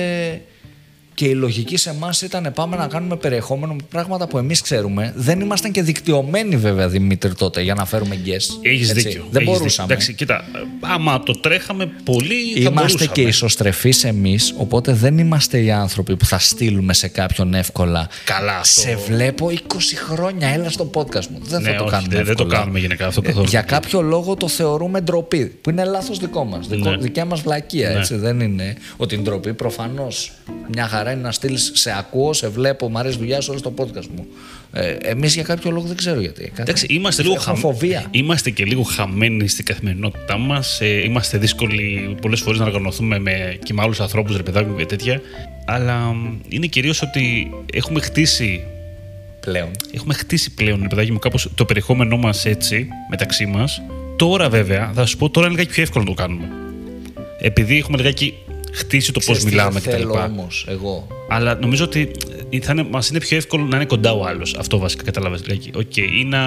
Speaker 1: και η λογική σε εμάς ήταν πάμε να κάνουμε περιεχόμενο με πράγματα που εμείς ξέρουμε. Δεν ήμασταν και δικτυωμένοι, βέβαια, Δημήτρη, τότε για να φέρουμε guest.
Speaker 2: Έχεις
Speaker 1: Έτσι.
Speaker 2: δίκιο.
Speaker 1: Δεν
Speaker 2: έχεις
Speaker 1: μπορούσαμε.
Speaker 2: Δίκιο. Εντάξει, κοίτα, ε, άμα το τρέχαμε πολύ. θα
Speaker 1: Είμαστε
Speaker 2: μπορούσαμε.
Speaker 1: και ισοστρεφείς εμείς, οπότε δεν είμαστε οι άνθρωποι που θα στείλουμε σε κάποιον εύκολα.
Speaker 2: Καλά, αυτό.
Speaker 1: Σε βλέπω 20 χρόνια, έλα στο podcast μου. Δεν
Speaker 2: Ναι,
Speaker 1: θα το
Speaker 2: όχι,
Speaker 1: κάνουμε.
Speaker 2: δεν- δεν το
Speaker 1: εύκολα.
Speaker 2: κάνουμε γενικά αυτό
Speaker 1: Ε,
Speaker 2: καθόλου.
Speaker 1: Για κάποιο λόγο το θεωρούμε ντροπή, που είναι λάθος δικό μας.
Speaker 2: Ναι.
Speaker 1: Δικιά μας βλακεία,
Speaker 2: Ναι.
Speaker 1: έτσι. Δεν είναι ότι είναι ντροπή. Προφανώς μια χαρά είναι να στείλει σε ακούω, σε βλέπω, μου αρέσει η δουλειά σου, όλο στο podcast μου. Ε, Εμείς για κάποιο λόγο δεν ξέρω γιατί. Κάτι-
Speaker 2: Εντάξει, είμαστε λίγο
Speaker 1: Έχουμε
Speaker 2: χαμ-
Speaker 1: φοβία.
Speaker 2: Είμαστε και λίγο χαμένοι στην καθημερινότητά μας. είμαστε δύσκολοι πολλές φορές να οργανωθούμε με, και με άλλους ανθρώπους, ρε παιδάκι μου και τέτοια. Αλλά μ, είναι κυρίως ότι έχουμε χτίσει,
Speaker 1: πλέον.
Speaker 2: έχουμε χτίσει πλέον, ρε παιδάκι μου, κάπως το περιεχόμενό μας έτσι μεταξύ μας. Τώρα, βέβαια, θα σου πω, τώρα είναι λιγάκι πιο εύκολο να το κάνουμε. Επειδή έχουμε λιγάκι χτίσει το πώς
Speaker 1: Ξέρεις τι
Speaker 2: μιλάμε
Speaker 1: δεν
Speaker 2: κτλ.
Speaker 1: Θέλω όμως εγώ.
Speaker 2: Αλλά νομίζω ότι ε, θα είναι, μας είναι πιο εύκολο να είναι κοντά ο άλλος. Αυτό βασικά κατάλαβες. Δηλαδή, οκ, ή να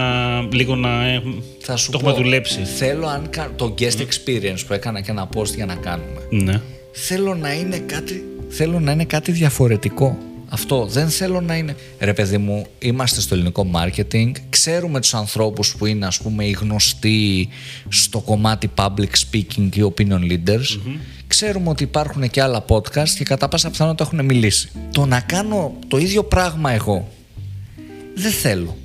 Speaker 2: λίγο να ε,
Speaker 1: Θα σου
Speaker 2: το
Speaker 1: πω,
Speaker 2: έχουμε δουλέψει.
Speaker 1: Θέλω αν κα- το guest experience που έκανα και ένα post για να κάνουμε.
Speaker 2: Ναι.
Speaker 1: Θέλω να είναι κάτι, θέλω να είναι κάτι διαφορετικό. Αυτό δεν θέλω να είναι. Ρε παιδί μου, είμαστε στο ελληνικό marketing. Ξέρουμε τους ανθρώπους που είναι ας πούμε οι γνωστοί στο κομμάτι public speaking ή opinion leaders. Ξέρουμε ότι υπάρχουν και άλλα podcast και κατά πάσα πιθανότητα έχουν μιλήσει. Το να κάνω το ίδιο πράγμα εγώ δεν θέλω.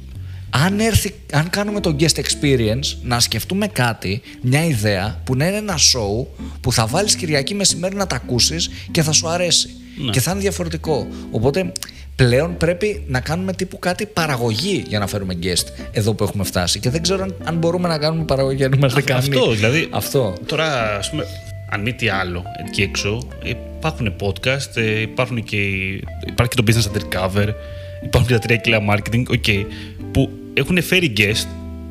Speaker 1: Αν, έρθει, αν κάνουμε το guest experience, να σκεφτούμε κάτι, μια ιδέα που να είναι ένα show που θα βάλεις Κυριακή μεσημέρι να τα ακούσεις και θα σου αρέσει. Και θα είναι διαφορετικό. Οπότε πλέον πρέπει να κάνουμε τύπου κάτι παραγωγή για να φέρουμε guest εδώ που έχουμε φτάσει. Και δεν ξέρω αν, αν μπορούμε να κάνουμε παραγωγή αν είμαστε
Speaker 2: Αυτό,
Speaker 1: κανεί.
Speaker 2: δηλαδή.
Speaker 1: Αυτό.
Speaker 2: Τώρα, ας πούμε, αν μη τι άλλο, εκεί έξω, ε, υπάρχουν podcast, ε, υπάρχουν και, υπάρχει και το Business Undercover, υπάρχουν και τα τρία κιλά marketing, okay, που έχουν φέρει guest,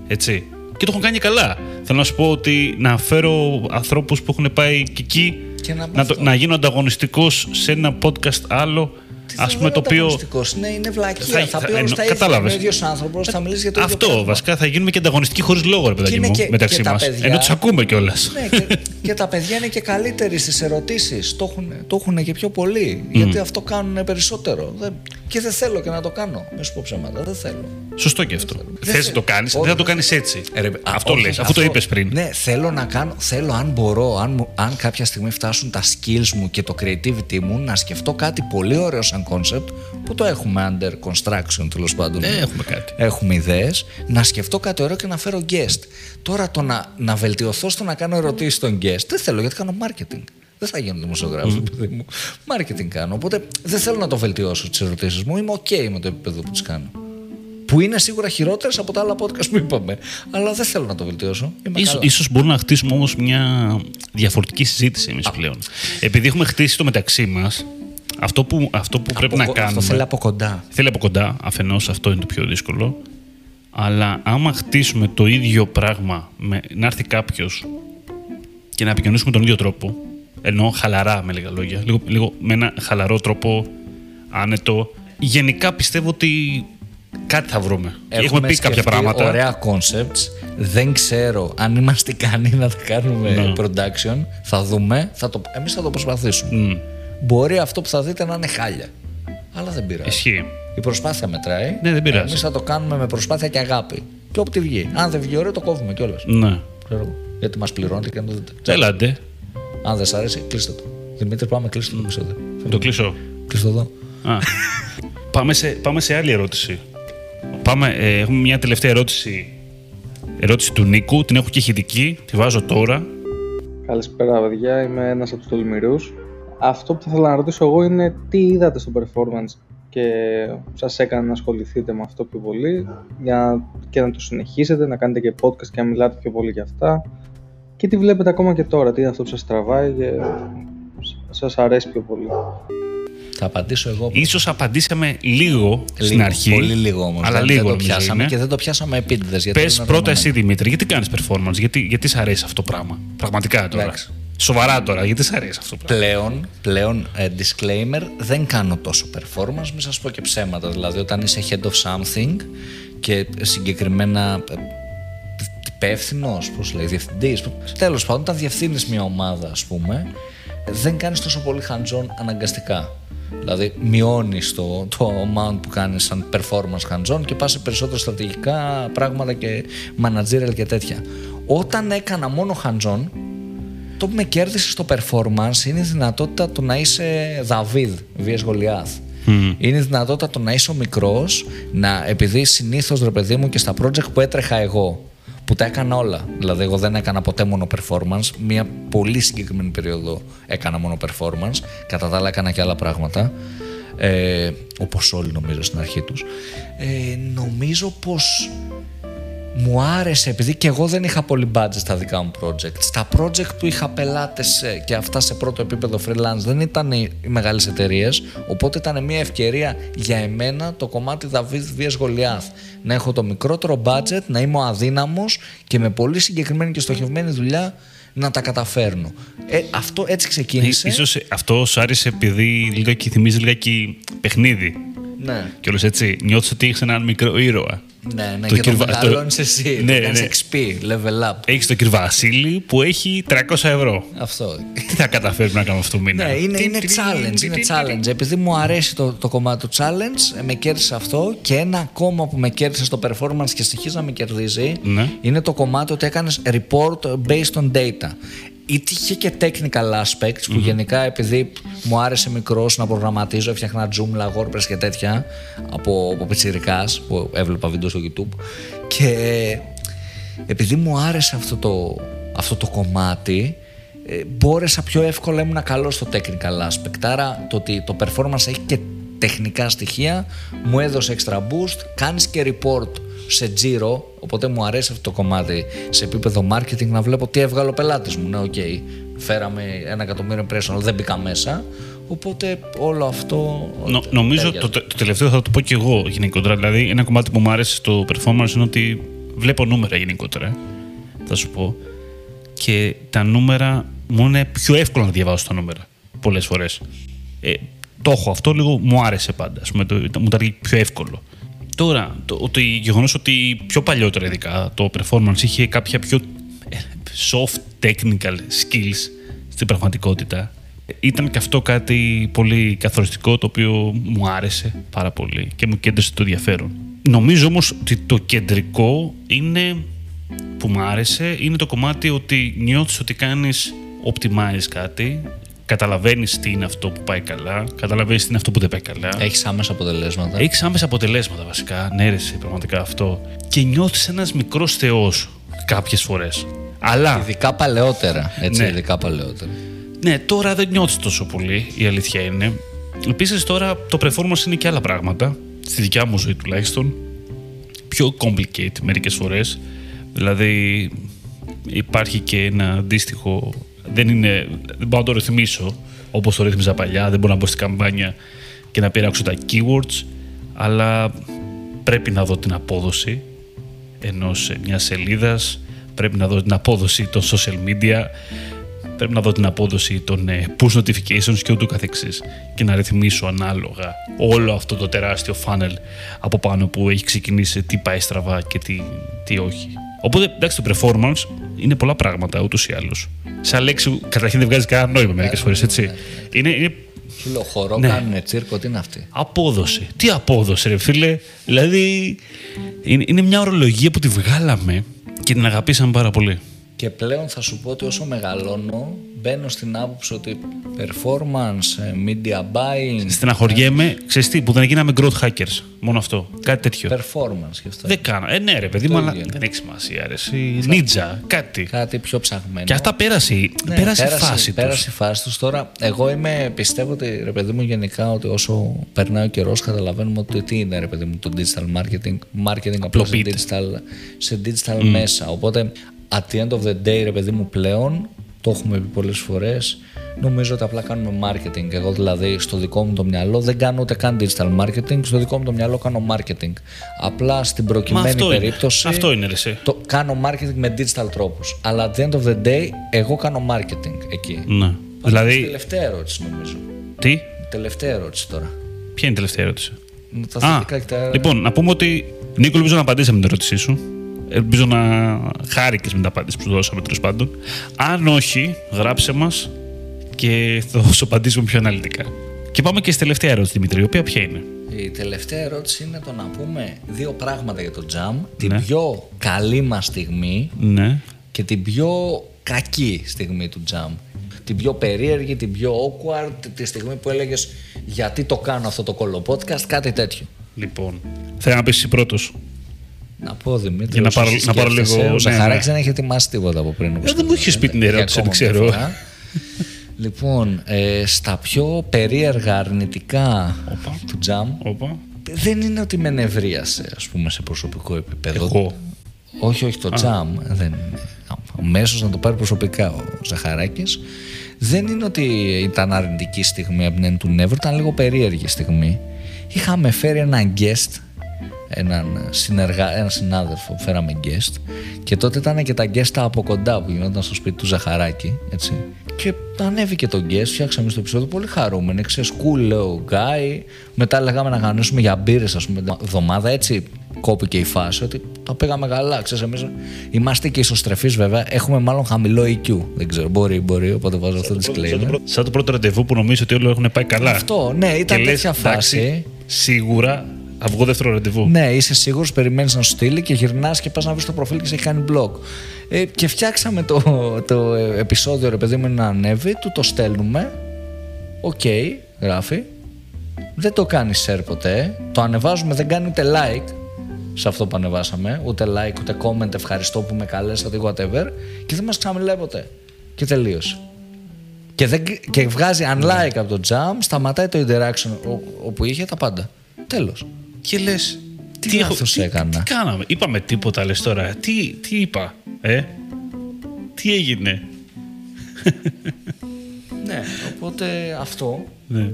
Speaker 2: έτσι, και το έχουν κάνει καλά. Θέλω να σου πω ότι να φέρω ανθρώπους που έχουν πάει και εκεί,
Speaker 1: Και να
Speaker 2: να, το,
Speaker 1: μάθω.
Speaker 2: να γίνω ανταγωνιστικός σε ένα podcast άλλο, ας πούμε το οποίο...
Speaker 1: Ναι, είναι βλακία.
Speaker 2: Θα-
Speaker 1: Θα,
Speaker 2: θα-
Speaker 1: πει όλα
Speaker 2: εννο-
Speaker 1: τα ίδια.
Speaker 2: κατάλαβες.
Speaker 1: Είναι ο ίδιος άνθρωπος, θα μιλήσει για το ίδιο
Speaker 2: Αυτό
Speaker 1: πράγμα.
Speaker 2: βασικά θα γίνουμε και ανταγωνιστικοί χωρίς λόγο, ρε παιδάκι
Speaker 1: είναι
Speaker 2: μου,
Speaker 1: και-
Speaker 2: μεταξύ
Speaker 1: και τα
Speaker 2: μας.
Speaker 1: παιδιά-
Speaker 2: Ενώ τους ακούμε κιόλας.
Speaker 1: Ναι, και, και τα παιδιά είναι και καλύτεροι στις ερωτήσεις. Το έχουν, το έχουν και πιο πολύ. Γιατί αυτό κάνουν περισσότερο. Δεν, και δεν θέλω και να το κάνω. Μην σου πω ψέματα. Δεν θέλω.
Speaker 2: Σωστό και αυτό.
Speaker 1: Δεν
Speaker 2: Θες να
Speaker 1: θέλω.
Speaker 2: το κάνεις,
Speaker 1: Όχι,
Speaker 2: δεν θα το
Speaker 1: δεν
Speaker 2: κάνεις έτσι.
Speaker 1: Ε, ρε,
Speaker 2: αυτό
Speaker 1: όχι,
Speaker 2: λες, αφού το είπες πριν.
Speaker 1: Ναι, θέλω να κάνω. Θέλω, αν μπορώ, αν, μου- αν κάποια στιγμή φτάσουν τα skills μου και το creativity μου, να σκεφτώ κάτι πολύ ωραίο σαν concept που το έχουμε under construction τέλος πάντων.
Speaker 2: Ε, έχουμε κάτι.
Speaker 1: Έχουμε ιδέες. Να σκεφτώ κάτι ωραίο και να φέρω guest. Τώρα το να, να βελτιωθώ στο να κάνω ερωτήσεις στον guest δεν θέλω γιατί κάνω marketing. Δεν θα γίνω δημοσιογράφος, παιδί μου. Marketing κάνω. Οπότε δεν θέλω να το βελτιώσω τις ερωτήσεις μου. Είμαι OK με το επίπεδο που τις κάνω. Που είναι σίγουρα χειρότερες από τα άλλα podcast που είπαμε. Αλλά δεν θέλω να το βελτιώσω. Είμαι
Speaker 2: Ίσως,
Speaker 1: καλά.
Speaker 2: ίσως μπορούμε να χτίσουμε όμως μια διαφορετική συζήτηση εμείς πλέον. Επειδή έχουμε χτίσει το μεταξύ μας, αυτό που, αυτό που πρέπει
Speaker 1: Από
Speaker 2: να
Speaker 1: κο-
Speaker 2: κάνουμε...
Speaker 1: Αυτό θέλει από κοντά.
Speaker 2: Θέλει από κοντά, αφενός αυτό είναι το πιο δύσκολο. Αλλά άμα χτίσουμε το ίδιο πράγμα, με, να έρθει κάποιος και να επικοινωνήσουμε τον ίδιο τρόπο, εννοώ χαλαρά με λίγα λόγια, λίγο, λίγο με ένα χαλαρό τρόπο, άνετο, γενικά πιστεύω ότι κάτι θα βρούμε. Έχουμε, πει κάποια
Speaker 1: σκεφτεί
Speaker 2: πράγματα.
Speaker 1: Ωραία concepts. Δεν ξέρω αν είμαστε ικανοί να τα κάνουμε
Speaker 2: Ναι.
Speaker 1: production. Θα δούμε. Θα το, εμείς θα το προσπαθήσουμε.
Speaker 2: Μμ,
Speaker 1: Μπορεί αυτό που θα δείτε να είναι χάλια. Αλλά δεν πειράζει.
Speaker 2: ισχύει.
Speaker 1: Η προσπάθεια μετράει.
Speaker 2: Ναι, δεν πειράζει.
Speaker 1: Εμείς θα το κάνουμε με προσπάθεια και αγάπη. Και όπου τη βγει. Αν δεν βγει ωραίο, το κόβουμε κιόλας.
Speaker 2: Ναι.
Speaker 1: Γιατί μας πληρώνετε και αν το δείτε.
Speaker 2: Έλαντε.
Speaker 1: Αν δεν σ' άρεσε, κλείστε το. Δημήτρης, πάμε κλείστε το επεισόδιο.
Speaker 2: Το κλείσω.
Speaker 1: Κλείστε το εδώ.
Speaker 2: Α. πάμε, σε, πάμε σε άλλη ερώτηση. Πάμε, ε, έχουμε μια τελευταία ερώτηση. Ερώτηση του Νίκου. Την έχω και ηχητική. Τη βάζω τώρα.
Speaker 9: Καλησπέρα, παιδιά. Είμαι ένας από τους τολμηρούς. Αυτό που θα ήθελα να ρωτήσω εγώ είναι τι είδατε στο performance και σας έκανε να ασχοληθείτε με αυτό πιο πολύ για και να το συνεχίσετε, να κάνετε και podcast και να μιλάτε πιο πολύ για αυτά και τι βλέπετε ακόμα και τώρα, τι είναι αυτό που σας τραβάει και σας αρέσει πιο πολύ.
Speaker 1: Θα απαντήσω εγώ.
Speaker 2: Ίσως απαντήσαμε λίγο, στην
Speaker 1: Λίγο,
Speaker 2: αρχή.
Speaker 1: Πολύ λίγο όμως.
Speaker 2: Αλλά
Speaker 1: δεν,
Speaker 2: λίγο
Speaker 1: δεν το
Speaker 2: νομίζω
Speaker 1: πιάσαμε
Speaker 2: είναι.
Speaker 1: και δεν το πιάσαμε επίτηδες.
Speaker 2: Πες πρώτα εσύ Δημήτρη, γιατί κάνεις performance, γιατί, γιατί σ' αρέσει αυτό το πράγμα. Πραγματικά τώρα.
Speaker 1: Εντάξει.
Speaker 2: Σοβαρά τώρα, γιατί σ' αρέσει αυτό το πράγμα.
Speaker 1: Πλέον, πλέον ε, disclaimer, δεν κάνω τόσο performance, μην σας πω και ψέματα. Δηλαδή, όταν είσαι head of something και συγκεκριμένα ε, υπεύθυνος, πώς λέει, διευθυντής. Τέλος πάντων, όταν διευθύνεις μια ομάδα, ας πούμε, δεν κάνεις τόσο πολύ hands-on αναγκαστικά. Δηλαδή, μειώνεις το, το amount που κάνεις σαν performance hands-on και πας σε περισσότερο στρατηγικά πράγματα και managerial και τέτοια. Όταν έκανα μόνο hands-on, το που με κέρδισες στο performance είναι η δυνατότητα του να είσαι Δαβίδ, βίες Γολιάθ. Είναι η δυνατότητα του να είσαι ο μικρός, να επειδή συνήθως ρε παιδί μου και στα project που έτρεχα εγώ, που τα έκανα όλα. Δηλαδή, εγώ δεν έκανα ποτέ μόνο performance. Μία πολύ συγκεκριμένη περίοδο έκανα μόνο performance. Κατά τα άλλα, έκανα και άλλα πράγματα. Ε, Όπως όλοι νομίζω στην αρχή τους. Ε, νομίζω πως μου άρεσε επειδή και εγώ δεν είχα πολύ budget στα δικά μου project. Στα project που είχα πελάτες και αυτά σε πρώτο επίπεδο freelance δεν ήταν οι, οι μεγάλες εταιρείες. Οπότε ήταν μια ευκαιρία για εμένα το κομμάτι Δαβίδ Βία Γολιάθ. Να έχω το μικρότερο budget, να είμαι ο αδύναμος και με πολύ συγκεκριμένη και στοχευμένη δουλειά να τα καταφέρνω. Ε, αυτό έτσι ξεκίνησε.
Speaker 2: Ίσως αυτό σου άρεσε επειδή λιγάκι θυμίζει λιγάκι παιχνίδι.
Speaker 1: Ναι.
Speaker 2: Και όλος έτσι, νιώθεις ότι έχεις έναν μικρό ήρωα.
Speaker 1: Ναι, ναι,
Speaker 2: Το
Speaker 1: και το
Speaker 2: κυρβα-
Speaker 1: μεγαλώνεις εσύ.
Speaker 2: Ναι,
Speaker 1: το κάνεις
Speaker 2: ναι.
Speaker 1: XP, level up.
Speaker 2: Έχεις τον κύριο Βασίλη που έχει 300 ευρώ.
Speaker 1: Αυτό.
Speaker 2: Τι θα καταφέρουμε να κάνουμε αυτό το μήνα;
Speaker 1: Ναι, είναι, είναι challenge, είναι challenge. Επειδή μου αρέσει το, το κομμάτι του challenge, ε, με κέρδισε αυτό και ένα ακόμα που με κέρδισε στο performance και συνεχίζει να με κερδίζει
Speaker 2: Ναι.
Speaker 1: είναι το κομμάτι ότι έκανες report based on data. Είχε και technical aspects που γενικά επειδή μου άρεσε μικρός να προγραμματίζω, έφτιαχνα Joomla, WordPress και τέτοια από, από πιτσιρικάς που έβλεπα βίντεο στο YouTube και επειδή μου άρεσε αυτό το, αυτό το κομμάτι ε, μπόρεσα πιο εύκολα ήμουν καλός στο technical aspect. Άρα το ότι το performance έχει και τεχνικά στοιχεία μου έδωσε extra boost κάνεις και report σε τζίρο οπότε μου αρέσει αυτό το κομμάτι σε επίπεδο marketing να βλέπω τι έβγαλε ο πελάτης μου ναι οκ φέραμε ένα εκατομμύριο impression, αλλά δεν μπήκα μέσα. Οπότε όλο αυτό.
Speaker 2: Νο- νομίζω
Speaker 1: τέριαζε.
Speaker 2: το, τε- το τελευταίο θα το πω και εγώ γενικότερα. Δηλαδή, ένα κομμάτι που μου άρεσε στο performance είναι ότι βλέπω νούμερα γενικότερα. ε, Θα σου πω. Και τα νούμερα μου είναι πιο εύκολο να διαβάσω τα νούμερα πολλές φορές. Ε, το έχω αυτό λίγο, μου άρεσε πάντα. Ας πούμε, το, μου ήταν πιο εύκολο. Τώρα, το ότι, γεγονός ότι πιο παλιότερα ειδικά το performance είχε κάποια πιο ε, soft technical skills στην πραγματικότητα ήταν και αυτό κάτι πολύ καθοριστικό το οποίο μου άρεσε πάρα πολύ και μου κέντρισε το ενδιαφέρον. Νομίζω όμως ότι το κεντρικό είναι που μου άρεσε είναι το κομμάτι ότι νιώθεις ότι κάνεις optimize κάτι καταλαβαίνεις τι είναι αυτό που πάει καλά καταλαβαίνεις τι είναι αυτό που δεν πάει καλά
Speaker 1: Έχεις άμεσα αποτελέσματα.
Speaker 2: έχεις άμεσα αποτελέσματα βασικά. Ναι, ρε, εσύ, πραγματικά αυτό. Και νιώθεις ένας μικρός θεός κάποιες φορές. Αλλά.
Speaker 1: Ειδικά παλαιότερα. Έτσι,
Speaker 2: Ναι.
Speaker 1: ειδικά παλαιότερα.
Speaker 2: Ναι, τώρα δεν νιώθεις τόσο πολύ, η αλήθεια είναι. Επίσης τώρα το performance είναι και άλλα πράγματα. Στη δικιά μου ζωή τουλάχιστον. Πιο complicate μερικές φορές. Δηλαδή υπάρχει και ένα αντίστοιχο. Δεν, είναι, δεν μπορώ να το ρυθμίσω όπως το ρύθμιζα παλιά. Δεν μπορώ να μπω στην καμπάνια και να πειράξω τα keywords. Αλλά πρέπει να δω την απόδοση ενός μιας σελίδας, πρέπει να δω την απόδοση των social media, πρέπει να δω την απόδοση των ε, push notifications και ούτω καθεξής και να ρυθμίσω ανάλογα όλο αυτό το τεράστιο funnel από πάνω που έχει ξεκινήσει τι πάει στραβά και τι, τι όχι. Οπότε εντάξει το performance είναι πολλά πράγματα ούτως ή άλλως. Σαν λέξη καταρχήν δεν βγάζει κανένα νόημα μερικές φορές έτσι. Είναι, είναι
Speaker 1: Σου λέω, χορό
Speaker 2: Ναι.
Speaker 1: κάνουνε τσίρκο, τι είναι αυτή;
Speaker 2: Απόδοση. Τι απόδοση, ρε φίλε. Δηλαδή, είναι, είναι μια ορολογία που τη βγάλαμε και την αγαπήσαμε πάρα πολύ.
Speaker 1: Και πλέον θα σου πω ότι όσο μεγαλώνω, μπαίνω στην άποψη ότι performance, ε, media buying,
Speaker 2: Στεναχωριέμαι, ξέρεις τι, που δεν γίναμε growth hackers. Μόνο αυτό. Κάτι τέτοιο.
Speaker 1: performance και αυτό.
Speaker 2: Δεν κάνω. Ε, ναι, ρε παιδί μου, αλλά
Speaker 1: ίδιο είναι.
Speaker 2: δεν έχει σημασία. Ρε. εσύ. Ninja, κάτι.
Speaker 1: Κάτι πιο ψαγμένο.
Speaker 2: Και αυτά πέρασε,
Speaker 1: Ναι,
Speaker 2: πέρασε, η φάση
Speaker 1: πέρασε
Speaker 2: τους.
Speaker 1: η φάση τους. Τώρα, εγώ είμαι, πιστεύω ότι ρε παιδί μου γενικά ότι όσο περνάει ο καιρός, καταλαβαίνουμε ότι τι είναι ρε παιδί μου το digital marketing. Marketing απλά σε
Speaker 2: Απλοποιείται.
Speaker 1: digital, σε digital μέσα. Οπότε, at the end of the day, ρε παιδί μου πλέον, το έχουμε πει πολλές φορές, νομίζω ότι απλά κάνουμε marketing. Εγώ δηλαδή στο δικό μου το μυαλό δεν κάνω ούτε καν digital marketing, στο δικό μου το μυαλό κάνω marketing. Απλά στην
Speaker 2: Μα
Speaker 1: προκειμένη
Speaker 2: αυτό είναι.
Speaker 1: περίπτωση.
Speaker 2: Αυτό είναι, ρε, εσύ.
Speaker 1: Το κάνω marketing με digital τρόπους. Αλλά at the end of the day, εγώ κάνω marketing εκεί.
Speaker 2: Ναι.
Speaker 1: Στην
Speaker 2: Δηλαδή,
Speaker 1: Τελευταία ερώτηση νομίζω.
Speaker 2: τι,
Speaker 1: Τελευταία ερώτηση τώρα.
Speaker 2: ποια είναι η τελευταία ερώτηση;
Speaker 1: Με Τα θετικά και τα...
Speaker 2: Λοιπόν, να πούμε ότι Νίκο, ελπίζω να απαντήσαμε την ερώτησή σου. Ελπίζω να χάρηκες με την απάντηση που σου δώσαμε τέλος πάντων. Αν όχι, γράψε μας και θα σου απαντήσουμε πιο αναλυτικά. Και πάμε και στη τελευταία ερώτηση, Δημήτρη, η οποία ποια είναι;
Speaker 1: Η τελευταία ερώτηση είναι το να πούμε δύο πράγματα για το jam.
Speaker 2: Ναι.
Speaker 1: Την πιο καλή μας στιγμή
Speaker 2: Ναι.
Speaker 1: και την πιο κακή στιγμή του jam. Την πιο περίεργη, την πιο awkward, τη στιγμή που έλεγες γιατί το κάνω αυτό το κολο podcast, κάτι τέτοιο.
Speaker 2: Λοιπόν, θέλω να πεις εσύ πρώτος.
Speaker 1: Να πω Δημήτρη,
Speaker 2: Για να
Speaker 1: όσο
Speaker 2: πάρω-
Speaker 1: εσύ
Speaker 2: να πάρω
Speaker 1: σκέφτεσαι,
Speaker 2: λίγο-
Speaker 1: Ο
Speaker 2: ναι,
Speaker 1: Ζαχαράκης
Speaker 2: ναι.
Speaker 1: δεν έχει ετοιμάσει τίποτα από πριν. όπως
Speaker 2: Ε, δεν μου είχες πει την
Speaker 1: καταλαβαίνετε.
Speaker 2: ερώτηση,
Speaker 1: Για
Speaker 2: δεν
Speaker 1: ακόμα μια
Speaker 2: ξέρω.
Speaker 1: φορά. λοιπόν, ε, στα πιο περίεργα αρνητικά
Speaker 2: Όπα.
Speaker 1: του jam,
Speaker 2: Όπα.
Speaker 1: δεν είναι ότι με νευρίασε, ας πούμε, σε προσωπικό επίπεδο.
Speaker 2: Εγώ.
Speaker 1: Όχι, όχι, το jam δεν είναι. Αμέσω να το πάρει προσωπικά ο Ζαχαράκης. Δεν είναι ότι ήταν αρνητική στιγμή από την έννοια του νεύρου, ήταν λίγο περίεργη στιγμή. Είχαμε φέρει έναν guest, έναν, συνεργά, έναν συνάδελφο που φέραμε guest και τότε ήταν και τα guest από κοντά που γινόταν στο σπίτι του Ζαχαράκη, έτσι. Και ανέβηκε το guest, φτιάξαμε στο επεισόδιο πολύ χαρούμενοι. Ξέρεις, cool, λέω, guy. Μετά λέγαμε να κανονίσουμε για μπύρες, ας πούμε, την εβδομάδα. Έτσι κόπηκε η φάση ότι τα πήγαμε καλά. Ξέρεις, εμείς είμαστε και εσωστρεφείς βέβαια. Έχουμε μάλλον χαμηλό EQ. Δεν ξέρω, μπορεί, μπορεί, οπότε βάζω αυτό το
Speaker 2: Σαν το,
Speaker 1: disclaimer.
Speaker 2: πρώτο, σαν το πρώτο ραντεβού που νομίζω ότι όλοι έχουν πάει καλά.
Speaker 1: Αυτό, ναι, ήταν
Speaker 2: Και λες,
Speaker 1: τέτοια
Speaker 2: εντάξει,
Speaker 1: φάση.
Speaker 2: Σίγουρα θα βγω δεύτερο ραντεβού.
Speaker 1: Ναι, είσαι σίγουρος, περιμένεις να σου στείλει και γυρνάς και πας να βρεις το προφίλ και σε έχει κάνει block. Ε, και φτιάξαμε το, το επεισόδιο, ρε παιδί μου, να ανέβει, του το στέλνουμε. Οκ, γράφει. Δεν το κάνει share ποτέ. Το ανεβάζουμε, δεν κάνει ούτε like σε αυτό που ανεβάσαμε. Ούτε like, ούτε comment, ευχαριστώ που με καλέσατε, whatever. Και δεν μας ξαναμιλάει ποτέ. Και τελείωσε. Και, δεν, και βγάζει unlike από το jam, σταματάει το interaction ο- όπου είχε τα πάντα. Τέλος.
Speaker 2: Και λες.
Speaker 1: Τι λάθος
Speaker 2: τι,
Speaker 1: έκανα;
Speaker 2: Τι, κάναμε; Είπαμε τίποτα, λες τώρα. Τι, τι είπα, ε; Τι έγινε;
Speaker 1: Οπότε αυτό.
Speaker 2: Ναι.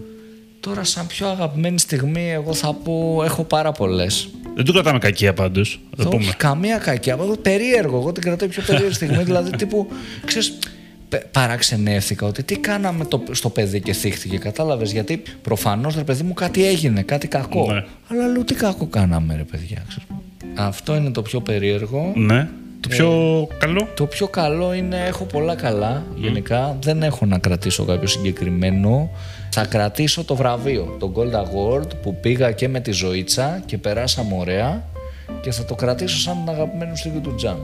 Speaker 1: Τώρα, σαν πιο αγαπημένη στιγμή, εγώ θα πω: Έχω πάρα πολλές.
Speaker 2: Δεν το κρατάμε κακία πάντως. Θα πούμε.
Speaker 1: Όχι καμία κακιά. Εγώ περίεργο. Εγώ την κρατάω πιο περίεργη στιγμή. δηλαδή, τύπου, ξέρεις, πε- παραξενεύτηκα ότι τι κάναμε το, στο παιδί και θύχτηκε. Κατάλαβες; Γιατί προφανώς ρε παιδί μου κάτι έγινε, κάτι κακό.
Speaker 2: Ναι.
Speaker 1: Αλλά λέω τι κακό κάναμε, ρε παιδιά. Ξέρεις. Αυτό είναι το πιο περίεργο.
Speaker 2: Ναι. Το πιο καλό.
Speaker 1: Το πιο καλό είναι, έχω πολλά καλά γενικά. Δεν έχω να κρατήσω κάποιο συγκεκριμένο. Θα κρατήσω το βραβείο, το Gold Award που πήγα και με τη Ζωήτσα και περάσαμε ωραία και θα το κρατήσω σαν την αγαπημένη στιγμή του Τζαν.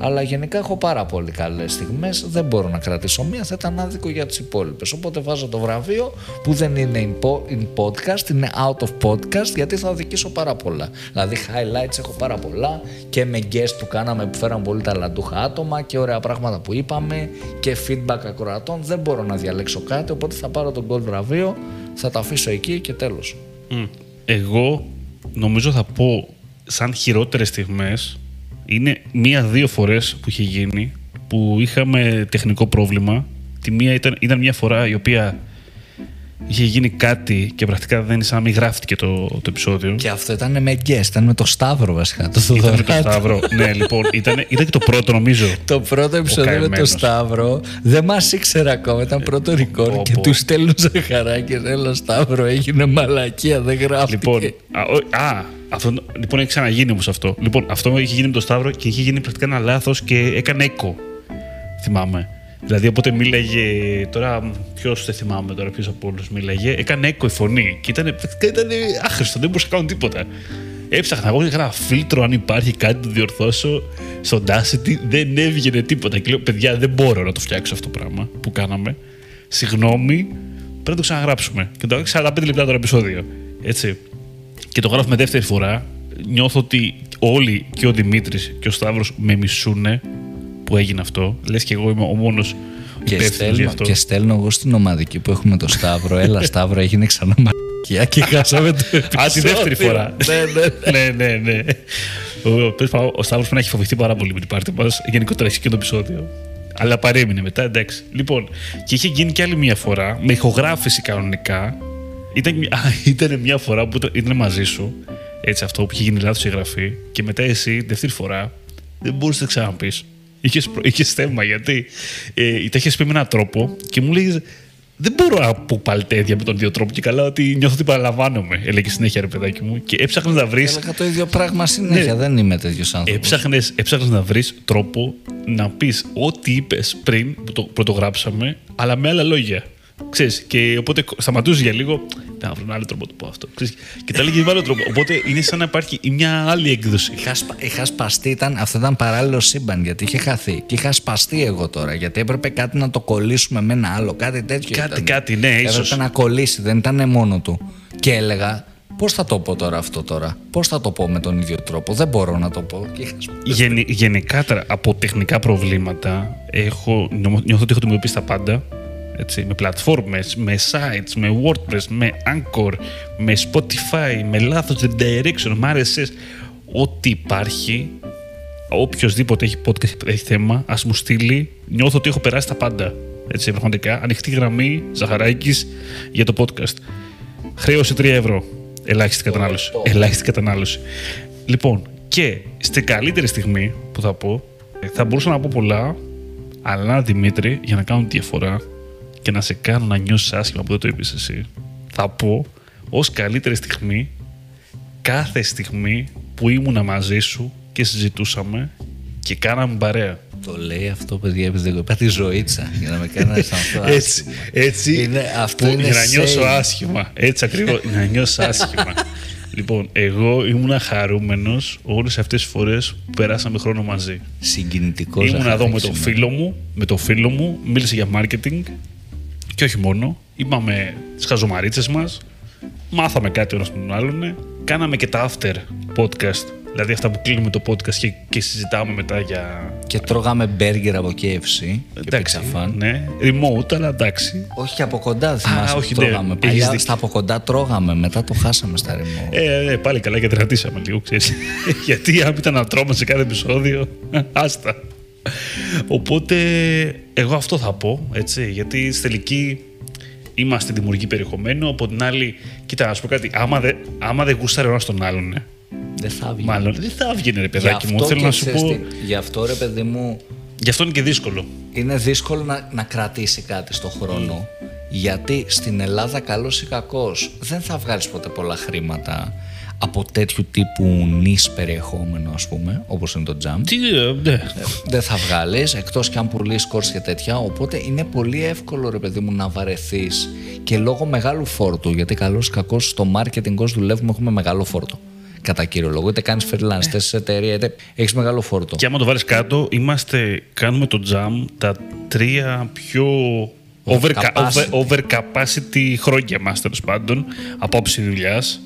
Speaker 1: Αλλά γενικά έχω πάρα πολύ καλές στιγμές. Δεν μπορώ να κρατήσω μία, θα ήταν άδικο για τις υπόλοιπες. Οπότε βάζω το βραβείο που δεν είναι in, po- in podcast, είναι out of podcast γιατί θα οδηγήσω πάρα πολλά. Δηλαδή, highlights έχω πάρα πολλά και με guest που κάναμε που φέραν πολύ ταλαντούχα άτομα και ωραία πράγματα που είπαμε και feedback ακροατών. Δεν μπορώ να διαλέξω κάτι, οπότε θα πάρω το gold βραβείο, θα το αφήσω εκεί και τέλος.
Speaker 2: Μμ. Εγώ νομίζω θα πω σαν χειρότερες στιγμές είναι μία-δύο φορές που είχε γίνει που είχαμε τεχνικό πρόβλημα. Τη μία ήταν, ήταν μια φορά η οποία είχε γίνει κάτι και πρακτικά δεν είναι σαν να μην γράφτηκε το, το επεισόδιο.
Speaker 1: Και αυτό ήταν με guest, ήταν με το Σταύρο βασικά. Το
Speaker 2: Ήταν με το
Speaker 1: Θοδωράκη.
Speaker 2: Σταύρο. ναι, λοιπόν, ήταν, ήταν και το πρώτο νομίζω.
Speaker 1: Το πρώτο επεισόδιο με τον
Speaker 2: καημένος.
Speaker 1: Σταύρο δεν μας ήξερε ακόμα. Ήταν πρώτο record
Speaker 2: πω,
Speaker 1: και
Speaker 2: πω.
Speaker 1: του στέλνω ζαχαράκι. Έλα, Σταύρο, έγινε μαλακία, δεν γράφτηκε.
Speaker 2: Λοιπόν, α, ο- α, αυτό, λοιπόν, έχει ξαναγίνει όμως αυτό. Λοιπόν, αυτό είχε γίνει με τον Σταύρο και είχε γίνει πρακτικά ένα λάθος και έκανε έκο. Θυμάμαι. Δηλαδή, όποτε μίλαγε. Τώρα, ποιος δεν θυμάμαι τώρα, ποιος από όλους μίλαγε, έκανε έκο η φωνή. Και ήταν, πρακτικά ήταν άχρηστο, δεν μπορούσα να κάνω τίποτα. Έψαχνα εγώ, είχα ένα φίλτρο αν υπάρχει κάτι να το διορθώσω στο Audacity, δεν έβγαινε τίποτα. Και λέω, παιδιά, δεν μπορώ να το φτιάξω αυτό το πράγμα που κάναμε. Συγγνώμη, πρέπει να το ξαναγράψουμε. Και το έκανα 45 λεπτά το επεισόδιο. Έτσι. Και το γράφουμε δεύτερη φορά. Νιώθω ότι όλοι και ο Δημήτρης και ο Σταύρος με μισούνε που έγινε αυτό. Λες και εγώ είμαι ο μόνος
Speaker 1: και,
Speaker 2: υπεύθυνος γι'
Speaker 1: στέλνω,
Speaker 2: αυτό.
Speaker 1: και στέλνω εγώ στην ομαδική που έχουμε το Σταύρο. Έλα, Σταύρο, έγινε ξανά μαλακία και χάσαμε το επεισόδιο.
Speaker 2: Α, τη δεύτερη φορά.
Speaker 1: ναι, ναι.
Speaker 2: ναι, ναι, ναι. Ο, τέλος πάντων, ο Σταύρος πρέπει να έχει φοβηθεί πάρα πολύ με την πάρτι μας. Γενικότερα έχει και το επεισόδιο. Αλλά παρέμεινε μετά, εντάξει. Λοιπόν, και είχε γίνει και άλλη μια φορά με ηχογράφηση κανονικά. Ήταν, μια- α, ήταν μια φορά που ήταν, ήταν μαζί σου. Έτσι, αυτό που είχε γίνει λάθος η γραφή. Και μετά εσύ, δεύτερη φορά, δεν μπορούσες να το ξαναπείς. Είχες είχες θέμα γιατί ε, τα είχες πει με έναν τρόπο και μου λέγε Δεν μπορώ να πω πάλι τέτοια με τον ίδιο τρόπο. Και καλά, ότι νιώθω ότι παραλαμβάνομαι. Έλεγε συνέχεια, ρε παιδάκι μου. Και έψαχνες να βρει.
Speaker 1: Έλεγα το ίδιο πράγμα συνέχεια.
Speaker 2: Ναι.
Speaker 1: Δεν είμαι τέτοιος άνθρωπος.
Speaker 2: Έψαχνες, έψαχνες να βρεις τρόπο να πεις ό,τι είπες πριν που το πρωτογράψαμε, αλλά με άλλα λόγια. Ξέρεις, και οπότε σταματούσες για λίγο. Να βρω ένα άλλο τρόπο να το πω αυτό. Ξέρεις, και τα λέγει με άλλο τρόπο. Οπότε είναι σαν να υπάρχει μια άλλη έκδοση.
Speaker 1: Είχα, σπα- είχα σπαστεί, ήταν, αυτό ήταν παράλληλο σύμπαν γιατί είχε χαθεί. Και είχα σπαστεί εγώ τώρα γιατί έπρεπε κάτι να το κολλήσουμε με ένα άλλο. Κάτι τέτοιο.
Speaker 2: Κάτι,
Speaker 1: ήταν.
Speaker 2: κάτι, ναι, ίσως.
Speaker 1: Έπρεπε να κολλήσει, δεν ήταν μόνο του. Και έλεγα, πώς θα το πω τώρα αυτό τώρα; Πώς θα το πω με τον ίδιο τρόπο; Δεν μπορώ να το πω. Και είχα σπαστεί.
Speaker 2: Γενι, γενικά τώρα, από τεχνικά προβλήματα έχω, νιώμο- νιώθω ότι έχω αντιμετωπίσει τα πάντα. Έτσι, με πλατφόρμες, με sites, με WordPress, με Anchor, με Spotify, με λάθος direction, με RSS. Ό,τι υπάρχει, οποιοδήποτε έχει podcast, έχει θέμα, ας μου στείλει. Νιώθω ότι έχω περάσει τα πάντα. Έτσι, πραγματικά. Ανοιχτή γραμμή Ζαχαράκης για το podcast. Χρέωση 3 ευρώ. Ελάχιστη κατανάλωση. Ελάχιστη κατανάλωση. Λοιπόν, και στην καλύτερη στιγμή που θα πω, ε, θα μπορούσα να πω πολλά, αλλά Δημήτρη, για να κάνω τη διαφορά και να σε κάνω να νιώσεις άσχημα που δεν το είπες εσύ, θα πω ως καλύτερη στιγμή κάθε στιγμή που ήμουνα μαζί σου και συζητούσαμε και κάναμε παρέα.
Speaker 1: Το λέει αυτό, παιδιά, επειδή εγώ είπα τη ζωήτσα για να με κάνει να αισθανθώ
Speaker 2: Έτσι,
Speaker 1: άσχημα.
Speaker 2: έτσι
Speaker 1: Είναι, αυτό
Speaker 2: που,
Speaker 1: είναι
Speaker 2: για να νιώσω
Speaker 1: saying.
Speaker 2: άσχημα. Έτσι ακριβώς, να νιώσω άσχημα. λοιπόν, εγώ ήμουνα χαρούμενος όλες αυτές τις φορές που περάσαμε χρόνο μαζί.
Speaker 1: Συγκινητικός.
Speaker 2: Ήμουν εδώ με τον
Speaker 1: σήμερα.
Speaker 2: φίλο μου, με τον φίλο μου, μίλησε για marketing και όχι μόνο. Είπαμε τις χαζομαρίτσες μας, μάθαμε κάτι ένας τον άλλον, κάναμε και τα after podcast, δηλαδή αυτά που κλείνουμε το podcast και, και συζητάμε μετά για...
Speaker 1: Και τρώγαμε μπέργκερ από KFC. Και πίτσα φαν.
Speaker 2: ναι, remote, αλλά εντάξει.
Speaker 1: Όχι και από κοντά, δεν θυμάσαι
Speaker 2: όχι,
Speaker 1: που
Speaker 2: ναι,
Speaker 1: τρώγαμε.
Speaker 2: έχεις
Speaker 1: Παλιά
Speaker 2: δίκιο.
Speaker 1: στα από κοντά τρώγαμε, μετά το χάσαμε στα ρημό.
Speaker 2: Ε, ε, πάλι καλά και τερατήσαμε λίγο, ξέρεις. Γιατί αν ήταν να τρώμε σε κάθε επεισόδιο, άστα. Οπότε, εγώ αυτό θα πω, έτσι, γιατί στη τελική είμαστε δημιουργοί περιεχομένου. Από την άλλη, κοίτα, να σου πω κάτι. Άμα δεν άμα δεν γούσταρε ο ένας τον άλλον, ναι.
Speaker 1: Δεν θα βγει.
Speaker 2: Μάλλον δεν θα έβγαινε, ρε
Speaker 1: Γι'
Speaker 2: παιδάκι μου.
Speaker 1: αυτό
Speaker 2: Θέλω
Speaker 1: και
Speaker 2: να σου
Speaker 1: ξέρεις
Speaker 2: πω.
Speaker 1: τι, Γι' αυτό ρε παιδί μου
Speaker 2: Γι' αυτό είναι και δύσκολο.
Speaker 1: είναι δύσκολο να, να κρατήσει κάτι στο χρόνο. Γιατί στην Ελλάδα, καλός ή κακός, δεν θα βγάλεις ποτέ πολλά χρήματα από τέτοιου τύπου νης περιεχόμενο, ας πούμε, όπως είναι το jump.
Speaker 2: Τι, ε, ναι.
Speaker 1: Δεν θα βγάλεις, εκτός κι αν πουλείς κόρς και τέτοια, οπότε είναι πολύ εύκολο, ρε παιδί μου, να βαρεθείς και λόγω μεγάλου φόρτου, γιατί καλός ή κακός στο marketing ως δουλεύουμε έχουμε μεγάλο φόρτο. Κατά κύριο λόγο, είτε κάνεις freelance, είτε σε εταιρεία, είτε έχεις μεγάλο φόρτο.
Speaker 2: Και άμα το βάλεις κάτω, είμαστε, κάνουμε το jam τα τρία πιο over,
Speaker 1: Overcapacity.
Speaker 2: over, overcapacity χρόνια μας τέλος πάντων από άψη δουλειάς.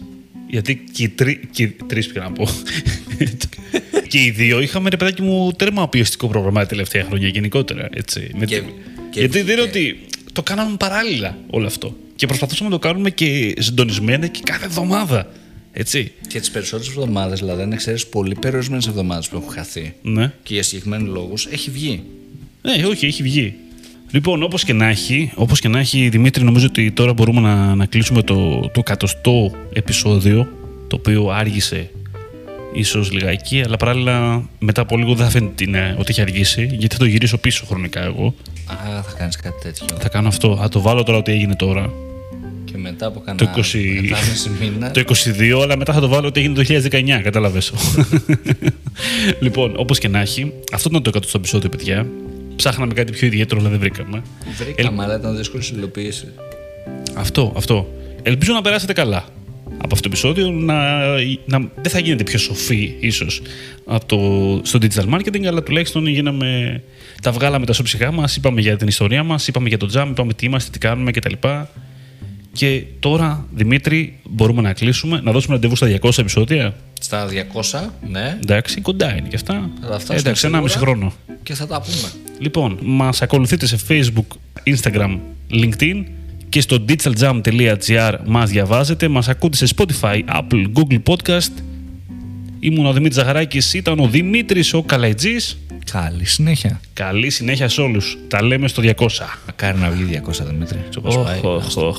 Speaker 2: Γιατί και οι, τρει, και οι τρεις πήγα να πω. και οι δύο είχαμε ρε παιδάκι μου τέρμα πιεστικό πρόγραμμα τα τελευταία χρόνια γενικότερα. Έτσι, με
Speaker 1: Και-
Speaker 2: τη-
Speaker 1: και-
Speaker 2: Γιατί δεν είναι
Speaker 1: και-
Speaker 2: ότι το κάναμε παράλληλα όλο αυτό. Και προσπαθούσαμε να το κάνουμε και συντονισμένα και κάθε εβδομάδα. Έτσι.
Speaker 1: Και τις περισσότερες εβδομάδες, δηλαδή, αν ξέρεις πολύ περιορισμένες εβδομάδες που έχουν χαθεί
Speaker 2: Ναι.
Speaker 1: και για συγκεκριμένους λόγους, έχει βγει.
Speaker 2: Ναι, όχι, έχει βγει. Λοιπόν, όπως και να έχει, όπως και να έχει, Δημήτρη, νομίζω ότι τώρα μπορούμε να, να κλείσουμε το, το εκατοστό επεισόδιο, το οποίο άργησε ίσως λιγάκι, αλλά παράλληλα μετά από λίγο δεν θα φαίνεται ότι είναι- ότι έχει αργήσει, γιατί θα το γυρίσω πίσω χρονικά εγώ.
Speaker 1: Α, θα κάνεις κάτι τέτοιο.
Speaker 2: Θα κάνω αυτό. Θα το βάλω τώρα ότι έγινε τώρα.
Speaker 1: Και μετά από
Speaker 2: Το
Speaker 1: κανένα
Speaker 2: 20
Speaker 1: ενάμιση μήνα.
Speaker 2: Το 22, αλλά μετά θα το βάλω ότι έγινε το 2019, κατάλαβες. λοιπόν, όπως και να έχει, αυτό ήταν το 100 επεισόδιο, παιδιά. Ψάχναμε κάτι πιο ιδιαίτερο, αλλά δεν βρήκαμε.
Speaker 1: Βρήκαμε, αλλά ήταν δύσκολη υλοποίηση.
Speaker 2: Αυτό, αυτό. Ελπίζω να περάσετε καλά από αυτό το επεισόδιο, να, να, δεν θα γίνετε πιο σοφοί ίσως από το, στο digital marketing, αλλά τουλάχιστον γίναμε, τα βγάλαμε τα σώψυχά μας, είπαμε για την ιστορία μας, είπαμε για το jam, είπαμε τι είμαστε, τι κάνουμε κτλ. Και τώρα, Δημήτρη, μπορούμε να κλείσουμε, να δώσουμε ραντεβού στα 200 επεισόδια;
Speaker 1: Στα 200, ναι,
Speaker 2: Εντάξει, κοντά είναι και αυτά.
Speaker 1: θα τα φτάσουμε
Speaker 2: Εντάξει, ένα μισή
Speaker 1: σίγουρα
Speaker 2: χρόνο.
Speaker 1: Και θα τα πούμε.
Speaker 2: Λοιπόν, μας ακολουθείτε σε Facebook, Instagram, LinkedIn και στο digitaljam.gr μας διαβάζετε. Μας ακούτε σε Spotify, Apple, Google Podcast. Ήμουν ο Δημήτρης Ζαχαράκης, ήταν ο Δημήτρης ο Καλαϊτζής.
Speaker 1: Καλή συνέχεια.
Speaker 2: Καλή συνέχεια σε όλους. Τα λέμε στο 200.
Speaker 1: Μακάρι να βγει 200 Δημήτρη. όπως πάει.
Speaker 2: Οχ, οχ, οχ.